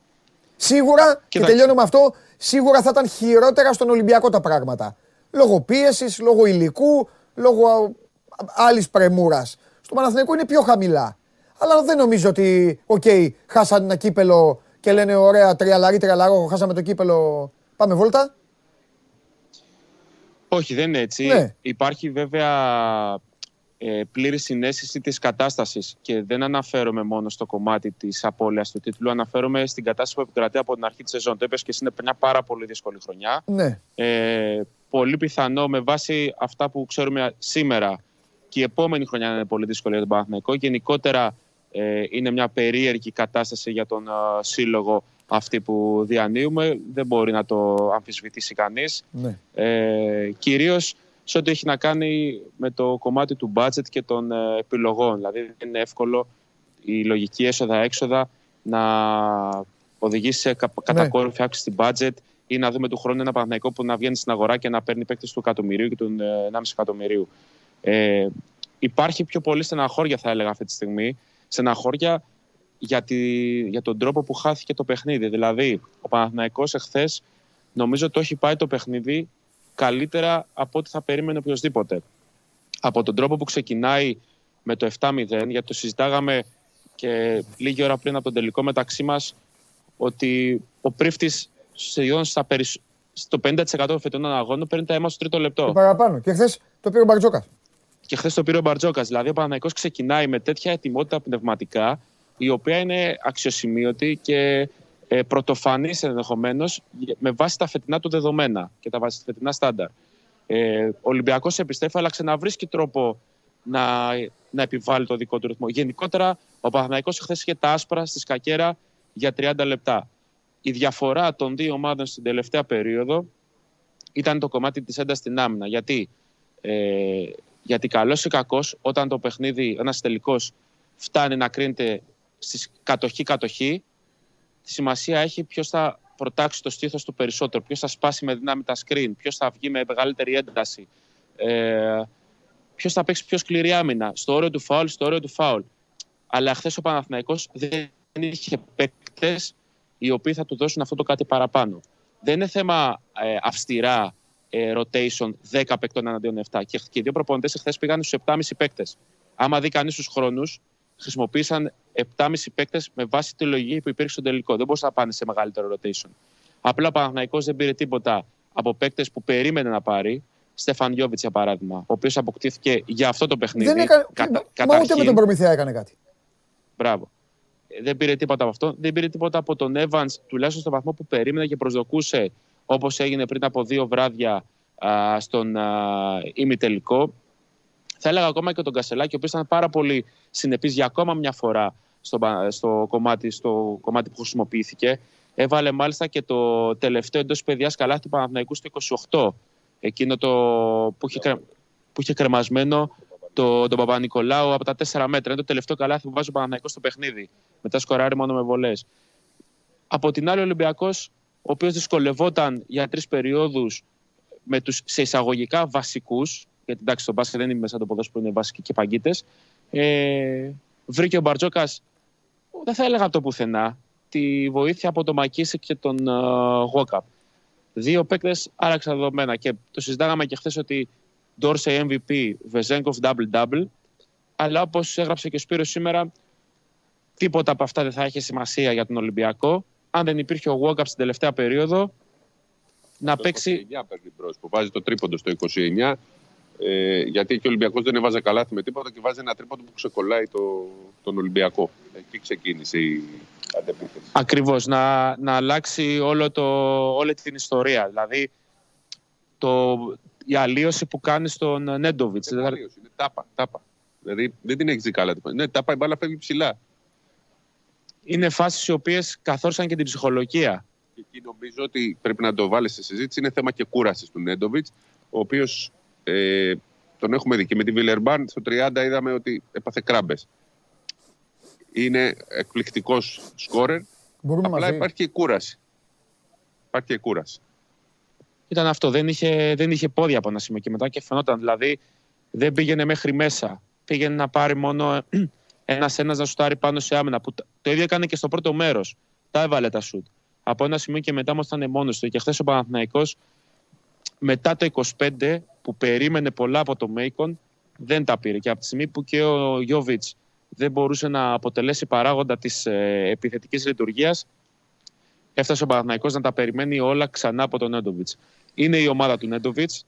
Σίγουρα, και Κοίταξε. τελειώνω με αυτό, σίγουρα θα ήταν χειρότερα στον Ολυμπιακό τα πράγματα. Λόγω πίεσης, λόγω υλικού, λόγω άλλης πρεμούρας. Στο Παναθηναϊκό είναι πιο χαμηλά. Αλλά δεν νομίζω ότι, οκ, χάσαν ένα κύπελο και λένε ωραία, τριαλαρί, τριαλαρό, χάσαμε το κύπελο, πάμε βόλτα. Όχι, δεν είναι έτσι. Ναι. Υπάρχει βέβαια ε, πλήρης συναίσθηση της κατάστασης και δεν αναφέρομαι μόνο στο κομμάτι της απώλειας του τίτλου, αναφέρομαι στην κατάσταση που επικρατεί από την αρχή της σεζόν. Το είπες και εσύ είναι μια πάρα πολύ δύσκολη χρονιά. Ναι, Ε, πολύ πιθανό με βάση αυτά που ξέρουμε σήμερα και η επόμενη χρονιά να είναι πολύ δύσκολη για τον Παναθηναϊκό. Γενικότερα ε, είναι μια περίεργη κατάσταση για τον ε, σύλλογο αυτή που διανύουμε. Δεν μπορεί να το αμφισβητήσει κανείς. ναι. Ε, κυρίως σε ό,τι έχει να κάνει με το κομμάτι του budget και των ε, επιλογών. Δηλαδή δεν είναι εύκολο η λογική έσοδα-έξοδα να οδηγήσει σε κα- κατακόρυφη αύξηση στην budget ή να δούμε του χρόνου ένα Παναθηναϊκό που να βγαίνει στην αγορά και να παίρνει παίκτες του εκατομμυρίου και του ε, 1,5 εκατομμυρίου. Ε, υπάρχει πιο πολύ στεναχώρια θα έλεγα αυτή τη στιγμή. Στεναχώρια για, τη, για τον τρόπο που χάθηκε το παιχνίδι. Δηλαδή, ο Παναθηναϊκός εχθές νομίζω το έχει πάει το παιχνίδι καλύτερα από ό,τι θα περίμενε οποιοδήποτε. Από τον τρόπο που ξεκινάει με το 7-0, γιατί το συζητάγαμε και λίγη ώρα πριν από τον τελικό μεταξύ μας, ότι ο Πρίφτης σχεδόν στα, περισ... στο 50% των φετινών αγώνων παίρνει τα αίμα στο τρίτο Και λεπτό. παραπάνω. Και χθες το πήρε ο Μπαρτζόκας. Και χθες το πήρε ο Μπαρτζόκας. Δηλαδή, ο Παναναϊκός ξεκινάει με τέτοια ετοιμότητα πνευματικά, η οποία είναι αξιοσημείωτη και ε, πρωτοφανής ενδεχομένως με βάση τα φετινά του δεδομένα και τα βάση φετινά στάνταρ. Ε, ο Ολυμπιακός επιστρέφει, αλλά ξαναβρίσκει τρόπο να, να επιβάλλει το δικό του ρυθμό. Γενικότερα, ο Παναθηναϊκός χθες είχε τα άσπρα στη σκακέρα για 30 λεπτά. Η διαφορά των δύο ομάδων στην τελευταία περίοδο ήταν το κομμάτι της έντασης στην άμυνα. Γιατί, ε, γιατί καλός ή κακός, όταν το παιχνίδι, ένας τελικός, φτάνει να κρίνεται στη κατοχή-κατοχή, τη σημασία έχει ποιος θα προτάξει το στήθος του περισσότερο, ποιος θα σπάσει με δύναμη τα screen, ποιος θα βγει με μεγαλύτερη ένταση, ε, ποιος θα παίξει πιο σκληρή άμυνα, στο όριο του φάουλ, στο όριο του φάουλ. Αλλά χθες ο Παναθηναϊκός δεν είχε παίκτες οι οποίοι θα του δώσουν αυτό το κάτι παραπάνω. Δεν είναι θέμα ε, αυστηρά ε, rotation 10 παίκτων εναντίον 7. Και, και οι δύο προπονητές χθε πήγαν στους 7,5 παίκτες. Άμα δει κανείς τους χρόνους, χρησιμοποίησαν 7,5 παίκτες με βάση τη λογική που υπήρξε στο τελικό. Δεν μπορούσαν να πάνε σε μεγαλύτερο rotation. Απλά ο Παναθηναϊκός δεν πήρε τίποτα από παίκτες που περίμενε να πάρει. Στεφαν Γιώβιτς, για παράδειγμα, ο οποίος αποκτήθηκε για αυτό το παιχνίδι. Δεν έκανε. Κατα- Μα ούτε καταρχήν. με τον Προμηθέα έκανε κάτι. Μπράβο. Ε, Δεν πήρε τίποτα από αυτό. Δεν πήρε τίποτα από τον Evans, τουλάχιστον στο βαθμό που περίμενε και προσδοκούσε, όπως έγινε πριν από δύο βράδια α, στον α, ημιτελικό. Θα έλεγα ακόμα και τον Κασελάκη, ο οποίος ήταν πάρα πολύ συνεπής για ακόμα μια φορά στο, πα- στο, κομμάτι, στο κομμάτι που χρησιμοποιήθηκε. Έβαλε μάλιστα και το τελευταίο εντός παιδιάς καλάθι του Παναθηναϊκού στο 28. Εκείνο το που είχε, κρε- που είχε κρεμασμένο το, τον Παπα-Νικολάου από τα 4 μέτρα. Είναι το τελευταίο καλάθι που βάζει ο Παναθηναϊκός στο παιχνίδι. Μετά σκοράρει μόνο με βολές. Από την άλλη, ο Ολυμπιακός, ο οποίος δυσκολευόταν για τρεις περιόδους με τους σε εισαγωγικά βασικούς, γιατί εντάξει, στο μπάσκετ δεν είναι μέσα το ποδόσφαιρο που είναι βασικοί και παγκίτες. Ε, βρήκε ο Μπαρτζόκας, δεν θα έλεγα από το πουθενά, τη βοήθεια από τον Μακίσικ και τον Γόκαπ. Δύο παίκτες άραξαν δεδομένα και το συζητάγαμε και χθες ότι Ντόρσε MVP, Βεζέγκοφ double-double. Αλλά όπως έγραψε και ο Σπύρος σήμερα, τίποτα από αυτά δεν θα είχε σημασία για τον Ολυμπιακό. Αν δεν υπήρχε ο Walkup στην τελευταία περίοδο, να Το παίξει. 29 παίρνει μπρος, που βάζει το τρίποντο στο 29. Ε, γιατί και ο Ολυμπιακός δεν έβαζε καλάθι με τίποτα και βάζει ένα τρίποντο που ξεκολλάει το, τον Ολυμπιακό. Εκεί ξεκίνησε η αντεπίθεση. Ακριβώς, να, να αλλάξει όλο το, όλη την ιστορία. Δηλαδή, το, η αλλίωση που κάνει στον Νέντοβιτς. Είναι αλλίως, είναι τάπα, τάπα. Δηλαδή δεν την έχεις δει καλά. Ναι, τάπα η μπάλα φεύγει ψηλά. Είναι φάσεις οι οποίες καθόρισαν και την ψυχολογία. Και εκεί νομίζω ότι πρέπει να το βάλεις στη συζήτηση. Είναι θέμα και κούρασης του Νέντοβιτς, ο οποίος ε, τον έχουμε δει. Και με τη Βιλερμπάν στο 30 είδαμε ότι έπαθε κράμπες. Είναι εκπληκτικός σκόρερ. Μπορούμε Απλά μαζί. υπάρχει και η κούραση. Υπάρχει και η κούραση. Ήταν αυτό. Δεν είχε, δεν είχε πόδια από ένα σημείο και μετά και φαινόταν. Δηλαδή δεν πήγαινε μέχρι μέσα. Πήγαινε να πάρει μόνο ένα-ένα να σουτάρει πάνω σε άμυνα. Που, τ- το ίδιο έκανε και στο πρώτο μέρος. Τα έβαλε τα σουτ. Από ένα σημείο και μετά όμως ήταν μόνος του. Και χθες ο Παναθηναϊκός μετά το 25 που περίμενε πολλά από το Μέικον δεν τα πήρε. Και από τη στιγμή που και ο Γιώβιτς δεν μπορούσε να αποτελέσει παράγοντα της ε, επιθετικής λειτουργίας, έφτασε ο Παναθηναϊκός να τα περιμένει όλα ξανά από τον Νέντοβιτς. Είναι η ομάδα του Νέντοβιτς.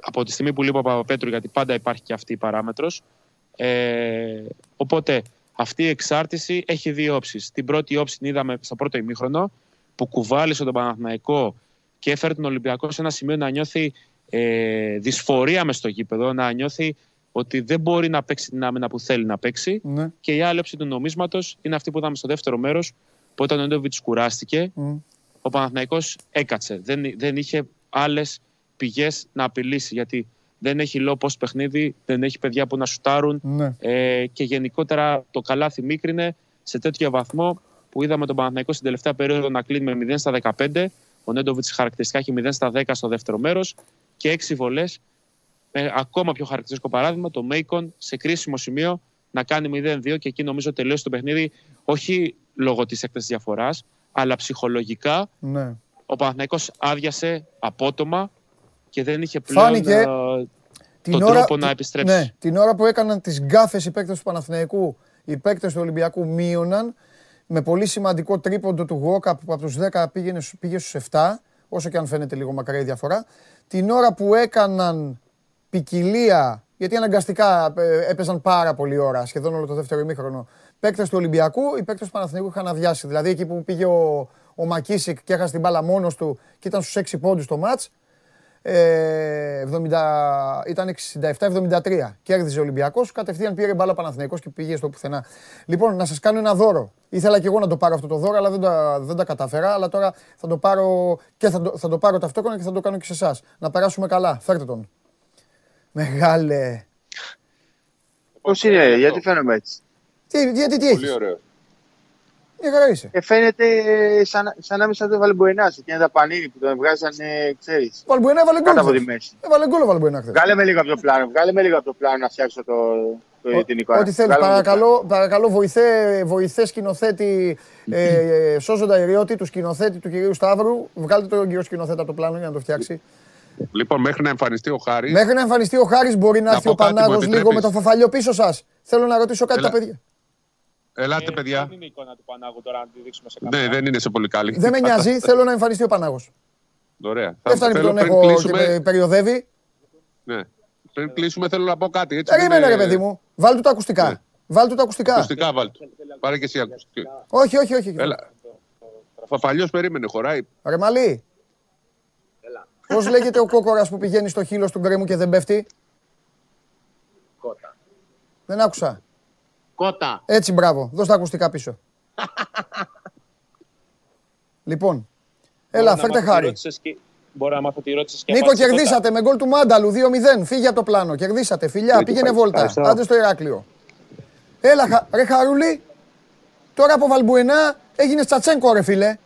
Από τη στιγμή που λείπει ο Παπαπέτρου, γιατί πάντα υπάρχει και αυτή η παράμετρος. Ε, οπότε αυτή η εξάρτηση έχει δύο όψεις. Την πρώτη όψη την είδαμε στο πρώτο ημίχρονο, που κουβάλισε τον Παναθηναϊκό και έφερε τον Ολυμπιακό σε ένα σημείο να νιώθει ε, δυσφορία μες στο γήπεδο, να νιώθει ότι δεν μπορεί να παίξει την άμυνα που θέλει να παίξει. Ναι. Και η άλλη όψη του νομίσματος είναι αυτή που είδαμε στο δεύτερο μέρος, που όταν ο Νέντοβιτς κουράστηκε, Μμ. ο Παναθηναϊκός έκατσε. Δεν, δεν είχε άλλες πηγές να απειλήσει. Γιατί δεν έχει low post παιχνίδι, δεν έχει παιδιά που να σουτάρουν Ναι. ε, και γενικότερα το καλάθι μίκρινε σε τέτοιο βαθμό που είδαμε τον Παναθηναϊκό στην τελευταία περίοδο να κλείνει με 0 στα 15. Ο Νέντοβιτς χαρακτηριστικά έχει 0 στα 10 στο δεύτερο μέρος και 6 βολές. Με ακόμα πιο χαρακτηριστικό παράδειγμα, το Μέικον σε κρίσιμο σημείο να κάνει 0-2 και εκεί νομίζω τελείωσε το παιχνίδι όχι λόγω της έκταση διαφοράς, αλλά ψυχολογικά ναι. ο Παναθηναϊκός άδειασε απότομα και δεν είχε πλέον Φάνηκε ε, Την τον ώρα, τρόπο να τη- επιστρέψει. Ναι, την ώρα που έκαναν τις γκάφες οι παίκτες του Παναθηναϊκού, οι παίκτες του Ολυμπιακού μείωναν με πολύ σημαντικό τρίποντο του Γόκα που από τους 10 πήγαινε, στους- πήγε στους 7. όσο και αν φαίνεται λίγο μακριά η διαφορά, την ώρα που έκαναν ποικιλία, γιατί αναγκαστικά ε, έπαιζαν πάρα πολλή ώρα, σχεδόν όλο το δεύτερο ημίχρονο, παίκτες του Ολυμπιακού, οι παίκτες του Παναθηναϊκού είχαν αδειάσει. Δηλαδή εκεί που πήγε ο, ο Μακίσικ και έχασε την μπάλα μόνος του και ήταν στους 6 πόντους το μάτς, ε, 70, ήταν 67-73. Κέρδιζε ο Ολυμπιακός, κατευθείαν πήρε μπάλα Παναθηναϊκός και πήγε στο πουθενά. Λοιπόν, να σας κάνω ένα δώρο. Ήθελα και εγώ να το πάρω αυτό το δώρο, αλλά δεν τα, δεν τα καταφέρα. Αλλά τώρα θα το πάρω και θα το, θα το πάρω ταυτόχρονα και θα το κάνω και σε εσάς. Να περάσουμε καλά. Φέρτε τον. Μεγάλε. Πώς είναι, γιατί φαίνομαι έτσι; Τι, γιατί τι Πολύ έχεις. ωραίο. Μια χαρά είσαι. Ε, φαίνεται σαν, σαν να μην σαν το Βαλμποενά, εκείνα τα πανίνη που τον βγάζανε, ξέρεις. Ο Βαλμπουενάς έβαλε γκολ. Κάτω από τη χθες. μέση. Έβαλε γκολ ο Βαλμπουενάς χθες. Βγάλε με λίγο από το πλάνο, βγάλε με λίγο από το πλάνο να φτιάξω το, το, την εικόνα. Ό,τι θέλεις. Βγάλε με το πλάνο. Παρακαλώ, παρακαλώ βοηθέ, βοηθέ σκηνοθέτη, ε, ε, *laughs* σώζοντα ιριώτη του σκηνοθέτη του κυρίου Σταύρου. Βγάλτε τον κύριο σκηνοθέτη από το πλάνο για να το φτιάξει. Λοιπόν, μέχρι να εμφανιστεί ο Χάρης. Μέχρι να εμφανιστεί ο Χάρης μπορεί να Να έρθει πω ο κάτι, μου Πανάγος λίγο επιτρέπεις; με το φαφαλιό πίσω σας. Θέλω να ρωτήσω κάτι Έλα. τα παιδιά. Ελάτε, Ε, παιδιά. Δεν είναι η εικόνα του Πανάγου τώρα να τη δείξουμε σε Ναι, καμία. δεν είναι σε πολύ καλή. Δεν με νοιάζει, θέλω να εμφανιστεί ο Πανάγος. Ωραία. Δεν φτάνει που θέλω τον πριν έχω και κλείσουμε- πε- περιοδεύει. Ναι. Πριν κλείσουμε, θέλω να πω κάτι. Έτσι, Περίμενε δεν ρε είναι- παιδί μου. Βάλ του τα Ναι. ακουστικά. Βάλ του τα ακουστικά. Ακουστικά βάλτε. Πάρε και εσύ ακουστικά. Όχι, όχι, όχι. Έλα. Φαφαλιός περίμενε, χωράει. Ρε Μαλή. Πώς λέγεται ο κόκορας που πηγαίνει στο χείλος του γκρέμου και δεν πέφτει; Κότα. Δεν άκουσα. Κότα. Έτσι, μπράβο. Δώσ' τα ακουστικά πίσω. *laughs* λοιπόν, έλα, Μπορώ να φέρτε μάθω τη χάρη. ρώτησες και- Μπορώ να μάθω τη ρώτηση και Νίκο, απάντηση τότε. κερδίσατε με γκολ του Μάνταλου 2-0. Φύγε από το πλάνο. Κερδίσατε. Φιλιά, πήγαινε βόλτα. Ευχαριστώ. Άντε στο Ηράκλειο. Έλα, χα- ρε Χαρούλη. Τώρα από Βαλμπουενά έγινε τσατσέγκο, ρε φίλε.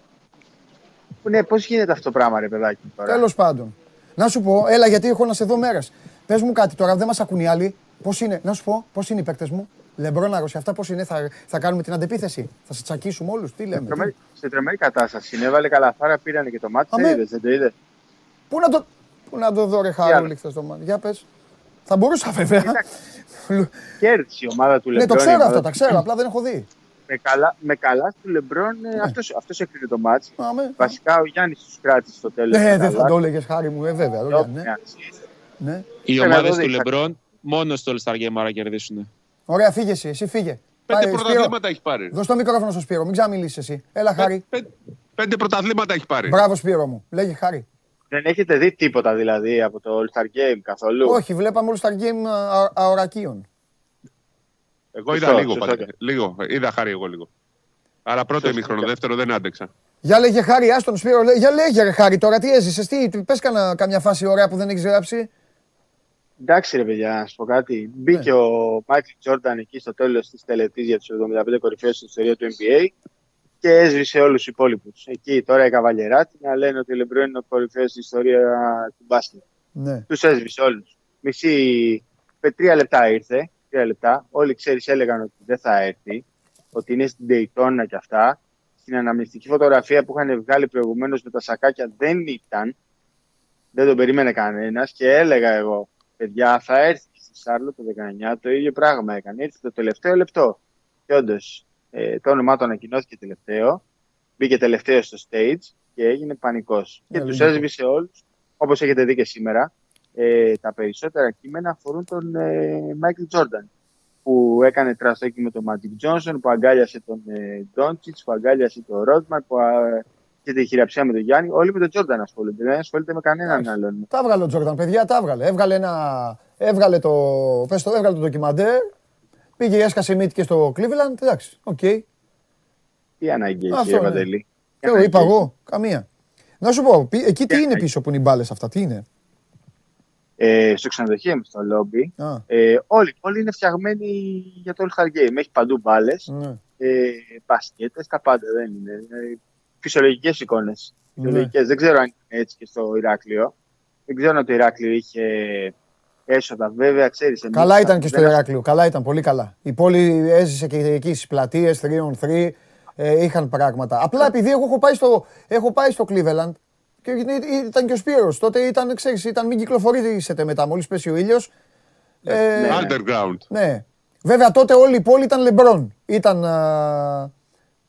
Ναι, πώς γίνεται αυτό το πράγμα, ρε παιδάκι. Τώρα; Τέλος πάντων. Να σου πω, έλα γιατί έχω να σε δω μέρες. Πες μου κάτι τώρα, δεν μας ακούν οι άλλοι. Πώς είναι, να σου πω, πώς είναι οι παίκτες μου; Λεμπρόνα Ρωσία, αυτά πώς είναι, θα, θα κάνουμε την αντεπίθεση; Θα σε τσακίσουμε όλους, τι λέμε; τι- Τρομερή- Σε τρομερή κατάσταση. Έβαλε καλαθάρα, πήρανε και το μάτι. Αμέ. Δεν είδες, δεν το είδες; Πού να το, πού να το δω, ρε Χαρούλη, χθες το μάτι; Για πες. Θα μπορούσα βέβαια. Κέρδισε η ομάδα του ναι, Λεμπρόν. το η ξέρω ομάδα αυτό, του- τα ξέρω, απλά δεν έχω δει. Με καλά, με καλά του Λεμπρόν, ε, αυτός, αυτός έκρινε το ματς. Αμέ. Βασικά ο Γιάννης τους κράτησε στο τέλος. Ναι, με δεν θα καλά. το έλεγες χάρη μου, ε, βέβαια. το κάνει, ναι. Ναι. ναι. Οι Θέλω να ομάδες δω του δείξα. Λεμπρόν μόνο στο All Star Game άρα κερδίσουν. Ωραία, φύγε εσύ, εσύ φύγε. Πέντε Πάει, Σπύρο, πρωταθλήματα έχει πάρει. Δώσ' το μικρόφωνο στο Σπύρο, μην ξαναμιλήσεις εσύ. Έλα, Χάρη. Πέ- Πέντε πρωταθλήματα έχει πάρει. Μπράβο, Σπύρο μου. Λέγε Χάρη. Δεν έχετε δει τίποτα δηλαδή από το All Star Game καθόλου; Όχι, βλέπαμε όλο Star Game α- αορακίων. Εγώ είδα Σωστό, λίγο. σωστό. πάντα. Λίγο. Είδα χάρη εγώ λίγο. Άρα πρώτο Σωστό. ημίχρονο, δεύτερο δεν άντεξα. Για λέγε Χάρη, άστον Σπύρο. λέ- Για λέγε ρε Χάρη τώρα, τι έζησες, τι, πες κανένα, καμιά φάση ωραία που δεν έχεις γράψει. Εντάξει ρε παιδιά, να σου πω κάτι. Μπήκε Ναι. ο Μάικλ Τζόρνταν εκεί στο τέλος της τελετής για τους 75 κορυφαίους στην ιστορία του NBA και έσβησε όλους τους υπόλοιπους. Εκεί τώρα η Καβαλιεράτη να λένε ότι ο Λεμπρόν είναι ο κορυφαίος στην ιστορία του μπάσκετ. Ναι. Τους έσβησε όλους. Μισή, με τρία λεπτά ήρθε, τρία λεπτά. Όλοι ξέρεις έλεγαν ότι δεν θα έρθει, ότι είναι στην Daytona και αυτά. Στην αναμνηστική φωτογραφία που είχαν βγάλει προηγουμένως με τα σακάκια δεν ήταν. Δεν τον περίμενε κανένας και έλεγα εγώ, παιδιά θα έρθει στη Σάρλο το 19, το ίδιο πράγμα έκανε. Ήρθε το τελευταίο λεπτό. Και όντως, ε, το όνομά του ανακοινώθηκε τελευταίο. Μπήκε τελευταίο στο stage και έγινε πανικός. Και Ναι, τους λίγο. έσβησε όλους, όπως έχετε δει και σήμερα. Ε, τα περισσότερα κείμενα αφορούν τον Μάικλ Τζόρνταν που έκανε τραστόκι με τον Μάτικ Τζόνσον, που αγκάλιασε τον ε, Ντόντσιτς, που αγκάλιασε τον Ρότμαν, που α, και τη χειραψία με τον Γιάννη. Όλοι με τον Τζόρνταν ασχολούνται. Δεν ασχολείται με κανέναν άλλον. Τα έβγαλε ο Τζόρνταν, παιδιά, τα έβγαλε. Έβγαλε ένα. Έβγαλε το. Πες το, έβγαλε το ντοκιμαντέρ. Πήγε, έσκασε μύτη και στο Cleveland. Εντάξει, οκ. Τι ανάγκη Αυτό έχει, ρε είναι. Παντελή. Τι Και ανάγκη είπα έχει. εγώ, καμία. Να σου πω, πι- εκεί τι Τι είναι ανάγκη. πίσω που είναι οι μπάλες αυτά, τι είναι; Ε, στο ξενοδοχείο μου, στο λόμπι, Α, ε, όλοι, όλοι είναι φτιαγμένοι για το All Star Game. Έχει παντού μπάλες, ναι. ε, μπασκέτες, τα πάντα δεν είναι. Είναι Φυσιολογικές εικόνες. ναι. Δεν ξέρω αν είναι έτσι και στο Ηράκλειο. Δεν ξέρω αν το Ηράκλειο είχε έσοδα. Βέβαια, ξέρεις. Καλά ήταν και στο Ηράκλειο. Καλά ήταν, πολύ καλά. Η πόλη έζησε και εκεί στις πλατείες 3on3. Ε, είχαν πράγματα. Απλά επειδή εγώ έχω πάει στο, έχω πάει στο Cleveland και ήταν- ήταν και ο Σπύρος. Τότε ήταν, ξέρεις, ήταν μην κυκλοφορήσετε μετά, μόλις πέσει ο ήλιος. Ε, ναι. Underground. ναι. Βέβαια τότε όλη η πόλη ήταν λεμπρόν. Ήταν, α,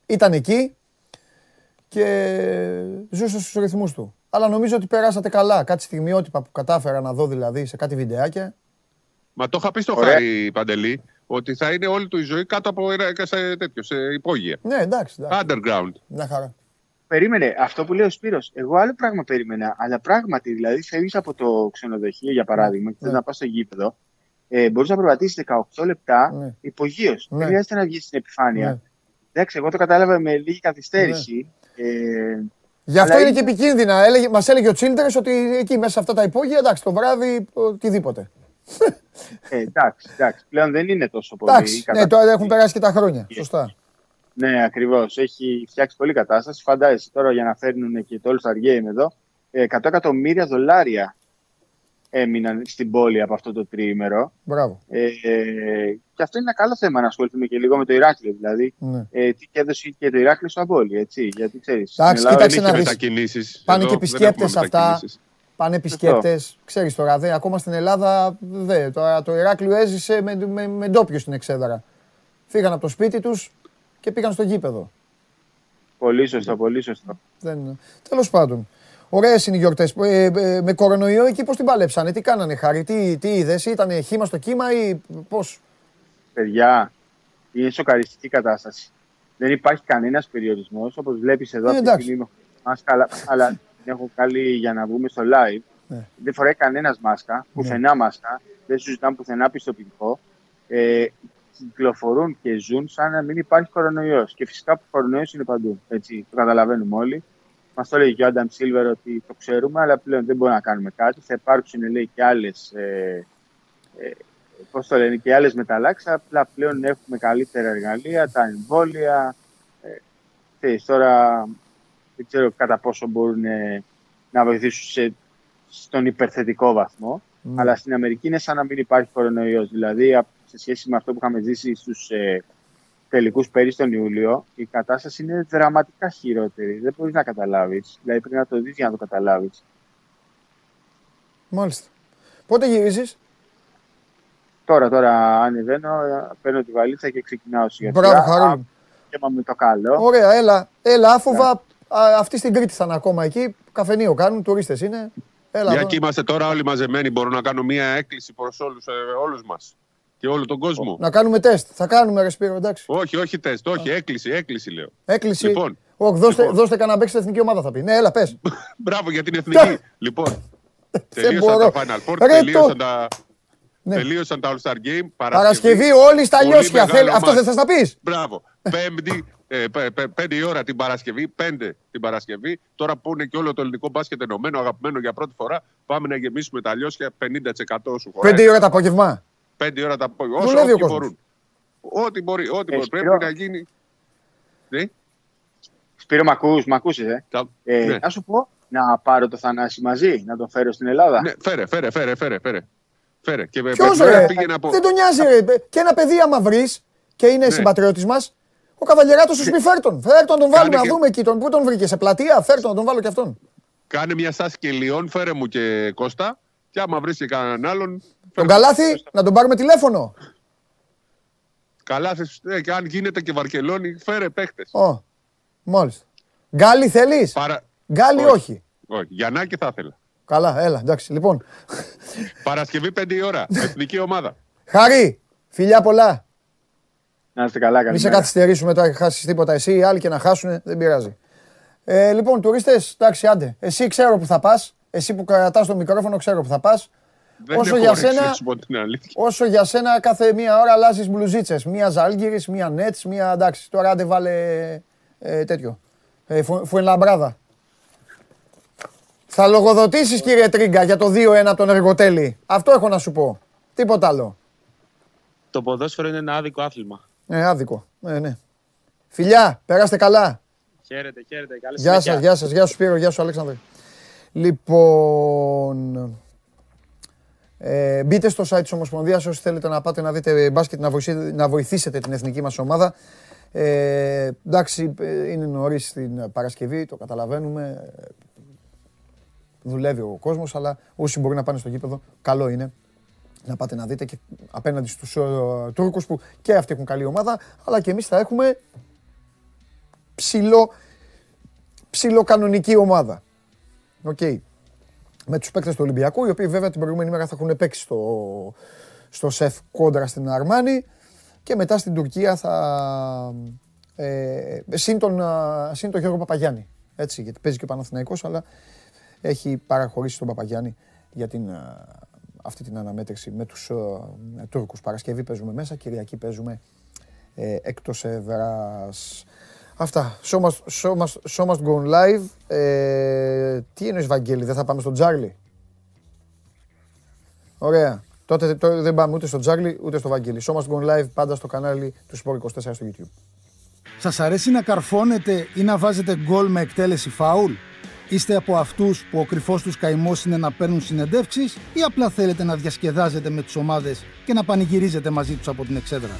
ήταν εκεί και ζούσε στους ρυθμούς του. Αλλά νομίζω ότι περάσατε καλά. Κάτι στιγμιότυπα που κατάφερα να δω δηλαδή σε κάτι βιντεάκια. Μα το είχα πει στο Ωραία. Χάρη Παντελή ότι θα είναι όλη του η ζωή κάτω από ένα- σε τέτοιο, σε υπόγεια. Ναι, εντάξει. εντάξει. Underground. Μια χαρά. Περίμενε, αυτό που λέει ο Σπύρος, εγώ άλλο πράγμα περίμενα. Αλλά πράγματι, δηλαδή, φεύγει από το ξενοδοχείο, για παράδειγμα, και θες Ναι. να πα στο γήπεδο, ε, μπορεί να προβατήσει 18 λεπτά Ναι. υπογείως. Ναι. Δεν χρειάζεται να βγεις στην επιφάνεια. Ναι. Εντάξει, εγώ το κατάλαβα με λίγη καθυστέρηση. Ε, Γι' αυτό Αλλά είναι είναι- και επικίνδυνα. Έλεγε, μας έλεγε ο Τσίλντερς ότι εκεί μέσα σε αυτά τα υπόγεια, εντάξει, το βράδυ οτιδήποτε. ε, εντάξει, εντάξει, πλέον δεν είναι τόσο πολύ. Εντάξει, η ναι, κατάσταση. τώρα έχουν περάσει και τα χρόνια. Σωστά. Ναι, ακριβώς. Έχει φτιάξει πολύ κατάσταση. Φαντάζεσαι τώρα για να φέρνουν και το All Star Game εδώ. ε, 100 εκατομμύρια δολάρια έμειναν στην πόλη από αυτό το τριήμερο. Μπράβο. Ε, ε, και αυτό είναι ένα καλό θέμα να ασχοληθούμε και λίγο με το Ηράκλειο. Δηλαδή, Ναι. ε, τι έδωσε και το Ηράκλειο στο Απόλυ, έτσι. Γιατί ξέρεις. Εντάξει, Δεν κοίταξε είχε να δεις. μετακινήσεις. Πάνε Εδώ και δεν επισκέπτες έχουμε αυτά. μετακινήσεις. Πάνε επισκέπτες. Ξέρεις τώρα, δε, ακόμα στην Ελλάδα, δε, τώρα το Ηράκλειο έζησε με, με, με ντόπιου στην Εξέδρα. Φύγαν από το σπίτι τους και πήγαν στο γήπεδο. Πολύ σωστό, πολύ σωστό. Δεν... Τέλος πάντων. Ωραίες είναι οι γιορτές. Ε, ε, με κορονοϊό εκεί πώς την παλέψανε, τι κάνανε, Χάρη, τι, τι είδες, ήταν χήμα στο κύμα ή πώς; Παιδιά, είναι σοκαριστική κατάσταση. Δεν υπάρχει κανένας περιορισμός. Όπως βλέπεις εδώ, Ε, αυτή τη εντάξει. στιγμή έχω μάσκα, αλλά, αλλά την έχω καλή για να βγούμε στο live. Ναι. Δεν φοράει κανένας μάσκα, πουθενά μάσκα. Δεν σου ζητάνε πουθενά πιστοποιητικό. Ε, κυκλοφορούν και ζουν σαν να μην υπάρχει κορονοϊός. Και φυσικά που κορονοϊός είναι παντού. Έτσι, το καταλαβαίνουμε όλοι. Μας το έλεγε και ο Άνταμ Σίλβερ ότι το ξέρουμε, αλλά πλέον δεν μπορούμε να κάνουμε κάτι. Θα υπάρξουν, λέει, και άλλες. Ε, ε, πώς το λένε, και άλλες μεταλλάξεις, απλά πλέον έχουμε καλύτερα εργαλεία, τα εμβόλια. Ε, ξέρεις, τώρα δεν ξέρω κατά πόσο μπορούν ε, να βοηθήσουν σε, στον υπερθετικό βαθμό, Ναι. αλλά στην Αμερική είναι σαν να μην υπάρχει κορονοϊός. Δηλαδή, α- σε σχέση με αυτό που είχαμε ζήσει στους ε, τελικούς πέρυσι τον Ιούλιο, η κατάσταση είναι δραματικά χειρότερη. Δεν μπορείς να καταλάβεις. Δηλαδή, πρέπει να το δεις για να το καταλάβεις. Μάλιστα. Πότε γυρίζεις, Τώρα, τώρα ανεβαίνω, ε, παίρνω τη βαλίτσα και ξεκινάω σιγά σιγά. Μπράβο, Χαρούλη. Και με το καλό. Ωραία, έλα, έλα, άφοβα. Α, αυτοί στην Κρήτη θα είναι ακόμα εκεί. Καφενείο κάνουν, τουρίστες είναι. Έλα, Για εδώ. εκεί είμαστε τώρα όλοι μαζεμένοι. Μπορώ να κάνω μια έκκληση προς όλους όλους μας και όλο τον κόσμο. Να κάνουμε τεστ. Θα κάνουμε ρε Σπύρο, εντάξει. Όχι, όχι τεστ, όχι, έκκληση, έκκληση λέω. Έκλειση. Λοιπόν. Όχι, δώστε, Λοιπόν. δώστε κανένα μπέκ στην εθνική ομάδα θα πει. Ναι, έλα, πες. *laughs* Μπράβο για την εθνική. *laughs* λοιπόν, τελείωσαν μπορώ. τα Final Four, Ρε, τελείωσαν, το- τα... Ναι. τελείωσαν τα All Star Game. Παρασκευή όλοι στα Πολύ λιώσια. μεγάλο Θέλει- Αυτό μάτς. δεν θα τα πεις; Μπράβο. *laughs* Πέμπτη, ε, πέ- πέ- πέντε η ώρα την Παρασκευή, πέντε την Παρασκευή. Τώρα που είναι και όλο το ελληνικό μπάσκετ ενωμένο, αγαπημένο για πρώτη φορά, πάμε να γεμίσουμε τα λιώσια 50% σου χωράει. Πέντε η ώρα το απόγευμα. Πέντε η ώρα τα απόγευμα. Όσο Δουλεύει ο όποιοι κόσμος. μπορούν. Ό,τι μπορεί, ό,τι Ε, μπορεί. Σπύρο. Πρέπει να γίνει. Ναι, Σπύρο, μ' ακούς, μ' ακούσεις, ε; τα- ε ναι. Να σου πω, να πάρω το Θανάση μαζί, να τον φέρω στην Ελλάδα. Ναι, φέρε, φέρε, φέρε, φέρε. φέρε. φέρε. Και με- Ποιος με- ρε. πήγαινε από... Δεν τον νοιάζει ρε. Και ένα παιδί άμα βρεις και είναι Ναι. συμπατριώτης μας, ο καβαλιεράτος σου πει φέρτον. Φέρτον να τον βάλουμε Κάνε να και- δούμε εκεί. Τον, πού τον βρήκες, σε πλατεία. Φέρτον να τον βάλω και αυτόν. Κάνε μια στάση και λιών, φέρε μου και Κώστα. Και άμα βρεις και κανέναν άλλον. Τον φέρε- καλάθι να τον πάρουμε τηλέφωνο. Καλά, θες, ε, και αν γίνεται και Βαρκελόνη, φέρε παίχτες. Ω, μάλιστα. Γκάλι θέλεις; Παρα... Γκάλι Όχι. όχι. Όχι, Γιαννάκη θα ήθελα. Καλά, έλα, εντάξει. Λοιπόν, Παρασκευή 5 η ώρα. *laughs* Εθνική ομάδα. Χαρή, φιλιά πολλά. Να είστε καλά, Μην σε καλημέρα. καθυστερήσουμε τώρα, χάσεις τίποτα εσύ, οι άλλοι και να χάσουν, δεν πειράζει. Ε, λοιπόν, τουρίστες, εντάξει, άντε. Εσύ ξέρω που θα πας. Εσύ που κρατάς το μικρόφωνο, ξέρω που θα πας. Δεν Όσο έχω για όρεξη, σένα- να σου πω την αλήθεια. Όσο για σένα, κάθε μία ώρα αλλάζεις μπλουζίτσες. Μία Ζάλγκυρη, μία Νέτ, μία εντάξει. Τώρα άντε βάλε ε, τέτοιο. Ε, φου, φουενλαμπράδα. Θα λογοδοτήσεις, κύριε Τρίγκα, για το 2-1 από τον Εργοτέλη. Αυτό έχω να σου πω. Τίποτα άλλο. Το ποδόσφαιρο είναι ένα άδικο άθλημα. Ε, άδικο. Ε, ναι. Φιλιά, περάστε καλά. Χαίρετε, χαίρετε. Καλή Γεια συνέχεια. σας, γεια σας, γεια σου Σπύρο, γεια σου Αλέξανδρε. Λοιπόν, ε, μπείτε στο site της Ομοσπονδίας όσοι θέλετε να πάτε να δείτε μπάσκετ, να βοηθήσετε, να βοηθήσετε την εθνική μας ομάδα. Ε, εντάξει, ε, είναι νωρίς την Παρασκευή, το καταλαβαίνουμε. Ε, Δουλεύει ο κόσμος, αλλά όσοι μπορεί να πάνε στο γήπεδο, καλό είναι να πάτε να δείτε και απέναντι στους ε, Τούρκους που και αυτοί έχουν καλή ομάδα, αλλά και εμείς θα έχουμε ψηλό, ψηλοκανονική ομάδα. οκ, με τους παίκτες του Ολυμπιακού, οι οποίοι βέβαια την προηγούμενη μέρα θα έχουν παίξει στο, στο ΣΕΦ κόντρα στην Αρμάνη και μετά στην Τουρκία θα... Ε, συν, τον, α, συν τον Γιώργο Παπαγιάννη, έτσι, γιατί παίζει και ο Παναθηναϊκός, αλλά έχει παραχωρήσει τον Παπαγιάννη για την, α, αυτή την αναμέτρηση με τους ε, Τούρκους. Παρασκευή παίζουμε μέσα, Κυριακή παίζουμε ε, εκτός έδρας. Αυτά. Show must, show must, show must go live. Ε, τι εννοείς Βαγγέλη, δεν θα πάμε στον Τζάρλι; Ωραία. Τότε το- δεν πάμε ούτε στον Τζάρλι ούτε στο Βαγγέλη. Show must go live πάντα στο κανάλι του Sport 24 στο YouTube. Σας αρέσει να καρφώνετε ή να βάζετε γκολ με εκτέλεση φάουλ; Είστε από αυτούς που ο κρυφός τους καημός είναι να παίρνουν συνεντεύξεις ή απλά θέλετε να διασκεδάζετε με τις ομάδες και να πανηγυρίζετε μαζί τους από την εξέδρα;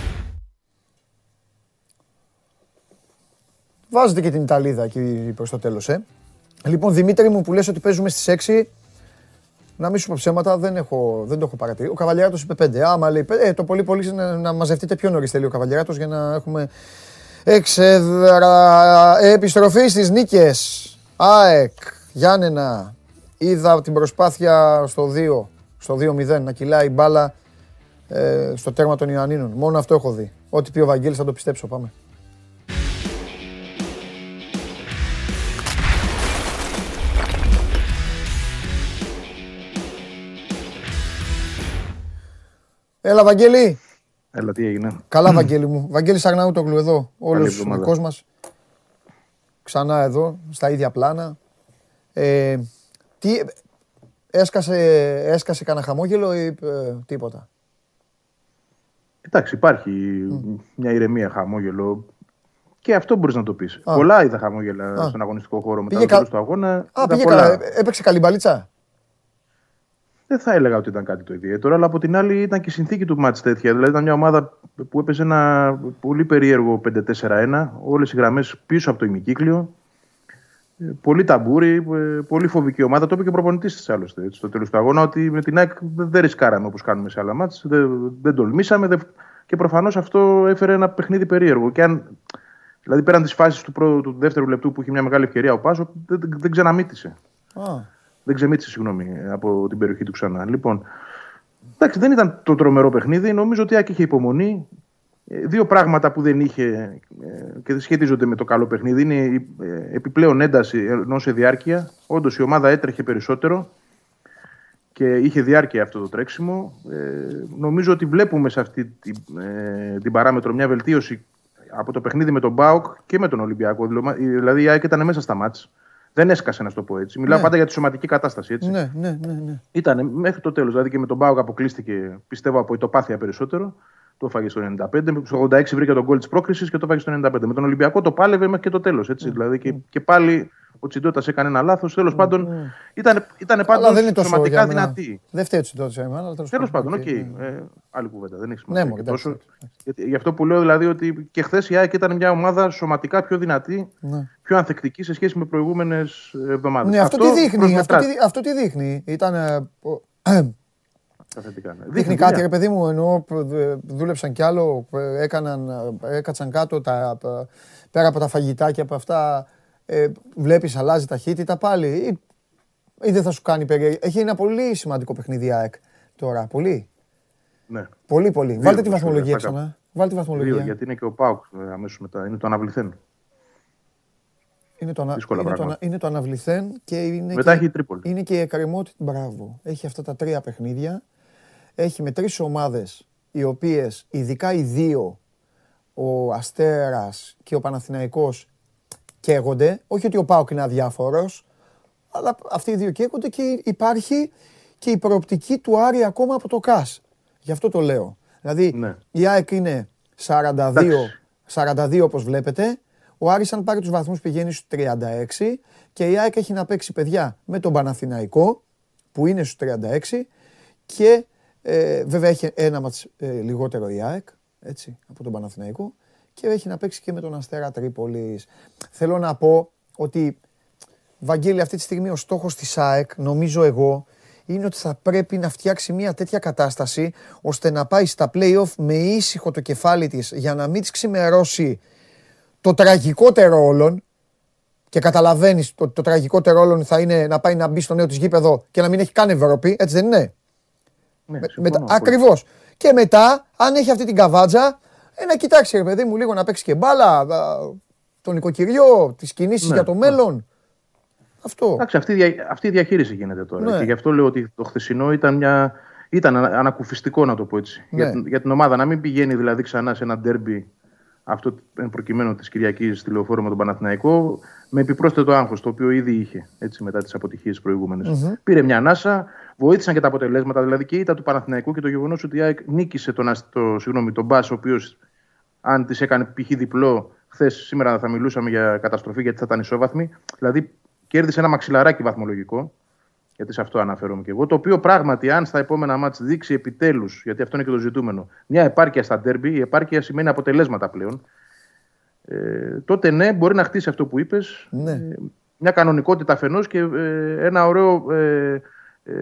Βάζετε και την Ιταλίδα εκεί προς το τέλος, ε. Λοιπόν, Δημήτρη μου που λες ότι παίζουμε στις 6, να μην σου πω ψέματα, δεν, έχω, δεν το έχω παρατηρήσει. Ο Καβαλιάράτος είπε 5. Άμα λέει 5, ε, το πολύ πολύ είναι να, να μαζευτείτε πιο νωρίς θέλει ο Καβαλιάράτος για να έχουμε εξεδρα... επιστροφή στις νίκες. ΑΕΚ, Γιάννενα, είδα την προσπάθεια στο 2, στο 2-0 να κυλάει η μπάλα ε, στο τέρμα των Ιωαννίνων. Μόνο αυτό έχω δει. Ό,τι πει ο Βαγγέλης θα το πιστέψω. Πάμε. Έλα, Βαγγέλη. Έλα, τι έγινε. Καλά, Βαγγέλη μου. Βαγγέλης Αγναούτογλου εδώ, όλος ο εβδομάδα. δικός μας. Ξανά εδώ, στα ίδια πλάνα. Ε, τι, έσκασε, έσκασε κανένα χαμόγελο ή ε, τίποτα; Εντάξει, υπάρχει μια ηρεμία, χαμόγελο. Και αυτό μπορείς να το πεις. Α. Πολλά είδα χαμόγελα Α. στον αγωνιστικό χώρο μετά Πήγε το κα- τέλος του αγώνα. Α, είδα πήγε πολλά. καλά. Ε, Έπαιξε καλή μπαλίτσα; Δεν θα έλεγα ότι ήταν κάτι το ιδιαίτερο, αλλά από την άλλη ήταν και η συνθήκη του μάτς τέτοια. Δηλαδή ήταν μια ομάδα που έπαιζε ένα πολύ περίεργο 5-4-1, όλες οι γραμμές πίσω από το ημικύκλιο. Ε, Πολύ ταμπούρι, ε, πολύ φοβική ομάδα. Το είπε και ο προπονητής της άλλωστε έτσι, στο τέλος του αγώνα ότι με την ΑΕΚ δεν δεν ρισκάραμε όπως κάνουμε σε άλλα μάτς. Δεν, δεν τολμήσαμε δεν... και προφανώς αυτό έφερε ένα παιχνίδι περίεργο. Και αν, δηλαδή πέραν της φάσης του, πρώτου- του δεύτερου λεπτού που είχε μια μεγάλη ευκαιρία ο Πάσο, δεν, δεν, δεν ξαναμύτησε. Α, Δεν ξεμίτησε, συγγνώμη, από την περιοχή του ξανά. Λοιπόν, εντάξει, δεν ήταν το τρομερό παιχνίδι. Νομίζω ότι η ΑΕΚ είχε υπομονή. Ε, Δύο πράγματα που δεν είχε ε, και δεν σχετίζονται με το καλό παιχνίδι είναι η ε, επιπλέον ένταση ενώ σε διάρκεια. Όντως η ομάδα έτρεχε περισσότερο και είχε διάρκεια αυτό το τρέξιμο. Ε, νομίζω ότι βλέπουμε σε αυτή την, ε, την παράμετρο μια βελτίωση από το παιχνίδι με τον Μπάουκ και με τον Ολυμπιακό. Δηλαδή η ΑΕΚ ήταν μέσα στα ματς. Δεν έσκασε, να σου το πω έτσι. Μιλάω Ναι. πάντα για τη σωματική κατάσταση. Έτσι. ναι, ναι, ναι, ναι. Ήταν μέχρι το τέλος. Δηλαδή και με τον ΠΑΟΚ αποκλείστηκε, πιστεύω, από ηττοπάθεια περισσότερο. Το έφαγε στο 95. Στο 86 βρήκε τον γκολ της πρόκρισης και το έφαγε στο 95. Με τον Ολυμπιακό το πάλευε μέχρι και το τέλος. Δηλαδή και, και πάλι ο Τσιντώτα έκανε ένα λάθος. Τέλος πάντων ήταν, ήταν Αλλά πάντως δεν είναι τόσο σωματικά για μένα. δυνατή. Δεν φταίει έτσι τότε σε εμένα, αλλά τέλος Τέλος πάντων, OK. OK, ναι. Ε, άλλη κουβέντα. Δεν έχει Ναι, σημασία. μωρέ, και εντάξει, τόσο. εντάξει. Γιατί, γι' αυτό που λέω δηλαδή ότι και χθες η ΑΕΚ ήταν μια ομάδα σωματικά πιο δυνατή, Ναι. πιο ανθεκτική σε σχέση με προηγούμενες εβδομάδες. Ναι, αυτό, τι δείχνει, αυτό, τι, αυτό τι δείχνει. Ήταν, *clears throat* *clears throat* ε, ο- Δείχνει κάτι, ρε παιδί μου, ενώ ε, δούλεψαν κι άλλο, ε, έκαναν, ε, έκατσαν κάτω τα, ε, πέρα από τα φαγητάκια από αυτά, ε, βλέπεις αλλάζει ταχύτητα πάλι ή, ή δεν θα σου κάνει περίεργο. Έχει ένα πολύ σημαντικό παιχνίδι η ΑΕΚ τώρα, πολύ. Ναι. Πολύ, πολύ. Δύο, Βάλτε τη θα σου βαθμολογία έλεγα, ξανά. Βάλτε τη βαθμολογία. Δύο, γιατί είναι και ο Πάουκ αμέσως μετά. Είναι το αναβληθέν. Είναι το, ανα... Δύσκολα είναι, το, πράγματα. ανα- είναι το αναβληθέν και είναι Μετά και... έχει η Τρίπολη. Είναι και η εκκρεμότητα. Μπράβο. Έχει αυτά τα τρία παιχνίδια. Έχει με τρεις ομάδες οι οποίες, ειδικά οι δύο, ο Αστέρας και ο Παναθηναϊκός καίγονται. Όχι ότι ο Πάοκ είναι αδιάφορος, αλλά αυτοί οι δύο καίγονται και υπάρχει και η προοπτική του Άρη ακόμα από το ΚΑΣ. Γι' αυτό το λέω. Δηλαδή Ναι. η ΑΕΚ είναι 42, 42 όπως βλέπετε. Ο Άρης αν πάρει τους βαθμούς πηγαίνει στους 36 και η ΑΕΚ έχει να παίξει παιδιά με τον Παναθηναϊκό που είναι στους 36 Και ε, βέβαια έχει ένα μάτς ε, λιγότερο η ΑΕΚ, έτσι, από τον Παναθηναϊκό και έχει να παίξει και με τον Αστέρα Τρίπολης. Θέλω να πω ότι, Βαγγέλη, αυτή τη στιγμή ο στόχος της ΑΕΚ, νομίζω εγώ, είναι ότι θα πρέπει να φτιάξει μια τέτοια κατάσταση ώστε να πάει στα play-off με ήσυχο το κεφάλι της για να μην της ξημερώσει το τραγικότερο όλων και καταλαβαίνεις το, το τραγικότερο όλων θα είναι να πάει να μπει στο νέο της γήπεδο και να μην έχει καν Ευρώπη, έτσι δεν είναι; Ναι, Με- συμφωνώ μετά, απόλυτα. ακριβώς. Και μετά, αν έχει αυτή την καβάτζα, ε, να κοιτάξει ρε παιδί μου λίγο να παίξει και μπάλα, α, τον οικοκυριό, τις κινήσεις Ναι, για το ναι. μέλλον. Αυτό. Εντάξει, αυτή, η δια- αυτή η διαχείριση γίνεται τώρα. Ναι. Και γι' αυτό λέω ότι το χθεσινό ήταν, μια, ήταν ανα- ανακουφιστικό, να το πω έτσι. Ναι. Για, την, για την ομάδα να μην πηγαίνει δηλαδή ξανά σε ένα ντέρμπι αυτό εν προκειμένου της Κυριακής στη λεωφόρο με τον Παναθηναϊκό, με επιπρόσθετο άγχος, το οποίο ήδη είχε έτσι, μετά τις αποτυχίες προηγούμενε. Πήρε μια ανάσα, βοήθησαν και τα αποτελέσματα, δηλαδή και η ήττα του Παναθηναϊκού και το γεγονός ότι η ΑΕΚ νίκησε τον, Ασ- το, συγγνώμη, τον Μπα, ο οποίος αν της έκανε π.χ. διπλό, χθες σήμερα θα μιλούσαμε για καταστροφή γιατί θα ήταν ισόβαθμη. Δηλαδή κέρδισε ένα μαξιλαράκι βαθμολογικό, γιατί σε αυτό αναφέρομαι και εγώ. Το οποίο πράγματι, αν στα επόμενα μάτς δείξει επιτέλους, γιατί αυτό είναι και το ζητούμενο, μια επάρκεια στα ντέρμπι, η επάρκεια σημαίνει αποτελέσματα πλέον. Ε, τότε ναι, μπορεί να χτίσει αυτό που είπες. Ναι. μια κανονικότητα αφενός και ε, ένα ωραίο. Ε, ε,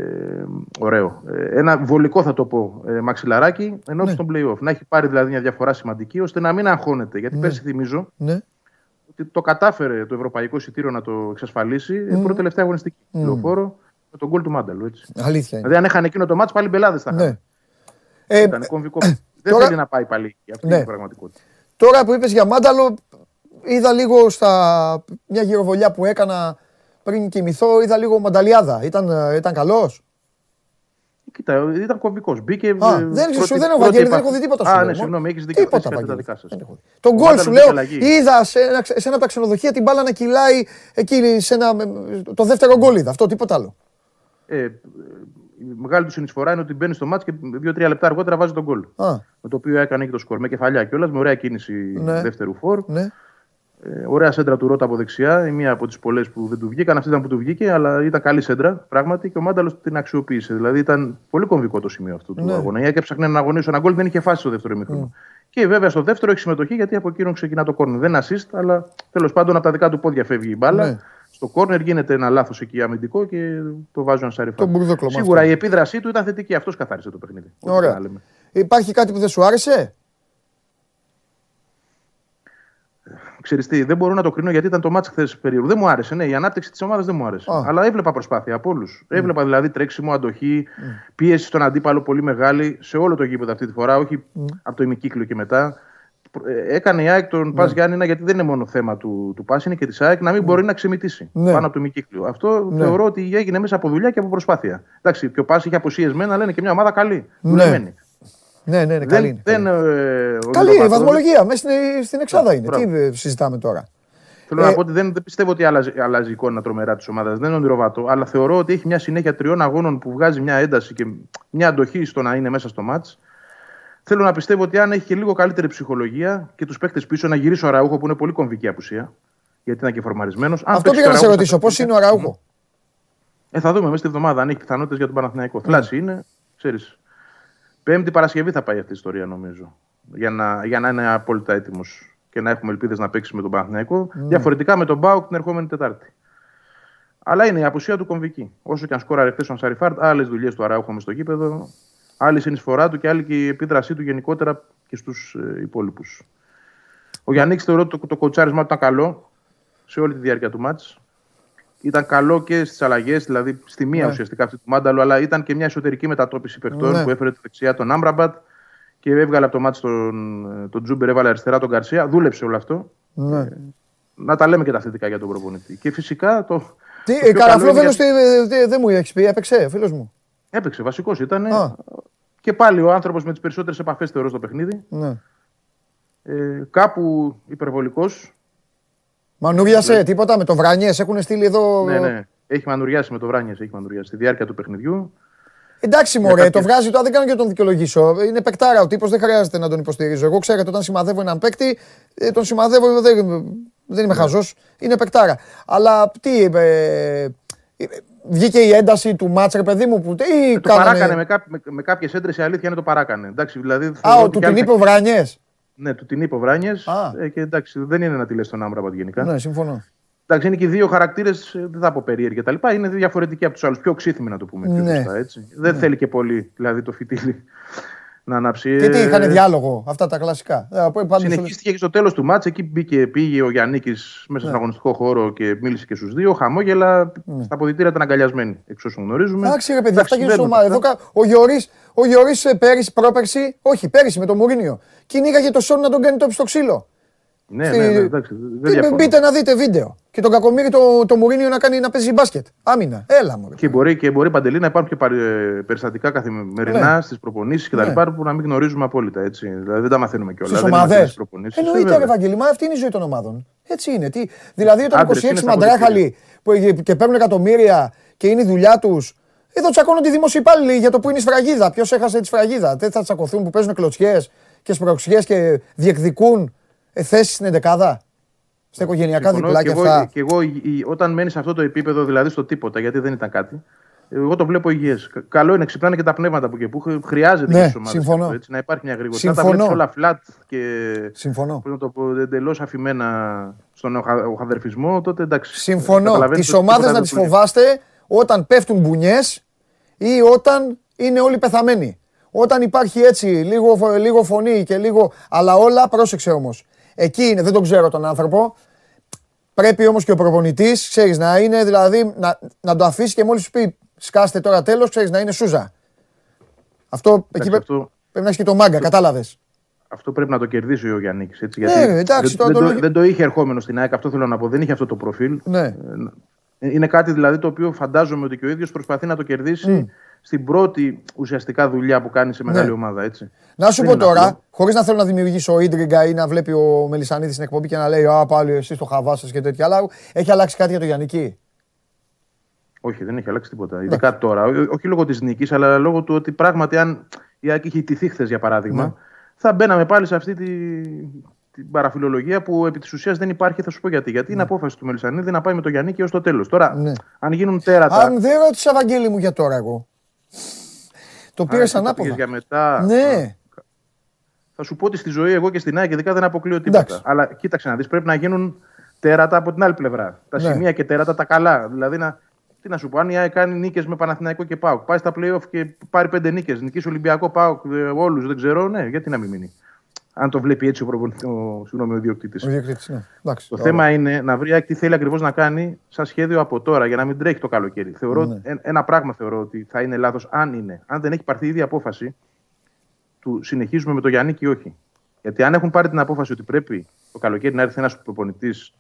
ωραίο. Ε, ένα βολικό θα το πω ε, μαξιλαράκι ενώ Ναι. στον playoff. Να έχει πάρει δηλαδή μια διαφορά σημαντική ώστε να μην αγχώνεται. Γιατί πέρσι θυμίζω Ναι. ότι το κατάφερε το ευρωπαϊκό εισιτήριο να το εξασφαλίσει mm. πρώτη τελευταία αγωνιστική. Μμμ. Λεωφόρο με τον γκολ του Μάνταλου. Έτσι. Αλήθεια είναι. Δηλαδή, αν έχανε εκείνο το μάτς πάλι μπελάδες θα είχαν. Ναι. Ε, Ήταν κομβικό. Δεν τώρα- θέλει να πάει πάλι εκεί. Αυτή Ναι. είναι η πραγματικότητα. Τώρα που είπες για Μάνταλο, είδα λίγο στα μια γυροβολιά που έκανα πριν κοιμηθώ, είδα λίγο Μανταλιάδα. Ήταν, ε, ήταν καλός; Κοίτα, ήταν κομβικός. Μπήκε. Α, ε, δεν, πρώτη- σου, δεν έχω πρώτη Βαγγέλη, δεν επαφή. έχω δει τίποτα σου. Α, λέω, ναι, μόνο. συγγνώμη, έχεις δίκιο. Τίποτα, Έχεις κάτι τα Βαγγέλη. δικά σας. Δεν έχω δει. Τον Ο γκολ Μάνταλος σου μπήκε λέω, αλλαγή. είδα σε ένα, σε ένα από τα ξενοδοχεία την μπάλα να κυλάει εκεί σε ένα, το δεύτερο γκολ είδα. Αυτό, τίποτα άλλο. Ε, ε, η μεγάλη του συνεισφορά είναι ότι μπαίνει στο μάτς και δύο-τρία λεπτά αργότερα βάζει τον γκολ. Α, Με το οποίο έκανε και το σκορ. Με κεφαλιά κιόλας, με ωραία κίνηση Ναι. δεύτερου φόρ. ναι. Ε, ωραία σέντρα του Ρότα από δεξιά, η μία από τις πολλές που δεν του βγήκαν. Αυτή ήταν που του βγήκε, αλλά ήταν καλή σέντρα πράγματι και ο Μάνταλος την αξιοποίησε. Δηλαδή ήταν πολύ κομβικό το σημείο αυτού του Ναι. αγώνα. Η ΑΕΚ έψαχνε να αγωνίσει ένα γκολ, δεν είχε φάση στο δεύτερο ημίχρονο. Και βέβαια στο δεύτερο έχει συμμετοχή γιατί από εκείνον ξεκινά το κόρνερ. Δεν assist, αλλά τέλος πάντων από τα δικά του πόδια φεύγει η μπάλα. Ναι. Στο κόρνερ γίνεται ένα λάθος εκεί αμυντικό και το βάζουν ένα σαριφά. Το μπουρδόκλωμα Σίγουρα αυτό. η επίδρασή του ήταν θετική. Αυτός καθάρισε το παιχνίδι. Ό,τι Ωραία. να λέμε. Υπάρχει κάτι που δεν σου άρεσε; Ξέρεις τι, δεν μπορώ να το κρίνω γιατί ήταν το μάτς χθες περίεργο. Δεν μου άρεσε. Ναι, η ανάπτυξη της ομάδας δεν μου άρεσε. Α. Αλλά έβλεπα προσπάθεια από όλους. Έβλεπα δηλαδή τρέξιμο, αντοχή, πίεση στον αντίπαλο πολύ μεγάλη σε όλο το γήπεδο αυτή τη φορά, όχι από το ημικύκλιο και μετά. Ε, Έκανε η ΑΕΚ τον Πας Γιάννηνα γιατί δεν είναι μόνο θέμα του, του Πας, είναι και της ΑΕΚ να μην μπορεί να ξεμητήσει Ναι. πάνω από το ημικύκλιο. Αυτό Ναι. θεωρώ ότι έγινε μέσα από δουλειά και από προσπάθεια. Εντάξει, και ο Πας είχε αποσίες μένα, αλλά είναι και μια ομάδα καλή. Ναι. δουλεμένη. Ναι, ναι, ναι, καλή είναι. δεν, καλή. ε, ο Καλή είναι, η Νικολακόπουλος- βαθμολογία. Μέσα στην, στην εξάδα είναι. Μπράβο. Τι ε, συζητάμε τώρα; Θέλω Ε, να πω ότι δεν, δεν πιστεύω ότι αλλάζει, αλλάζει η εικόνα τρομερά της ομάδας. Δεν είναι ονειροβάτο. Αλλά θεωρώ ότι έχει μια συνέχεια τριών αγώνων που βγάζει μια ένταση και μια αντοχή στο να είναι μέσα στο μάτς. Θέλω να πιστεύω ότι αν έχει και λίγο καλύτερη ψυχολογία και τους παίκτες πίσω να γυρίσει ο Ραούχο που είναι πολύ κομβική απουσία. Γιατί ήταν και φορμαρισμένος. Αυτό πήγα να σε ρωτήσω. Πώς είναι ο Ραούχο. Ε, θα δούμε μέσα στη εβδομάδα αν έχει πιθανότητες για τον Παναθηναϊκό. Θλάση είναι, ξέρεις. Πέμπτη Παρασκευή θα πάει αυτή η ιστορία νομίζω. Για να, για να είναι απόλυτα έτοιμος και να έχουμε ελπίδες να παίξει με τον Παναθηναϊκό. Διαφορετικά με τον Μπάουκ την ερχόμενη Τετάρτη. Αλλά είναι η απουσία του κομβική. Όσο και αν σκόραρε χθες ο Ανσαριφάρντ, άλλες δουλειές του Αράουχο μες στο γήπεδο, άλλη συνεισφορά του και άλλη και η επίδρασή του γενικότερα και στους ε, υπόλοιπους. Ο Γιάννης θεωρώ ότι το, το κοουτσάρισμά του ήταν καλό σε όλη τη διάρκεια του ματς. Ήταν καλό και στις αλλαγές, δηλαδή στη μία Ναι. ουσιαστικά αυτή του Μάνταλου, αλλά ήταν και μια εσωτερική μετατόπιση παιχτών Ναι. που έφερε τη δεξιά τον Άμραμπατ και έβγαλε από το ματς τον, τον Τσούμπερ, έβαλε αριστερά τον Γκαρσία. Δούλεψε όλο αυτό. Ναι. Να τα λέμε και τα θετικά για τον προπονητή. Και φυσικά το. Τι, το πιο καλό Καραφλόβενο είναι για- δεν μου έχει πει, έπαιξε, φίλος μου. Έπαιξε, βασικός ήταν. Α. Και πάλι ο άνθρωπος με τις περισσότερες επαφές θεωρώ στο παιχνίδι. Ναι. Ε, κάπου υπερβολικός. Μανούριασε, τίποτα με το Βρανιέ. Έχουν στείλει εδώ. Ναι, ναι. Έχει μανουριάσει με το Βράνιες, έχει μανουριάσει στη διάρκεια του παιχνιδιού. Εντάξει, Για μωρέ, κάποιες- το βγάζει τώρα, δεν κάνω και να τον δικαιολογήσω. Είναι παικτάρα ο τύπος, δεν χρειάζεται να τον υποστηρίζω. Εγώ ξέρω ότι όταν σημαδεύω έναν παίκτη, ε, τον σημαδεύω, δεν, δεν Ναι. είμαι χαζός. Είναι παικτάρα. Αλλά τι, ε, ε, βγήκε η ένταση του μάτς, ρε παιδί μου, που ή Ε, Το κάνανε- παράκανε με, κά, με, με κάποιες έντρες, η αλήθεια είναι το παράκανε. Εντάξει, δηλαδή, Α, θεωρώ ο, ότι του κι την άλλοι είπε ο Βράνιες; Ναι, του την είπε ο Βράνιες. Α. Ε, και εντάξει, δεν είναι να τη λες τον Άμραμπατ γενικά. Ναι, συμφωνώ. Εντάξει, είναι και οι δύο χαρακτήρες, δεν θα πω περίεργοι κτλ. Είναι διαφορετικοί από τους άλλους. Πιο οξύθυμοι, να το πούμε. Πιο Ναι. σωστά, έτσι. Δεν θέλει και πολύ δηλαδή, το φυτίλι να ανάψει. Και τι, Ε, είχαν διάλογο, αυτά τα κλασικά. Ε, από- πάντως σου λέει- Συνεχίστηκε και στο τέλος του μάτσα. Εκεί μπήκε, πήγε ο Γιάννη μέσα Ναι. στον αγωνιστικό χώρο και μίλησε και στους δύο. Χαμόγελα. Στα αποδητήρια ήταν αγκαλιασμένοι, εξ όσων γνωρίζουμε. Εντάξει ρε παιδιά, αυτά Εντάξει, και στο συμβαίνουν ομάδα. αυτά. Εδώ, κα- ο Γιωρίς, ο Γιωρίς ε, πέρυσι, πρόπερσι, όχι πέρυσι με τον Μουρίνιο. Κυνήγαγε το Σόν να τον κάνει τόπι στο ξύλο. Ναι, Στη- ναι, ναι, εντάξει, δεν Τι- διαφωνώ. Μπείτε να δείτε βίντεο. Και τον Κακομύρη το, το Μουρίνιο να, κάνει, να παίζει μπάσκετ. Άμυνα. Έλα μου. Και μπορεί, και μπορεί παντελή να υπάρχουν και παρε- περιστατικά καθημερινά Ναι. στις προπονήσεις κτλ. Ναι. που να μην γνωρίζουμε απόλυτα. Έτσι. Δηλαδή δεν τα μαθαίνουμε κιόλας. Στις ομάδες. Εννοείται, ρε Ευαγγελή, μα αυτή είναι η ζωή των ομάδων. Έτσι είναι. Τι, δηλαδή, όταν Άντρες 26 είναι στα μαντράχαλοι που, και παίρνουν εκατομμύρια και είναι η δουλειά τους. Εδώ τσακώνονται οι δημοσιοπάλληλοι για το που είναι η σφραγίδα. Ποιος έχασε τη σφραγίδα; Δεν θα τσακωθούν που παίζουν κλωτσιές και σπροξιέ και διεκδικούν θέσεις στην εντεκάδα. Στα οικογενειακά Συμφωνώ διπλάκια και εγώ, αυτά. και εγώ η- η- όταν μένεις σε αυτό το επίπεδο, δηλαδή στο τίποτα, γιατί δεν ήταν κάτι, εγώ το βλέπω υγιές. Καλό είναι, ξυπνάνε και τα πνεύματα που και που χρ- χρειάζεται Ναι, και στις ομάδες συμφωνώ. αυτό, έτσι, να υπάρχει μια γρήγορη. Αν τα Συμφωνώ. βλέπεις όλα flat και Συμφωνώ. πώς να το πω, εντελώς αφημένα στον οχα- οχαδερφισμό, τότε εντάξει. Συμφωνώ. καταλαβαίνεις Τις ότι ομάδες τίποτα να δεν τις του λείπει. φοβάστε όταν πέφτουν μπουνιές ή όταν είναι όλοι πεθαμένοι. Όταν υπάρχει έτσι λίγο, φω- λίγο φωνή και λίγο. Αλλά όλα, πρόσεξε όμως. Εκεί είναι, δεν τον ξέρω τον άνθρωπο. Πρέπει όμως και ο προπονητής, ξέρεις, να είναι δηλαδή να, να το αφήσει και μόλις σου πει σκάστε τώρα τέλος, ξέρεις να είναι σούζα. Αυτό εκεί Εντάξει, πρέπει, αυτό- πρέπει να έχει και το μάγκα, κατάλαβες. Αυτό πρέπει να το κερδίσει ο Γιάννη. Ναι, εντάξει, δεν, τώρα δεν, το το, λόγι- δεν το είχε ερχόμενο στην ΑΕΚ, αυτό θέλω να πω. Δεν είχε αυτό το προφίλ. Ναι. Ε, Είναι κάτι δηλαδή το οποίο φαντάζομαι ότι και ο ίδιος προσπαθεί να το κερδίσει στην πρώτη ουσιαστικά δουλειά που κάνει σε μεγάλη Ναι. ομάδα. Έτσι. Να σου Δεν πω είναι τώρα, απλό. χωρίς να θέλω να δημιουργήσω ίντριγκα ή να βλέπει ο Μελισανίδης στην εκπομπή και να λέει Α, πάλι εσύ το χαβά σας και τέτοια. Αλλά έχει αλλάξει κάτι για το Γιάννικη; Όχι, δεν έχει αλλάξει τίποτα. Ειδικά τώρα. Ό- όχι λόγω της νίκης, αλλά λόγω του ότι πράγματι αν η ΑΕΚ είχε ιτηθεί χθες για παράδειγμα, Ναι. θα μπαίναμε πάλι σε αυτή τη, την παραφιλολογία που επί της ουσίας δεν υπάρχει. Θα σου πω γιατί. Γιατί είναι απόφαση του Μελισανίδη να πάει με το Γιάννη έω το τέλος. Τώρα, Ναι. αν γίνουν τέρατα. Αν δεν ρώτησα, Βαγγέλη μου, για τώρα εγώ. Το Α, πήρε εσύ το ανάποδα. πήγες για μετά. Ναι. Θα σου πω ότι στη ζωή εγώ και στην ΑΕΚ ειδικά δεν αποκλείω τίποτα. Εντάξει. Αλλά κοίταξε να δεις, πρέπει να γίνουν τέρατα από την άλλη πλευρά. Τα Ναι. σημεία και τέρατα τα καλά. Δηλαδή να. Τι να σου πω, αν η ΑΕΚ κάνει νίκες με Παναθηναϊκό και ΠΑΟΚ, πάει στα playoff και πάρει πέντε νίκες, νικήσει Ολυμπιακό ΠΑΟΚ, όλους δεν ξέρω, ναι, γιατί να μην μείνει. Αν το βλέπει έτσι ο, προπονητής- ο, συγγνώμη, ο ιδιοκτήτης. Ο διοικητής, ναι. Εντάξει, Το ωραία. θέμα είναι να βρει η ΑΕΚ τι θέλει ακριβώς να κάνει σαν σχέδιο από τώρα για να μην τρέχει το καλοκαίρι. Θεωρώ, Ναι. ε- ένα πράγμα θεωρώ ότι θα είναι λάθος αν είναι. Αν δεν έχει πάρθει η ίδια απόφαση του συνεχίζουμε με το Γιάννη ή όχι. Γιατί αν έχουν πάρει την απόφαση ότι πρέπει το καλοκαίρι να έρθει ένας προπονητής,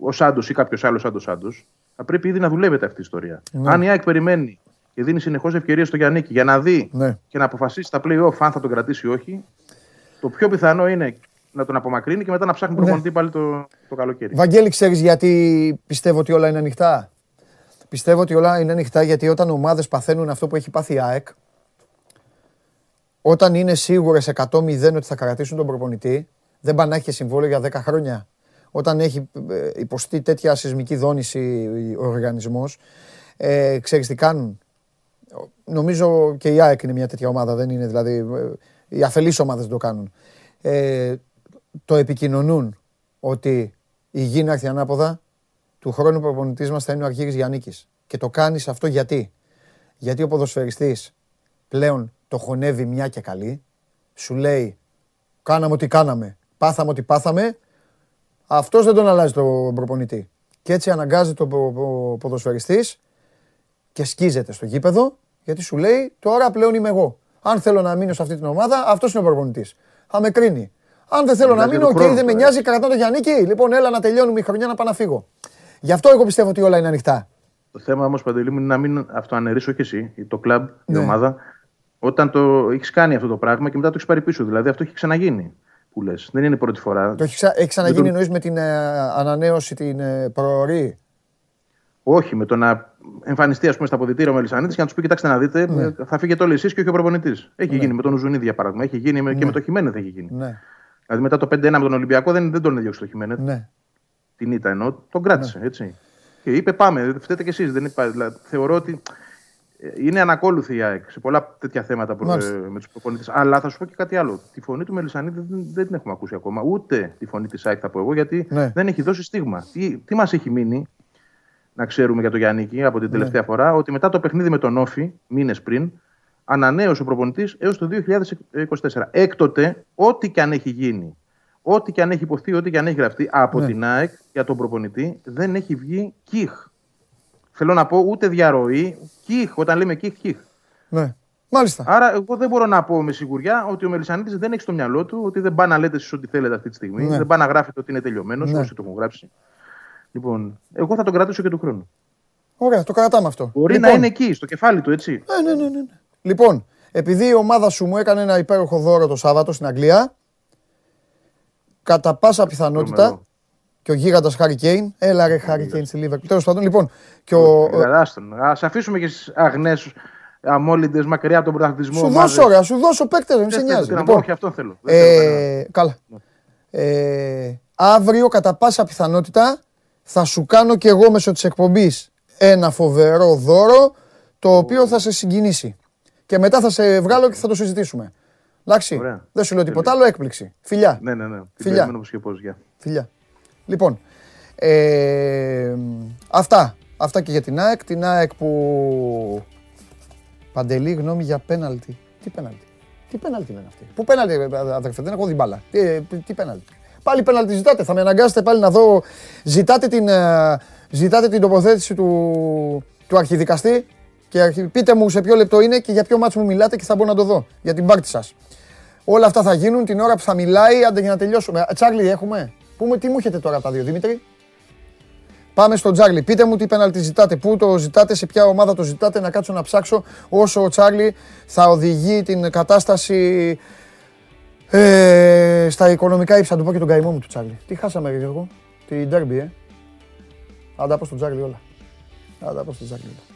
ο Σάντος ή κάποιος άλλος σαν το Σάντος, θα πρέπει ήδη να δουλεύεται αυτή η ιστορία. Ναι. Αν η ΑΕΚ περιμένει και δίνει συνεχώς ευκαιρίες στο Γιάννη για να δει Ναι. και να αποφασίσει στα playoff αν θα τον κρατήσει ή όχι, το πιο πιθανό είναι να τον απομακρύνει και μετά να ψάχνει Ναι. προπονητή πάλι το, το καλοκαίρι. Βαγγέλη, ξέρεις γιατί πιστεύω ότι όλα είναι ανοιχτά; Πιστεύω ότι όλα είναι ανοιχτά γιατί όταν ομάδες παθαίνουν αυτό που έχει πάθει η ΑΕΚ, όταν είναι σίγουρες 100-0 ότι θα κρατήσουν τον προπονητή, δεν πάνε να έχει και συμβόλαιο για 10 χρόνια. Όταν έχει ε, υποστεί τέτοια σεισμική δόνηση ο οργανισμός, ε, ξέρεις τι κάνουν. Νομίζω και η ΑΕΚ είναι μια τέτοια ομάδα, δεν είναι δηλαδή. ε, Οι αφελείς ομάδες δεν το κάνουν. Ε, το επικοινωνούν ότι η γη να έρθει ανάποδα, του χρόνου προπονητής μας θα είναι ο Αρχήγης Γιάννικης. Και το κάνεις αυτό γιατί; Γιατί ο ποδοσφαιριστής πλέον το χωνεύει μια και καλή, σου λέει κάναμε ό,τι κάναμε, πάθαμε ό,τι πάθαμε, αυτός δεν τον αλλάζει τον προπονητή. Και έτσι αναγκάζει τον πο- πο- ποδοσφαιριστής και σκίζεται στο γήπεδο, γιατί σου λέει τώρα πλέον είμαι εγώ. Αν θέλω να μείνω σε αυτή την ομάδα, αυτός είναι ο προπονητής. Θα με κρίνει. Αν δεν θέλω να Μιλάς για μείνω, τον οκ, χρόνο δεν με τώρα, νοιάζει, κρατάω το Γιάννικη. Λοιπόν, έλα να τελειώνουμε η χρονιά να πάω να φύγω. Γι' αυτό εγώ πιστεύω ότι όλα είναι ανοιχτά. Το θέμα όμως, Παντελή μου, είναι να μην αυτοαναιρήσει όχι εσύ, το κλαμπ, η Ναι. ομάδα, όταν το έχεις κάνει αυτό το πράγμα και μετά το έχεις πάρει πίσω. Δηλαδή αυτό έχει ξαναγίνει. Που λες. Δεν είναι η πρώτη φορά. Το έχει, ξα... έχει ξαναγίνει Δεν το- εννοείς με την ε, ανανέωση την ε, προορή; Όχι, με το να εμφανιστεί ας πούμε, στα αποδητήρια ο Μελισανίδη και να τους πει: Κοιτάξτε να δείτε, Ναι. ε, θα φύγετε όλοι εσεί και όχι ο προπονητής. Έχει γίνει με τον Ουζουνίδη για παράδειγμα. Έχει γίνει με- και με το Χιμένεθ έχει γίνει. Ναι, Δηλαδή μετά το 5-1 με τον Ολυμπιακό δεν, δεν τον έδιωξε το Χιμένεθ. ναι. Την ήττα εννοώ, τον κράτησε. Έτσι. Και είπε πάμε, φταίτε κι εσείς. Δεν είπα. Δηλαδή, θεωρώ ότι ε, είναι ανακόλουθη η ΑΕΚ σε πολλά τέτοια θέματα που, Μάλιστα. ε, με τους προπονητές. Αλλά θα σου πω και κάτι άλλο. Τη φωνή του Μελισανίδη δεν, δεν την έχουμε ακούσει ακόμα. Ούτε τη φωνή της ΑΕΚ θα πω εγώ, γιατί Ναι. δεν έχει δώσει στίγμα. Τι, τι μας έχει μείνει; Να ξέρουμε για τον Γιάννη από την τελευταία φορά, ότι μετά το παιχνίδι με τον Όφη, μήνες πριν, ανανέωσε ο προπονητής έως το 2024. Έκτοτε, ό,τι και αν έχει γίνει, ό,τι και αν έχει υποθεί, ό,τι και αν έχει γραφτεί από Ναι. την ΑΕΚ για τον προπονητή, δεν έχει βγει κιχ. Θέλω να πω ούτε διαρροή, κιχ. Όταν λέμε κιχ, κιχ. Ναι. Μάλιστα. Άρα, εγώ δεν μπορώ να πω με σιγουριά ότι ο Μελισανίδη δεν έχει στο μυαλό του ότι δεν πάει να λέτε εσείς ό,τι θέλετε αυτή τη στιγμή. Ναι. Δεν πάει να γράφετε ότι είναι τελειωμένος, Ναι. όσοι το έχουν γράψει. Λοιπόν, εγώ θα τον κρατήσω και του χρόνου. Ωραία, το κρατάμε αυτό. Μπορεί Λοιπόν, να είναι εκεί, στο κεφάλι του, έτσι. Ναι, ναι, ναι, ναι. Λοιπόν, επειδή η ομάδα σου μου έκανε ένα υπέροχο δώρο το Σάββατο στην Αγγλία, κατά πάσα πιθανότητα Τρομερό. και ο γίγαντας Χάρη Κέιν, έλα ρε Χάρη Κέιν στη Λίβερπουλ. Τέλος πάντων, λοιπόν, και ο, Α αφήσουμε και στις αγνές αμόλυντες μακριά από τον πρωταθλητισμό. σου ομάδες. δώσω, ωραία, σου δώσω παίκτες, δεν Δεν σε θέλω, νοιάζει. τι να πω, Λοιπόν, όχι, αυτό θέλω. Δεν θέλω κανένα. ε, καλά. Ε, αύριο κατά πάσα πιθανότητα θα σου κάνω και εγώ μέσω της εκπομπής ένα φοβερό δώρο το οποίο θα σε συγκινήσει. Και μετά θα σε βγάλω και θα το συζητήσουμε. Εντάξει, Ωραία. δεν σου λέω τίποτα άλλο, έκπληξη. Φιλιά. Ναι, ναι, ναι. Την Φιλιά. περιμένω πώς και πώς, γεια. Φιλιά. Λοιπόν, ε, αυτά. Αυτά και για την ΑΕΚ. Την ΑΕΚ που... Παντελή γνώμη για πέναλτι. Τι πέναλτι. Τι πέναλτι είναι αυτή. Πού πέναλτι, ε, αδερφέ, δεν έχω δει μπάλα. Τι, ε, τι πέναλτι. Πάλι πέναλτι ζητάτε. Θα με αναγκάσετε πάλι να δω. Ζητάτε την, ε, ζητάτε την τοποθέτηση του, του αρχιδικαστή και αρχι- πείτε μου σε ποιο λεπτό είναι και για ποιο μάτσο μου μιλάτε και θα μπορώ να το δω. Για την πάρτι σας. Όλα αυτά θα γίνουν την ώρα που θα μιλάει, άντε για να τελειώσουμε. Α, Τσάρλι έχουμε. Πού, μου- τι μου έχετε τώρα από τα δύο, Δημήτρη; Πάμε στον Τσάρλι. Πείτε μου τι πέναλτι ζητάτε, πού το ζητάτε, σε ποια ομάδα το ζητάτε, να κάτσω να ψάξω όσο ο Τσάρλι θα οδηγεί την κατάσταση ε, στα οικονομικά ύψα. Να του πω και τον καημό μου του Τσάρλι. Τι χάσαμε, ρε Γιώργο. Την ντέρμπι, ε. Θα τα πω στον Τσάρλι όλα. Θα τα πω στον Τσάρλι όλα.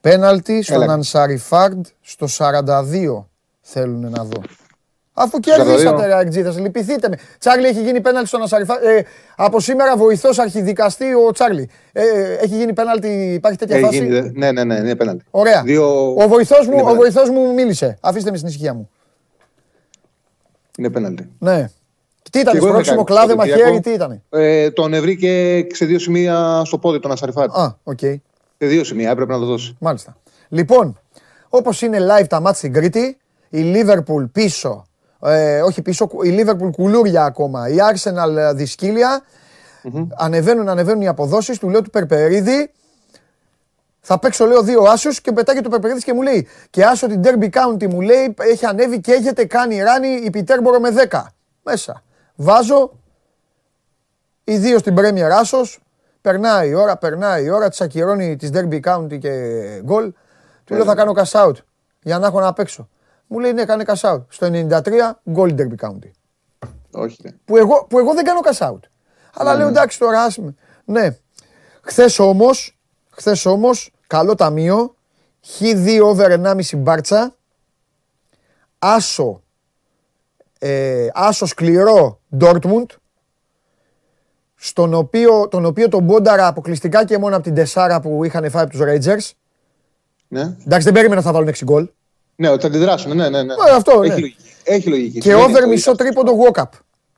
Πέναλτι στον Έλα. Ανσαριφάρντ στο 42 θέλουν να δω. Αφού 42. κερδίσατε, ρε Αγκτζίδας, λυπηθείτε με. Τσάρλι έχει γίνει πέναλτι στον Ανσαριφάρντ. Ε, από σήμερα βοηθός αρχιδικαστή ο Τσάρλι. Ε, έχει γίνει πέναλτι, υπάρχει τέτοια Έχει φάση; γίνει, δε- ναι, ναι, ναι, είναι πέναλτι. Ωραία. Δύο... Ο βοηθός μου, Είναι ο πέναλτι. βοηθός μου μίλησε. Αφήστε με στην ησυχία μου. Είναι πέναλτι. Ναι. Τι ήταν, Και εγώ σπρώξιμο είχα κάνει κλάδεμα στο Ολυμπιακό. χέρι, τι ήταν. Ε, τον ευρήκε σε δύο σημεία στο πόδι τον Ασαριφάτ. Α, οκ. Σε δύο σημεία έπρεπε να το δώσει. Μάλιστα. Λοιπόν, όπως είναι live τα μάτια στην Κρήτη, η Liverpool πίσω, ε, όχι πίσω, η Liverpool κουλούρια ακόμα, η Arsenal ε, δυσκύλια, ανεβαίνουν, ανεβαίνουν οι αποδόσεις, του λέω του Περπερίδη, θα παίξω λέω δύο άσους και πετάγει το Περπερίδης και μου λέει και άσο την Derby County μου λέει έχει ανέβει και έχετε κάνει ράνι η Πιτέρμπορο με 10. Μέσα. Βάζω οι δύο στην Premier Άσος, περνάει η ώρα, περνάει η ώρα, της ακυρώνει της Derby County και γκολ. Του λέω θα κάνω cash out για να έχω να παίξω. Μου λέει ναι, κάνε cash out. Στο 93 γκολ Derby County. Όχι. ναι. Που εγώ, που εγώ δεν κάνω cash out. Αλλά λέω εντάξει τώρα άσε με. Ναι. Χθες όμως, χθες όμως, καλό ταμείο, χ2 over 1,5 μπάρτσα, άσο, ε, άσο σκληρό Dortmund, στον οποίο, τον οποίο τον πόνταρα αποκλειστικά και μόνο από την τεσσάρα που είχαν φάει από τους Rangers. Ναι. Εντάξει, δεν περίμενα θα βάλουν 6 γκολ. Ναι, ότι θα αντιδράσουν. Ναι, ναι, ναι. Ε, αυτό, Έχει ναι. λογική. Έχει λογική. Και Δεν είναι over το μισό ίδιο. τρίποντο walk-up.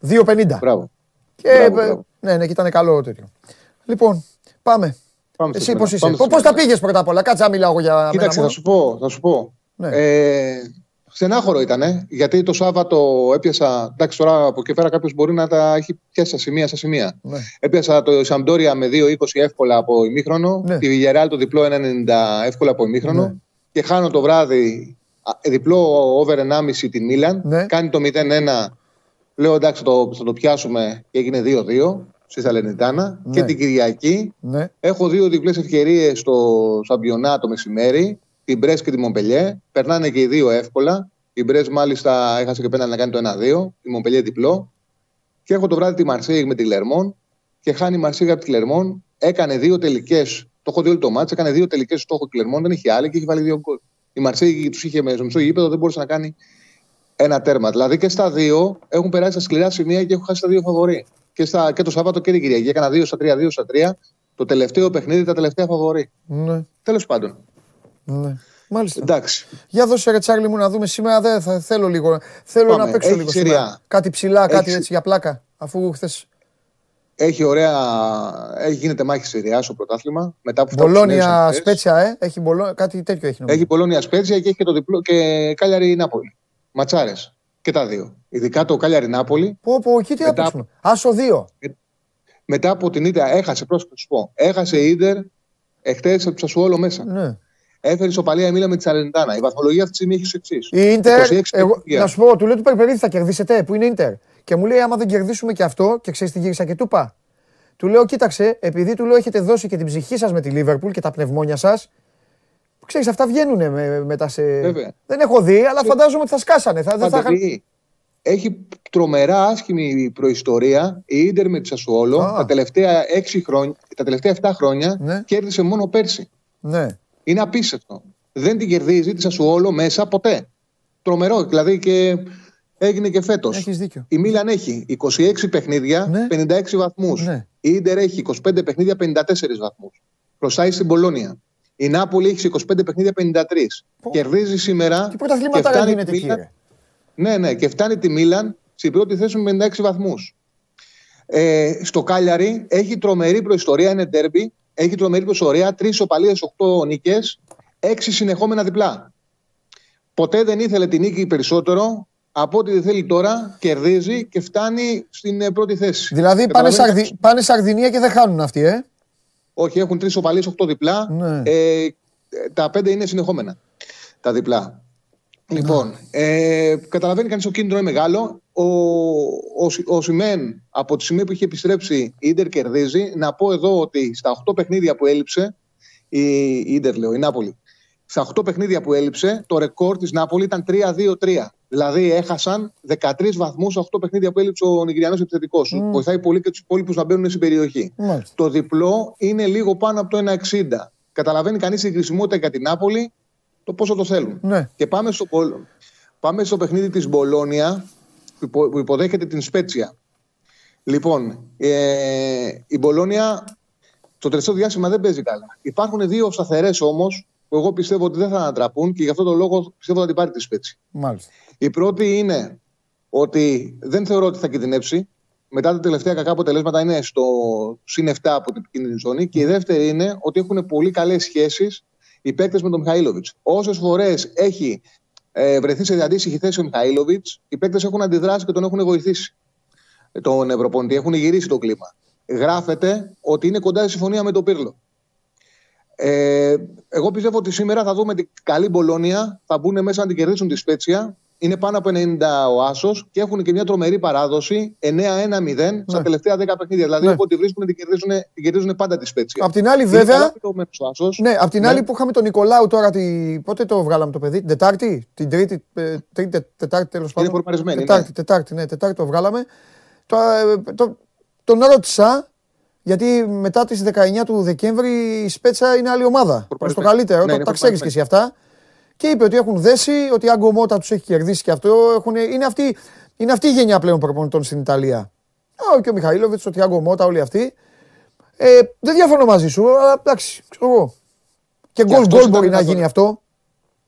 2,50. Μπράβο. Και, Μπράβο, ε, μπράβο. ναι, ναι, και ήταν καλό τέτοιο. Λοιπόν, πάμε. Πάμε στο Εσύ σημείο. πώς είσαι; Πάμε στο Πώς τα σημείο. πήγες πρώτα απ' όλα; Κάτσε να μιλάω εγώ για Κοίταξε, μένα θα σου πω. Θα σου πω. Ναι. Ε, στενάχωρο ήταν, γιατί το Σάββατο έπιασα. Εντάξει, τώρα από εκεί πέρα κάποιος μπορεί να τα έχει πιάσει στα σημεία, στα σημεία. Ναι. Έπιασα το Σαμπτόρια με 2-20 εύκολα από ημίχρονο. Ναι. Τη Villarreal το διπλό 1-90 εύκολα από ημίχρονο. Ναι. Και χάνω το βράδυ α, διπλό over 1,5 την Μίλαν. Ναι. Κάνει το 0-1. Λέω εντάξει, θα το, θα το πιάσουμε και έγινε 2-2 στη Σαλενιτάνα. Ναι. Και την Κυριακή Ναι. Έχω δύο διπλές ευκαιρίες στο Σαμπιονά το μεσημέρι. Την Μπρες και τη Μομπελιέ. Περνάνε και οι δύο εύκολα. Η Μπρες μάλιστα έχασε και πέντε να κάνει το 1-2. Η Μομπελιέ διπλό. Και έχω το βράδυ τη Μαρσέη με τη Λερμόν. Και χάνει η Μαρσέη από τη Λερμόν. Έκανε δύο τελικές. Το έχω δει όλο το μάτς. Έκανε δύο τελικές στο έχω τη Λερμόν. Δεν είχε άλλη και έχει βάλει δύο γκολ. Η Μαρσέη τους είχε με στο μισό γήπεδο. Δεν μπορούσε να κάνει ένα τέρμα. Δηλαδή και στα δύο έχουν περάσει στα σκληρά σημεία και έχουν χάσει τα δύο φαβορή. Και, στα, και το Σάββατο και την Κυριακή. Έκανα 2 στα 3, 2 στα 3. Το τελευταίο παιχνίδι, τα τελευταία φαβορή. Ναι, Τέλος πάντων. ναι. Μάλιστα. Εντάξει. Για δώσε ρε Τσάρλι μου να δούμε σήμερα. Δεν θα θέλω λίγο. Θέλω Πάμε. να παίξω Έχει λίγο Serie σήμερα. A. Κάτι ψηλά, κάτι Έχει- έτσι για πλάκα. Αφού χθες. Έχει ωραία. Έχει γίνεται μάχη σε Ρεά στο πρωτάθλημα. Μετά από αυτά που Μπολόνια συνέβησαν χθες. σπέτσια, ε. Έχει Μπολό... κάτι τέτοιο έχει νομίζω. Έχει Πολώνια Σπέτσια και έχει και το διπλό και Κάλιαρη Νάπολη. Ματσάρες. Και τα δύο. Ειδικά το Κάλιαρη Νάπολη. Πω, πω, εκεί τι να Μετά- παίξουμε. Άσο δύο. Μετά από την ήττα έχασε, πρόσεχε να σου πω. Έχασε η Ιντερ εχθές από το Σασουόλο μέσα. Ναι. Έφερε ισοπαλία η Μίλα με τη Σαρεντάνα. Η βαθμολογία αυτή τη στιγμή έχει εξής. Η Ιντερ, 26 εγώ, παιχνίδια. να σου πω, του λέω του Περπερίδη θα κερδίσετε, που είναι Ιντερ. Και μου λέει, άμα δεν κερδίσουμε και αυτό, και ξέρεις τι γύρισα και του είπα. Του λέω, κοίταξε, επειδή του λέω έχετε δώσει και την ψυχή σας με τη Λίβερπουλ και τα πνευμόνια σας. Ξέρεις, αυτά βγαίνουν με, μετά σε. Βέβαια. Δεν έχω δει, αλλά φαντάζομαι ότι θα σκάσανε. Θα, δεν θα είχαν- Παντελή, έχει τρομερά άσχημη προϊστορία η Ιντερ με τη Σασουόλο. Α. Τα τελευταία 6 χρόνια, τα τελευταία 7 χρόνια Ναι. κέρδισε μόνο πέρσι. Ναι. Είναι απίστευτο. Δεν την κερδίζει τη Σασουόλο μέσα ποτέ. Τρομερό. Δηλαδή και έγινε και φέτος. Έχεις δίκιο. Η Μίλαν έχει 26 παιχνίδια, Ναι. 56 βαθμούς. Ναι. Η Ιντερ έχει 25 παιχνίδια, 54 βαθμούς. Χρωστάει στην Πολώνια. Η Νάπολη έχει 25 παιχνίδια, 53. Κερδίζει σήμερα. Τι πρωταθλήματα φτάνει γίνεται τη εκεί, Μίλαν- ρε. Ναι, ναι, και φτάνει τη Μίλαν στην πρώτη θέση με 56 βαθμούς. Ε, στο Κάλιαρι έχει τρομερή προϊστορία, είναι τέρμπι. Έχει τρομερή προϊστορία, τρεις οπαλίες, 8 νίκες, έξι συνεχόμενα διπλά. Ποτέ δεν ήθελε την νίκη περισσότερο από ό,τι θέλει τώρα, κερδίζει και φτάνει στην ε, πρώτη θέση. Δηλαδή πάνε, Καταλαβαίνεις; Σαρδι... πάνε Σαρδινία και δεν χάνουν αυτοί, ε; Όχι, έχουν τρεις οπαλίες, 8 διπλά. Ναι. Ε, τα πέντε είναι συνεχόμενα. Τα διπλά. Λοιπόν, ε, καταλαβαίνει κανείς ο κίνδυνο είναι μεγάλο. Ο, ο, Σι- ο Σιμέν από τη στιγμή που είχε επιστρέψει η Ιντερ κερδίζει. Να πω εδώ ότι στα 8 παιχνίδια που έλειψε η, η Ιντερ, λέω, η Νάπολη. Στα 8 παιχνίδια που έλειψε, το ρεκόρ της Νάπολη ήταν 3-2-3. Δηλαδή έχασαν 13 βαθμούς σε 8 παιχνίδια που έλειψε ο Νιγηριανός επιθετικός. Μμ. Βοηθάει πολύ και τους υπόλοιπους να μπαίνουν στην περιοχή. Μάλιστα. Το διπλό είναι λίγο πάνω από το 1,60. Καταλαβαίνει κανείς η χρησιμότητα για την Νάπολη το πόσο το θέλουν. Ναι. Και πάμε στο, Πολ- πάμε στο παιχνίδι της Μπολόνια που υπο- που υποδέχεται την Σπέτσια. Λοιπόν, ε, η Μπολόνια το τελευταίο διάστημα δεν παίζει καλά. Υπάρχουν δύο σταθερές όμως που εγώ πιστεύω ότι δεν θα ανατραπούν και γι' αυτό το λόγο πιστεύω θα την πάρει τη Σπέτσια. Μάλιστα. Η πρώτη είναι ότι δεν θεωρώ ότι θα κινδυνεύσει. Μετά τα τελευταία κακά αποτελέσματα είναι στο συν 7 από την επικίνδυνη ζώνη. Και η δεύτερη είναι ότι έχουν πολύ καλές σχέσεις οι παίκτες με τον Μιχαήλοβιτς. Όσες φορές έχει ε, βρεθείς σε αντίστοιχη θέση ο Μιχαήλοβιτ, οι παίκτες έχουν αντιδράσει και τον έχουν βοηθήσει τον Ευρωπονητή. Έχουν γυρίσει το κλίμα. Γράφεται ότι είναι κοντά στη συμφωνία με τον Πύρλο. Ε, εγώ πιστεύω ότι σήμερα θα δούμε την καλή Μπολόνια. Θα μπουν μέσα να την κερδίσουν τη Σπέτσια. Είναι πάνω από 90 ο Άσος και έχουν και μια τρομερή παράδοση 9-1-0 στα τελευταία 10 παιχνίδια. Δηλαδή, Ναι. όποτε βρίσκουν την κερδίζουν, την κερδίζουν πάντα τη Σπέτσια. Απ' την άλλη, Είναι βέβαια- καλά πληρωμένος ο Άσος. Ναι, απ' την Ναι. άλλη που είχαμε τον Νικολάου τώρα, τη... πότε το βγάλαμε το παιδί, την Τετάρτη, την Τρίτη, ε, τρίτη τε- Τετάρτη τέλος πάντων. φορμαρισμένη, Τετάρτη, ναι. Τετάρτη, ναι, Τετάρτη το βγάλαμε. Το, ε, το, τον ρώτησα, γιατί μετά τις 19 του Δεκέμβρη η Σπέτσα είναι άλλη ομάδα. Προς το καλύτερο, Ναι, τα, είναι τα ξέρεις και φορμαρισμένη. εσύ αυτά. Και είπε ότι έχουν δέσει, ότι η Άγκο Μότα τους έχει κερδίσει και αυτό. Έχουν, είναι, αυτή, είναι αυτή η γενιά πλέον προπονητών στην Ιταλία. Α, και ο Μιχαήλοβιτς, ότι η Άγκο Μότα, όλοι αυτοί. Ε, δεν διαφωνώ μαζί σου, αλλά εντάξει, ξέρω εγώ. Και γκολ αυτός γκολ ήταν μπορεί να ένα γίνει τον- αυτό.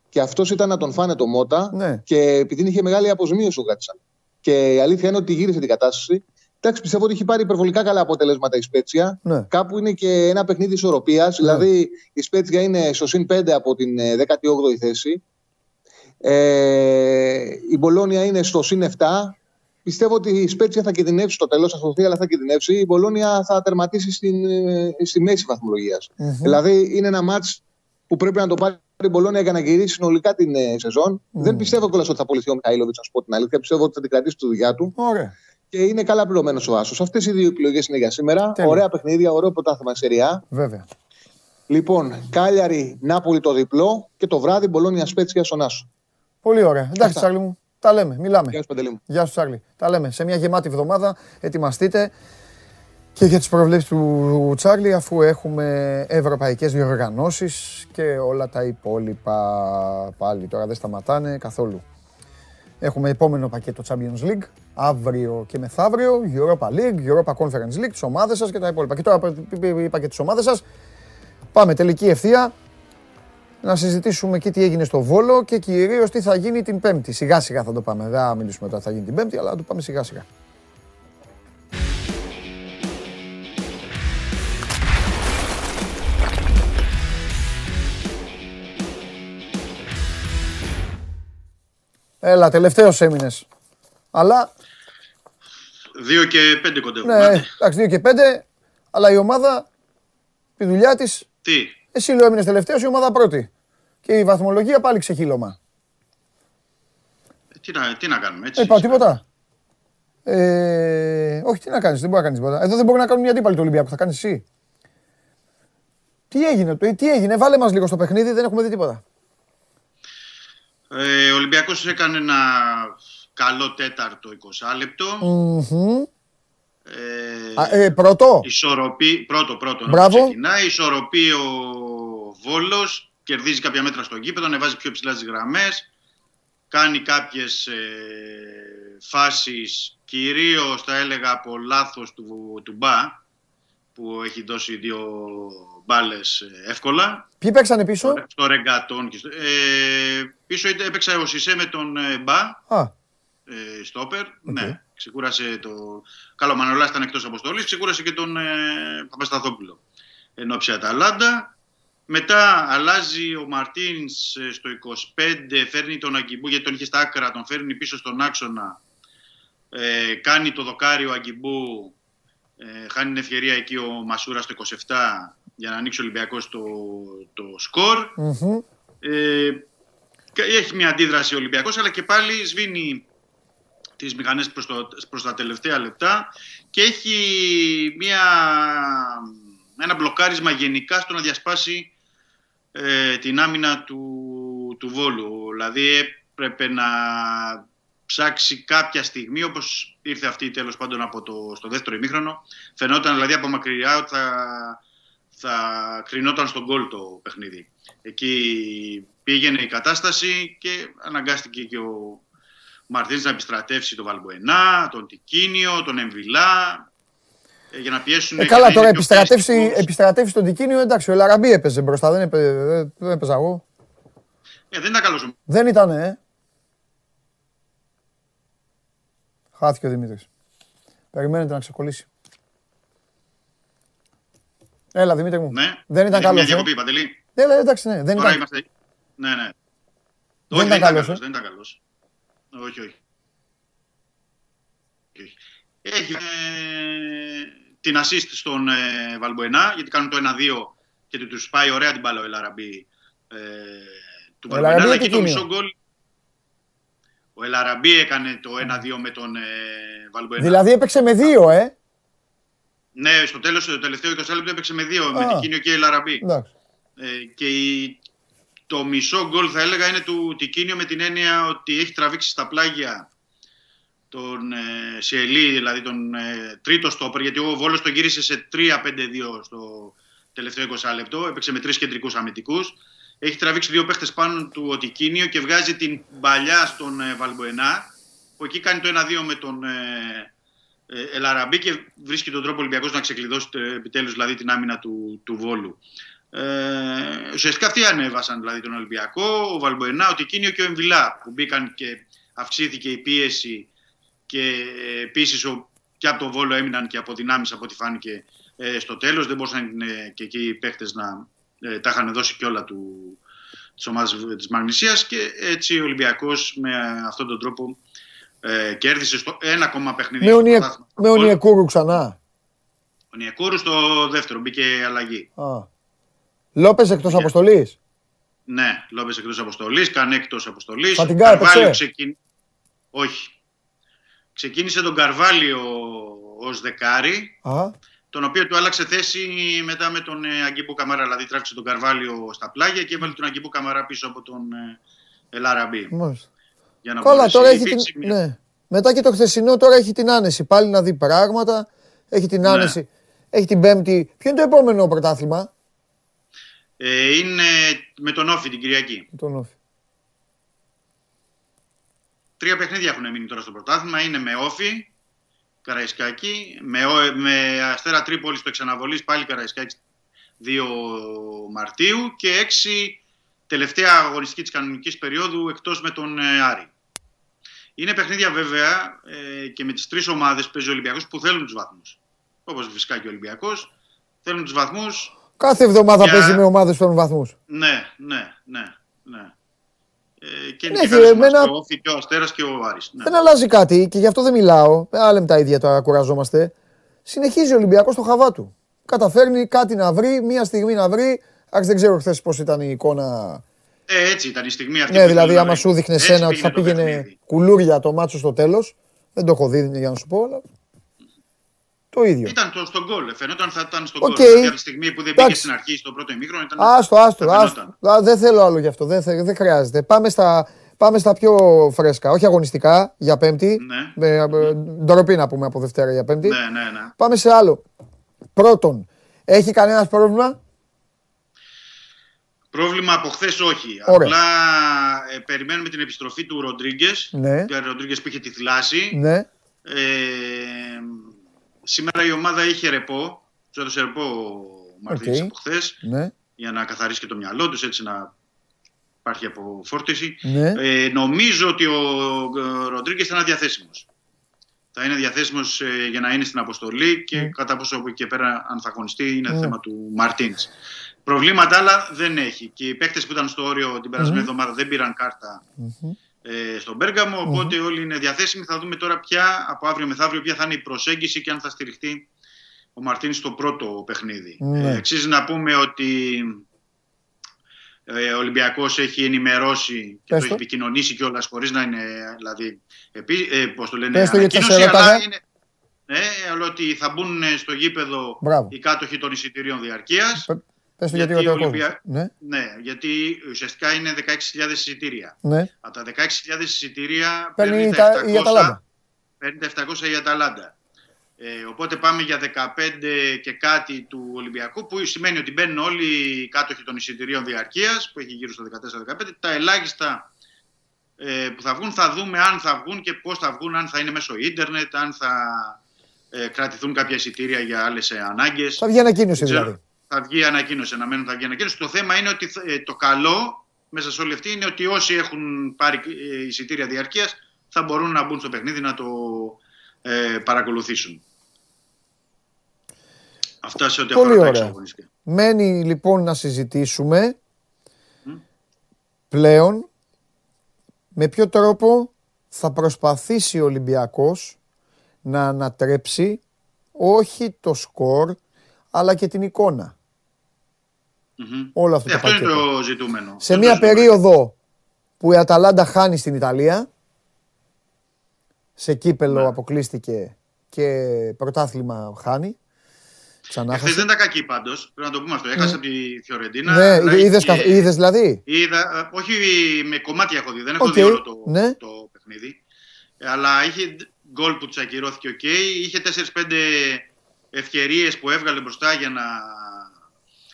Και αυτός ήταν να τον φάνε το Μότα. Ναι. Και επειδή είχε μεγάλη αποσμίωση ο Γκάτσαν. Και η αλήθεια είναι ότι γύρισε την κατάσταση. Εντάξει, πιστεύω ότι έχει πάρει υπερβολικά καλά αποτελέσματα η Σπέτσια. Ναι. Κάπου είναι και ένα παιχνίδι ισορροπίας. Δηλαδή η Σπέτσια είναι στο συν 5 από την ε, 18η θέση. Ε, η Μπολόνια είναι στο συν 7. Πιστεύω ότι η Σπέτσια θα κινδυνεύσει στο τέλος, θα σωθεί, αλλά θα κινδυνεύσει. Η Μπολόνια θα τερματίσει στην, ε, στη μέση βαθμολογίας. Μμμ. Δηλαδή είναι ένα μάτς που πρέπει να το πάρει η Μπολόνια για να γυρίσει συνολικά την ε, σεζόν. Δεν πιστεύω κιόλας ότι θα απολυθεί ο Μιχαήλοβιτ, να σου πω την αλήθεια. Πιστεύω ότι θα την κρατήσει τη δουλειά του. Ωραία. Και είναι καλά πληρωμένος ο Άσος. Αυτές οι δύο επιλογές είναι για σήμερα. Τέλεια. Ωραία παιχνίδια, ωραίο πρωτάθλημα σε Ριά. Βέβαια. Λοιπόν, Κάλιαρη, Νάπολη το διπλό και το βράδυ Μπολόνια Σπέτσια στον Άσο. Πολύ ωραία. Εντάξει, Αυτά. Τσάρλι μου. Τα λέμε, μιλάμε. Γεια σου, Παντελή μου. Γεια σου, Τσάρλι. Τα λέμε. Σε μια γεμάτη εβδομάδα ετοιμαστείτε και για τις προβλέψεις του Τσάρλι αφού έχουμε ευρωπαϊκές διοργανώσεις και όλα τα υπόλοιπα πάλι. Τώρα δεν σταματάνε καθόλου. Έχουμε επόμενο πακέτο Champions League, αύριο και μεθαύριο, Europa League, Europa Conference League, τις ομάδες σας και τα υπόλοιπα. Και τώρα που είπα και τις ομάδες σας, πάμε τελική ευθεία, να συζητήσουμε και τι έγινε στο Βόλο και κυρίως τι θα γίνει την Πέμπτη. Σιγά σιγά θα το πάμε, δεν θα μιλήσουμε τώρα τι θα γίνει την Πέμπτη, αλλά θα το πάμε σιγά σιγά. Έλα, τελευταίος έμεινες. Αλλά, 2 και 5 κοντεύουμε. ναι, εντάξει, 2 και 5, αλλά η ομάδα, τη δουλειά της, Τι; εσύ λέω έμεινες τελευταίος, η ομάδα πρώτη. Και η βαθμολογία πάλι ξεχύλωμα. Ε, Τι να, τι να κάνουμε, έτσι. Δεν είπα τίποτα. Ε, όχι, τι να κάνεις, δεν μπορεί να κάνεις τίποτα. Εδώ δεν μπορεί να κάνουν οι αντίπαλοι του Ολυμπιακού, θα κάνεις εσύ. Τι έγινε, το- τι έγινε, βάλε μας λίγο στο παιχνίδι, δεν έχουμε δει τίποτα. Ε, ο Ολυμπιακός έκανε ένα καλό τέταρτο 20 λεπτό. Μμμ. Ε, Α, ε, πρώτο; Ισορροπεί, πρώτο, πρώτο. ενώ Μπράβο. Ξεκινάει, ισορροπεί ο Βόλος, κερδίζει κάποια μέτρα στο γήπεδο, ανεβάζει πιο ψηλά τις γραμμές, κάνει κάποιες ε, φάσεις, κυρίως θα έλεγα από λάθος του, του Μπα, που έχει δώσει δύο μπάλες ε, εύκολα. Ποιοι παίξανε πίσω; Στο Ρεγκατόν. και στο- Ε, πίσω είτε- έπαιξε ο Σισε με τον ε, Μπα, Α, ε, στόπερ. Ναι, ξεκούρασε το. Καλό, ο Μανολάς ήταν εκτός αποστολής, ξεκούρασε και τον ε, Παπασταθόπουλο. Εν ώψη Αταλάντα. Μετά αλλάζει ο Μαρτίνς στο 25, φέρνει τον Αγκιμπού γιατί τον είχε στα άκρα, τον φέρνει πίσω στον άξονα. Ε, κάνει το δοκάρι ο Αγκιμπού, ε, χάνει την ευκαιρία εκεί ο Μασούρα στο 27 για να ανοίξει ο Ολυμπιακός το, το σκορ. μμμ. Ε, και έχει μια αντίδραση ο Ολυμπιακός, αλλά και πάλι σβήνει τις μηχανές προς, το, προς τα τελευταία λεπτά και έχει μια, ένα μπλοκάρισμα γενικά στο να διασπάσει ε, την άμυνα του, του Βόλου. Δηλαδή έπρεπε να ψάξει κάποια στιγμή, όπως ήρθε αυτή τέλος πάντων από το, στο δεύτερο ημίχρονο. Φαινόταν δηλαδή από μακριά ότι θα, θα κρινόταν στον γκολ το παιχνίδι. Εκεί πήγαινε η κατάσταση και αναγκάστηκε και ο Μαρτίνς να επιστρατεύσει τον Βαλμποενά, τον Τικίνιο, τον Εμβιλά ε, για να πιέσουν... Ε, για καλά, να τώρα είναι πιο επιστρατεύσει, πιεστικός. επιστρατεύσει τον Τικίνιο, εντάξει, ο Λαραμπή έπαιζε μπροστά, δεν, έπαι, δεν- δεν έπαιζα εγώ. Ε, δεν ήταν καλός ο Δεν ήταν, ε. Χάθηκε ο Δημήτρης. Περιμένετε να ξεκολλήσει. Έλα, Δημήτρη μου. Ναι. Δεν ήταν Έχει καλός, Μια ε. διακοπή, Παντελή. Έλα, εντάξει, ναι. Δεν Τώρα ήταν. είμαστε... Ναι, ναι. Δεν όχι, ήταν καλός, καλός, ε. δεν ήταν καλός. Όχι, όχι. όχι. Έχει ε, την assist στον ε, Βαλμποενά, γιατί κάνουν το 1-2 και του πάει ωραία την μπάλα ο Ελαραμπή ε, του Ο Βαλμποενά, Ελαραμπή αλλά ή εκεί το Τικίνιο; μισό γκολ ο Ελαραμπή έκανε το 1-2 με τον ε, Βαλμποενά. Δηλαδή έπαιξε με δύο, ε. Ναι, στο τέλος, το τελευταίο 20 λεπτό έπαιξε με δύο, Α. με Τικίνιο και Ελαραμπή. Εντάξει. Ε, και η- το μισό γκολ θα έλεγα είναι του Τικίνιο με την έννοια ότι έχει τραβήξει στα πλάγια τον ε, Σιελί, δηλαδή τον ε, τρίτο στόπερ, γιατί ο Βόλος τον γύρισε σε 3-5-2 στο τελευταίο 20 λεπτό, έπαιξε με τρεις κεντρικούς αμυντικούς. Έχει τραβήξει δύο παίχτες πάνω του ο Τικίνιο και βγάζει την παλιά στον ε, Βαλμποενά, που εκεί κάνει το 1-2 με τον ε, ε, Ελαραμπή και βρίσκει τον τρόπο ο Ολυμπιακός να ξεκλειδώσει ε, επιτέλους δηλαδή την άμυνα του, του Βόλου. Ε, ουσιαστικά αυτοί ανέβασαν δηλαδή τον Ολυμπιακό, ο Βαλμποενά, ο Τικίνιο και ο Εμβιλά που μπήκαν και αυξήθηκε η πίεση και επίσης και από τον Βόλο έμειναν και από δυνάμεις από ό,τι φάνηκε ε, στο τέλος. Δεν μπορούσαν ε, και εκεί οι παίχτες να ε, τα είχαν δώσει και όλα του, της ομάδας της Μαγνησίας και έτσι ο Ολυμπιακός με αυτόν τον τρόπο ε, κέρδισε στο ένα ακόμα παιχνίδι. Με, στο ονιε... πρωτάθλημα. με ονιεκούρου ξανά. Ο Νιακούρου στο δεύτερο μπήκε αλλαγή. Α. Λόπες εκτός αποστολής; Ναι, Λόπες εκτός αποστολής, Κανέ εκτός αποστολής. Φατιγκά έπαιξε; ξεκιν... Όχι. Ξεκίνησε τον Καρβάλιο ως δεκάρι, Α, τον οποίο του άλλαξε θέση μετά με τον ε, Αγκίπο Καμαρά. Δηλαδή τράβηξε τον Καρβάλιο στα πλάγια και έβαλε τον Αγκίπο Καμαρά πίσω από τον ε, Ελαραμπή. μάλιστα. Για να Καλά, μπορέσει. τώρα έχει Υπήρξε την... μια- Ναι. Μετά και το χθεσινό τώρα έχει την άνεση. Πάλι να δει πράγματα. Έχει την Ναι. άνεση. Έχει την πέμπτη. Ποιο είναι το επόμενο πρωτάθλημα; Ε, είναι με τον Όφη την Κυριακή. Με τον Όφη. τρία παιχνίδια έχουν μείνει τώρα στο πρωτάθλημα. Είναι με Όφη, Καραϊσκάκη, με, Ω- με Αστέρα Τρίπολης στο εξαναβολής πάλι Καραϊσκάκη 2 Μαρτίου και 6 τελευταία αγωνιστική της κανονικής περίοδου εκτός με τον ε, Άρη. Είναι παιχνίδια βέβαια ε, και με τις τρεις ομάδες που παίζει ο Ολυμπιακός που θέλουν τους βαθμούς. Όπως φυσικά και ο Ολυμπιακός. Θέλουν τους βαθμούς. Κάθε εβδομάδα Για- παίζει με ομάδες που παίρνουν βαθμούς. Ναι, ναι, ναι. ναι. Ε, και είναι Ναι, και και καλές εμένα- ομάδες, και ο Όφη και ο Αστέρας και ο Άρης. Ναι. Δεν αλλάζει κάτι και γι' αυτό δεν μιλάω. Δεν λέμε τα ίδια τώρα, κουραζόμαστε. Συνεχίζει ο Ολυμπιακός το χαβά του. Καταφέρνει κάτι να βρει, μία στιγμή να βρει. Άξι, δεν ξέρω χθες πώς ήταν η εικόνα. Ε, έτσι ήταν η στιγμή αυτή. Ναι, που δηλαδή, ήθελε να άμα βρει. σου δείχνε Έτσι σένα ότι θα το πήγαινε παιχνίδι. κουλούρια το μάτσο στο τέλος. Δεν το έχω δει για να σου πω, αλλά. Το ίδιο. Ήταν το, στον γκολ. Φαινόταν θα ήταν στον Οκ. γκολ. Δηλαδή, από τη στιγμή που δεν πήγε Εντάξει. στην αρχή στο πρώτο ημίχρονο ήταν. Άστο, άστο, θα φαινόταν. άστο. Α, Δεν θέλω άλλο γι' αυτό. Δεν, θε- δεν χρειάζεται. Πάμε στα, πάμε στα πιο φρέσκα. Όχι αγωνιστικά για Πέμπτη. Ναι. Με, ε, ντροπή να πούμε από Δευτέρα για Πέμπτη. Ναι, ναι, ναι. Πάμε σε άλλο. Πρώτον, έχει κανένας πρόβλημα; Πρόβλημα από χθες όχι. Ωραία. Απλά ε, περιμένουμε την επιστροφή του Ροντρίγκες. Ναι. Του Ροντρίγκες που είχε τη θλάση. Ναι. Ε, σήμερα η ομάδα είχε ρεπό. Τους έδωσε ρεπό ο Μαρτίνης Οκ. από χθες. Ναι. Για να καθαρίσει και το μυαλό τους, έτσι να υπάρχει αποφόρτιση. Ναι. Ε, νομίζω ότι ο Ροντρίγκες θα είναι διαθέσιμος. Θα είναι διαθέσιμος για να είναι στην αποστολή και κατά πόσο από εκεί και πέρα, αν θα αγωνιστεί, είναι Ναι. θέμα του Μαρτίνς. Προβλήματα άλλα δεν έχει. Και οι παίκτες που ήταν στο όριο την περασμένη Μμμ. εβδομάδα δεν πήραν κάρτα ε, στον Πέργαμο. Οπότε όλοι είναι διαθέσιμοι. Θα δούμε τώρα ποια από αύριο μεθαύριο ποια θα είναι η προσέγγιση και αν θα στηριχτεί ο Μαρτίν στο πρώτο παιχνίδι. Ναι. Ε, αξίζει να πούμε ότι ε, ο Ολυμπιακός έχει ενημερώσει και Πες το έχει το. επικοινωνήσει κιόλας χωρίς να είναι δηλαδή. Επί, ε, πώς το λένε, Πες το, γιατί σας ανακοίνωση, αλλά ρώταγα. είναι. Ναι, αλλά ότι θα μπουν στο γήπεδο Μπράβο. οι κάτοχοι των εισιτηρίων διαρκείας. Πες το γιατί, Γιατί ρωτάει ο ο Ολυμπια- κόσμος. Ναι. Ναι, γιατί ουσιαστικά είναι 16.000 εισιτήρια. Ναι. Από τα 16.000 εισιτήρια Παίρνει παίρνει τα- τα η 700, Αταλάντα. παίρνει τα 700 η Αταλάντα. Ε, οπότε πάμε για 15 και κάτι του Ολυμπιακού, που σημαίνει ότι μπαίνουν όλοι οι κάτοχοι των εισιτηρίων διαρκείας, που έχει γύρω στο 14-15. Τα ελάχιστα ε, που θα βγουν, θα δούμε αν θα βγουν και πώς θα βγουν, αν θα είναι μέσω ίντερνετ, αν θα ε, κρατηθούν κάποια εισιτήρια για άλλες ανάγκες. Θα βγει ανακοίνωση Ξέρω. δηλαδή. Θα βγει ανακοίνωση, αναμένουν θα βγει ανακοίνωση. Το θέμα είναι ότι ε, το καλό μέσα σε όλη αυτή είναι ότι όσοι έχουν πάρει ε, εισιτήρια διαρκείας θα μπορούν να μπουν στο παιχνίδι να το ε, παρακολουθήσουν. Αυτά σε ό,τι Πολύ αφορά τα ωραία. εξαγωνιστικά. Μένει λοιπόν να συζητήσουμε πλέον με ποιο τρόπο θα προσπαθήσει ο Ολυμπιακός να ανατρέψει όχι το σκορ αλλά και την εικόνα. Μμμ. Όλο αυτό Ε, το αυτό είναι πακέτο. το ζητούμενο. Σε Αυτό μια είναι το περίοδο που η Αταλάντα χάνει στην Ιταλία, σε κύπελλο Ναι. αποκλείστηκε και πρωτάθλημα χάνει. Ξανά Εχθές έχασε. δεν ήταν κακή πάντως. Πρέπει να το πούμε αυτό. Έχασε Ναι. από τη Φιωρεντίνα. Ναι, αλλά είδες, είχε- καθ- είδες δηλαδή; Είδα, ε, όχι με κομμάτια έχω δει, δεν έχω Οκ, δει όλο το, ναι. το παιχνίδι. Ε, Αλλά είχε γκολ που του ακυρώθηκε οκ. Είχε 4-5 ευκαιρίες που έβγαλε μπροστά για να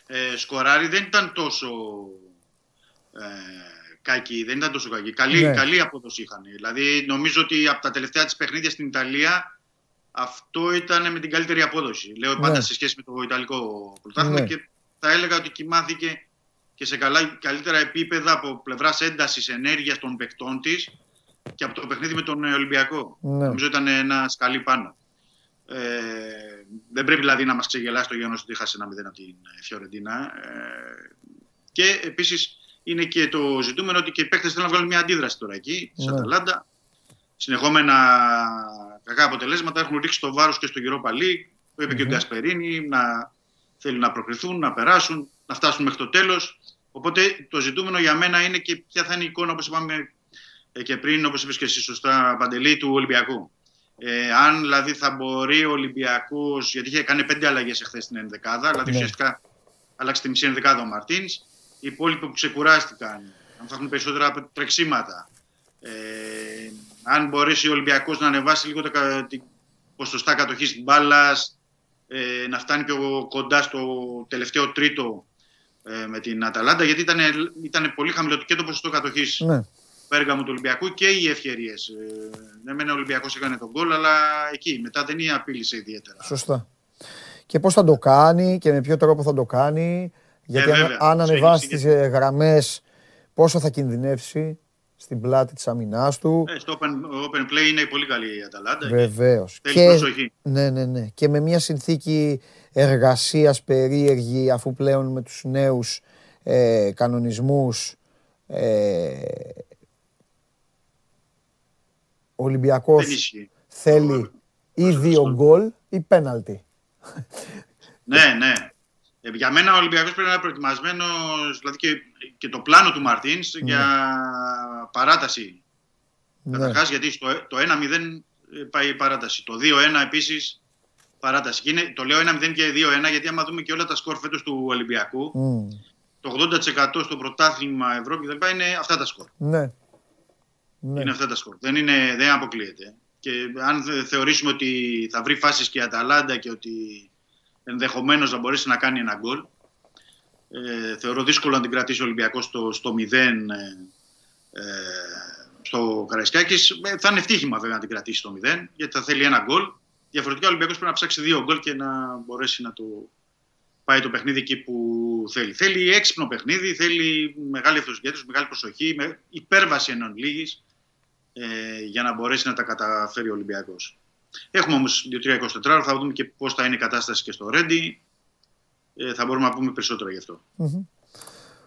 ε, σκοράρει. Δεν ήταν τόσο ε, κακή, δεν ήταν τόσο κακή. Καλή, Ναι. καλή απόδοση είχαν. Δηλαδή νομίζω ότι από τα τελευταία της παιχνίδια στην Ιταλία αυτό ήταν με την καλύτερη απόδοση. Λέω πάντα Ναι. σε σχέση με το Ιταλικό πρωτάθλημα Ναι. και θα έλεγα ότι κοιμάθηκε και σε καλά, καλύτερα επίπεδα από πλευράς έντασης ενέργειας των παικτών της και από το παιχνίδι με τον ε, Ολυμπιακό. Ναι. Νομίζω ήταν ένας σκαλί πάνω. Ε, δεν πρέπει δηλαδή να μας ξεγελάσει το γεγονός ότι χάσει ένα 0 από την ε, Φιωρεντίνα. Ε, και επίσης είναι και το ζητούμενο ότι και οι παίκτες θέλουν να βγάλουν μια αντίδραση τώρα εκεί, της Ναι. Αταλάντα. Συνεχόμενα κακά αποτελέσματα έχουν ρίξει το βάρος και στο Europa League. Το είπε και ο Γκασπερίνη, να θέλουν να προκριθούν, να περάσουν, να φτάσουν μέχρι το τέλος. Οπότε το ζητούμενο για μένα είναι και ποια θα είναι η εικόνα, όπως είπαμε ε, και πριν, όπως είπες και εσύ σωστά, Παντελή, του Ολυμπιακού. Ε, αν δηλαδή θα μπορεί ο Ολυμπιακός, γιατί είχε κάνει πέντε αλλαγές εχθές στην ενδεκάδα, δηλαδή Ναι. ουσιαστικά άλλαξε τη μισή ενδεκάδα ο Μαρτίνς. Οι υπόλοιποι που ξεκουράστηκαν, αν θα έχουν περισσότερα τρεξίματα, ε, αν μπορέσει ο Ολυμπιακός να ανεβάσει λίγο τα κα- την ποσοστά κατοχής μπάλας, ε, να φτάνει πιο κοντά στο τελευταίο τρίτο ε, με την Αταλάντα, γιατί ήταν, ήταν πολύ χαμηλό και το ποσοστό κατοχής Ναι. Πέργαμου του Ολυμπιακού και οι ευκαιρίες. Ναι, μεν ο Ολυμπιακός έκανε τον γκολ, αλλά εκεί μετά δεν απείλησε ιδιαίτερα. Σωστά. Και πώς θα το κάνει και με ποιο τρόπο θα το κάνει. Γιατί αν, βέβαια. αν ανεβάσει Εξήγησε τις γραμμές, πόσο θα κινδυνεύσει στην πλάτη της αμυνάς του. Ε, στο open, open play είναι πολύ καλή η Αταλάντα. Βεβαίως. Θέλει προσοχή. Ναι, ναι, ναι. Και με μια συνθήκη εργασίας περίεργη, αφού πλέον με τους νέους ε, κανονισμούς. Ε, ο Ολυμπιακός Δεν ισχύει. θέλει ή δύο γκολ ή πέναλτι. Ναι, ναι. Ε, για μένα ο Ολυμπιακός πρέπει να είναι προετοιμασμένος, δηλαδή και, και το πλάνο του Μαρτίνς για παράταση. Ναι. Καταρχάς, γιατί στο, το 1-0 πάει η παράταση. Το 2-1 επίσης παράταση. Και είναι, το λέω 1-0 και 2-1 γιατί άμα δούμε και όλα τα σκορ φέτος του Ολυμπιακού, Μμ. το 80% στο πρωτάθλημα Ευρώπη δεν πάει είναι αυτά τα σκορ. Ναι. Ναι. Είναι αυτά τα σκορ. Δεν, είναι, δεν αποκλείεται. Και αν θε- θεωρήσουμε ότι θα βρει φάσεις και η Αταλάντα και ότι ενδεχομένως να μπορέσει να κάνει ένα γκολ, ε, θεωρώ δύσκολο να την κρατήσει ο Ολυμπιακός στο, στο 0 ε, ε, στο Καραϊσκάκης. Ε, θα είναι ευτύχημα βέβαια να την κρατήσει στο 0, γιατί θα θέλει ένα γκολ. Διαφορετικά ο Ολυμπιακός πρέπει να ψάξει δύο γκολ και να μπορέσει να το πάει το παιχνίδι εκεί που θέλει. Θέλει έξυπνο παιχνίδι, θέλει μεγάλη αυτοσυγκέντρωση, μεγάλη προσοχή, με υπέρβαση ενών λίγης ε, για να μπορέσει να τα καταφέρει ο Ολυμπιακός. Έχουμε όμως 2-3-24, θα δούμε και πώς θα είναι η κατάσταση και στο Ρέντι. Ε, θα μπορούμε να πούμε περισσότερο γι' αυτό. Μμμ.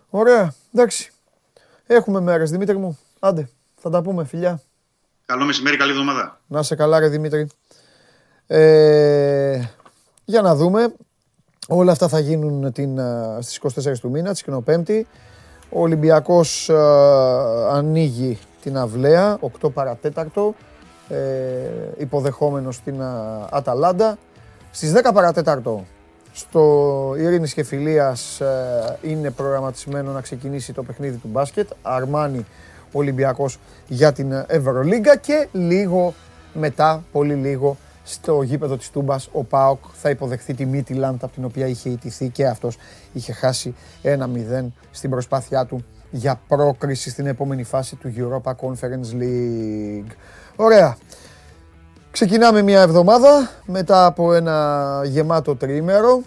Ωραία, εντάξει. Έχουμε μέρες, Δημήτρη μου. Άντε, θα τα πούμε, φιλιά. Καλό μεσημέρι, καλή εβδομάδα. Να σε καλά, ρε Δημήτρη. Ε, για να δούμε. Όλα αυτά θα γίνουν την, α, στις 24 του μήνα, της Κοινοπέμπτη. Ο Ολυμπιακός α, ανοίγει την αυλαία, 8 παρατέταρτο, ε, υποδεχόμενος την α, Αταλάντα. Στις 10 παρατέταρτο στο Ειρήνης και Φιλίας ε, είναι προγραμματισμένο να ξεκινήσει το παιχνίδι του μπάσκετ. Αρμάνι Ολυμπιακός για την Ευρωλίγκα και λίγο μετά, πολύ λίγο, στο γήπεδο της Τούμπας ο ΠΑΟΚ θα υποδεχθεί τη Μίτιλαντ από την οποία είχε ιτηθεί και αυτός είχε χάσει 1-0 στην προσπάθειά του για πρόκριση στην επόμενη φάση του Europa Conference League. Ωραία. Ξεκινάμε μια εβδομάδα μετά από ένα γεμάτο τριήμερο.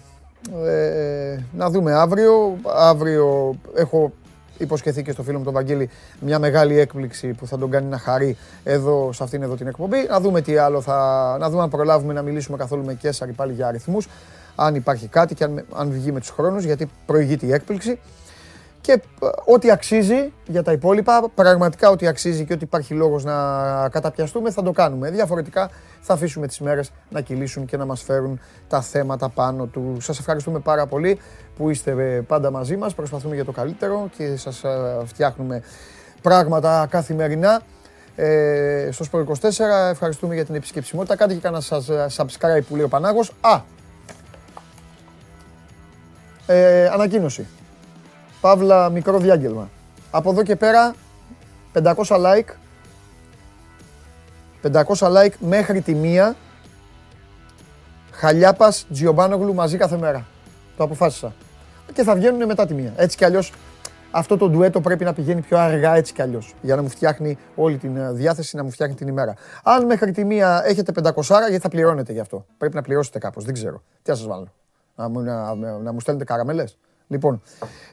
Ε, να δούμε αύριο. Αύριο έχω υποσχεθεί και στο φίλο μου τον Βαγγέλη μια μεγάλη έκπληξη που θα τον κάνει να χαρεί εδώ σε αυτήν εδώ την εκπομπή. Να δούμε τι άλλο θα... Να δούμε αν προλάβουμε να μιλήσουμε καθόλου με Κέσσαρη πάλι για αριθμούς. Αν υπάρχει κάτι και αν, αν βγει με τους χρόνους γιατί προηγείται η έκπληξη. Και ε, ό,τι αξίζει για τα υπόλοιπα, πραγματικά ό,τι αξίζει και ό,τι υπάρχει λόγος να καταπιαστούμε θα το κάνουμε. Διαφορετικά θα αφήσουμε τις μέρες να κυλήσουν και να μας φέρουν τα θέματα πάνω του. Σας ευχαριστούμε πάρα πολύ που είστε ε, πάντα μαζί μας. Προσπαθούμε για το καλύτερο και σας ε, φτιάχνουμε πράγματα καθημερινά. Ε, στο Σπορ 24 ευχαριστούμε για την επισκεψιμότητα. Κάντε και κανένα σας ε, subscribe που λέει ο Πανάγος. Α, ε, ανακοίνωση. Παύλα, μικρό διάγγελμα. Από εδώ και πέρα, 500 like. 500 like μέχρι τη μία. Χαλιάπας, Τζιομπάνογλου μαζί κάθε μέρα. Το αποφάσισα. Και θα βγαίνουν μετά τη μία. Έτσι κι αλλιώς αυτό το ντουέτο πρέπει να πηγαίνει πιο αργά έτσι κι αλλιώς. Για να μου φτιάχνει όλη την ε, διάθεση, να μου φτιάχνει την ημέρα. Αν μέχρι τη μία έχετε 500, γιατί θα πληρώνετε γι' αυτό. Πρέπει να πληρώσετε κάπως, δεν ξέρω. Τι να σας βάλω. Να, μου- να, να μου στέλνετε καραμέλες; Λοιπόν,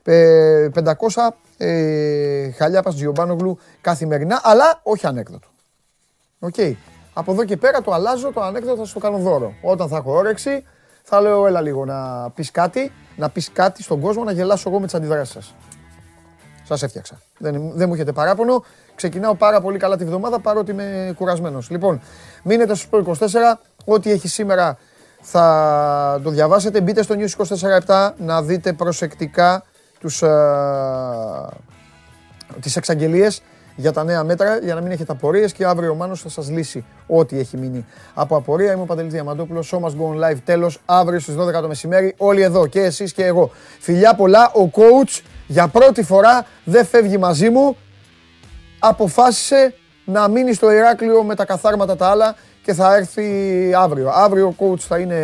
ε, 500 ε, Χαλιάπας Τζιομπάνογλου καθημερινά, αλλά όχι ανέκδοτο. Οκ. Από εδώ και πέρα το αλλάζω, το ανέκδοτο θα σου το κάνω δώρο. Όταν θα έχω όρεξη, θα λέω έλα λίγο να πεις κάτι, να πεις κάτι στον κόσμο, να γελάσω εγώ με τις αντιδράσεις σας. Σας έφτιαξα. Δεν, δεν μου έχετε παράπονο. Ξεκινάω πάρα πολύ καλά τη βδομάδα παρότι είμαι κουρασμένος. Λοιπόν, μείνετε στο Sport 24. Ό,τι έχει σήμερα θα το διαβάσετε. Μπείτε στο News 24 να δείτε προσεκτικά τους, α, τις εξαγγελίες για τα νέα μέτρα, για να μην έχετε απορίες και αύριο ο Μάνος θα σας λύσει ό,τι έχει μείνει από απορία. Είμαι ο Παντελής Διαμαντόπουλος, Show Must Go On Live, τέλος, αύριο στις 12 το μεσημέρι, όλοι εδώ και εσείς και εγώ. Φιλιά πολλά, ο coach για πρώτη φορά δεν φεύγει μαζί μου, αποφάσισε να μείνει στο Ηράκλειο με τα καθάρματα τα άλλα και θα έρθει αύριο. Αύριο ο coach θα είναι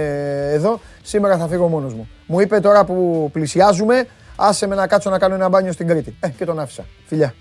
εδώ, σήμερα θα φύγω μόνος μου. Μου είπε τώρα που πλησιάζουμε, άσε με να κάτσω να κάνω ένα μπάνιο στην Κρήτη. Ε, και τον άφησα. Φιλιά.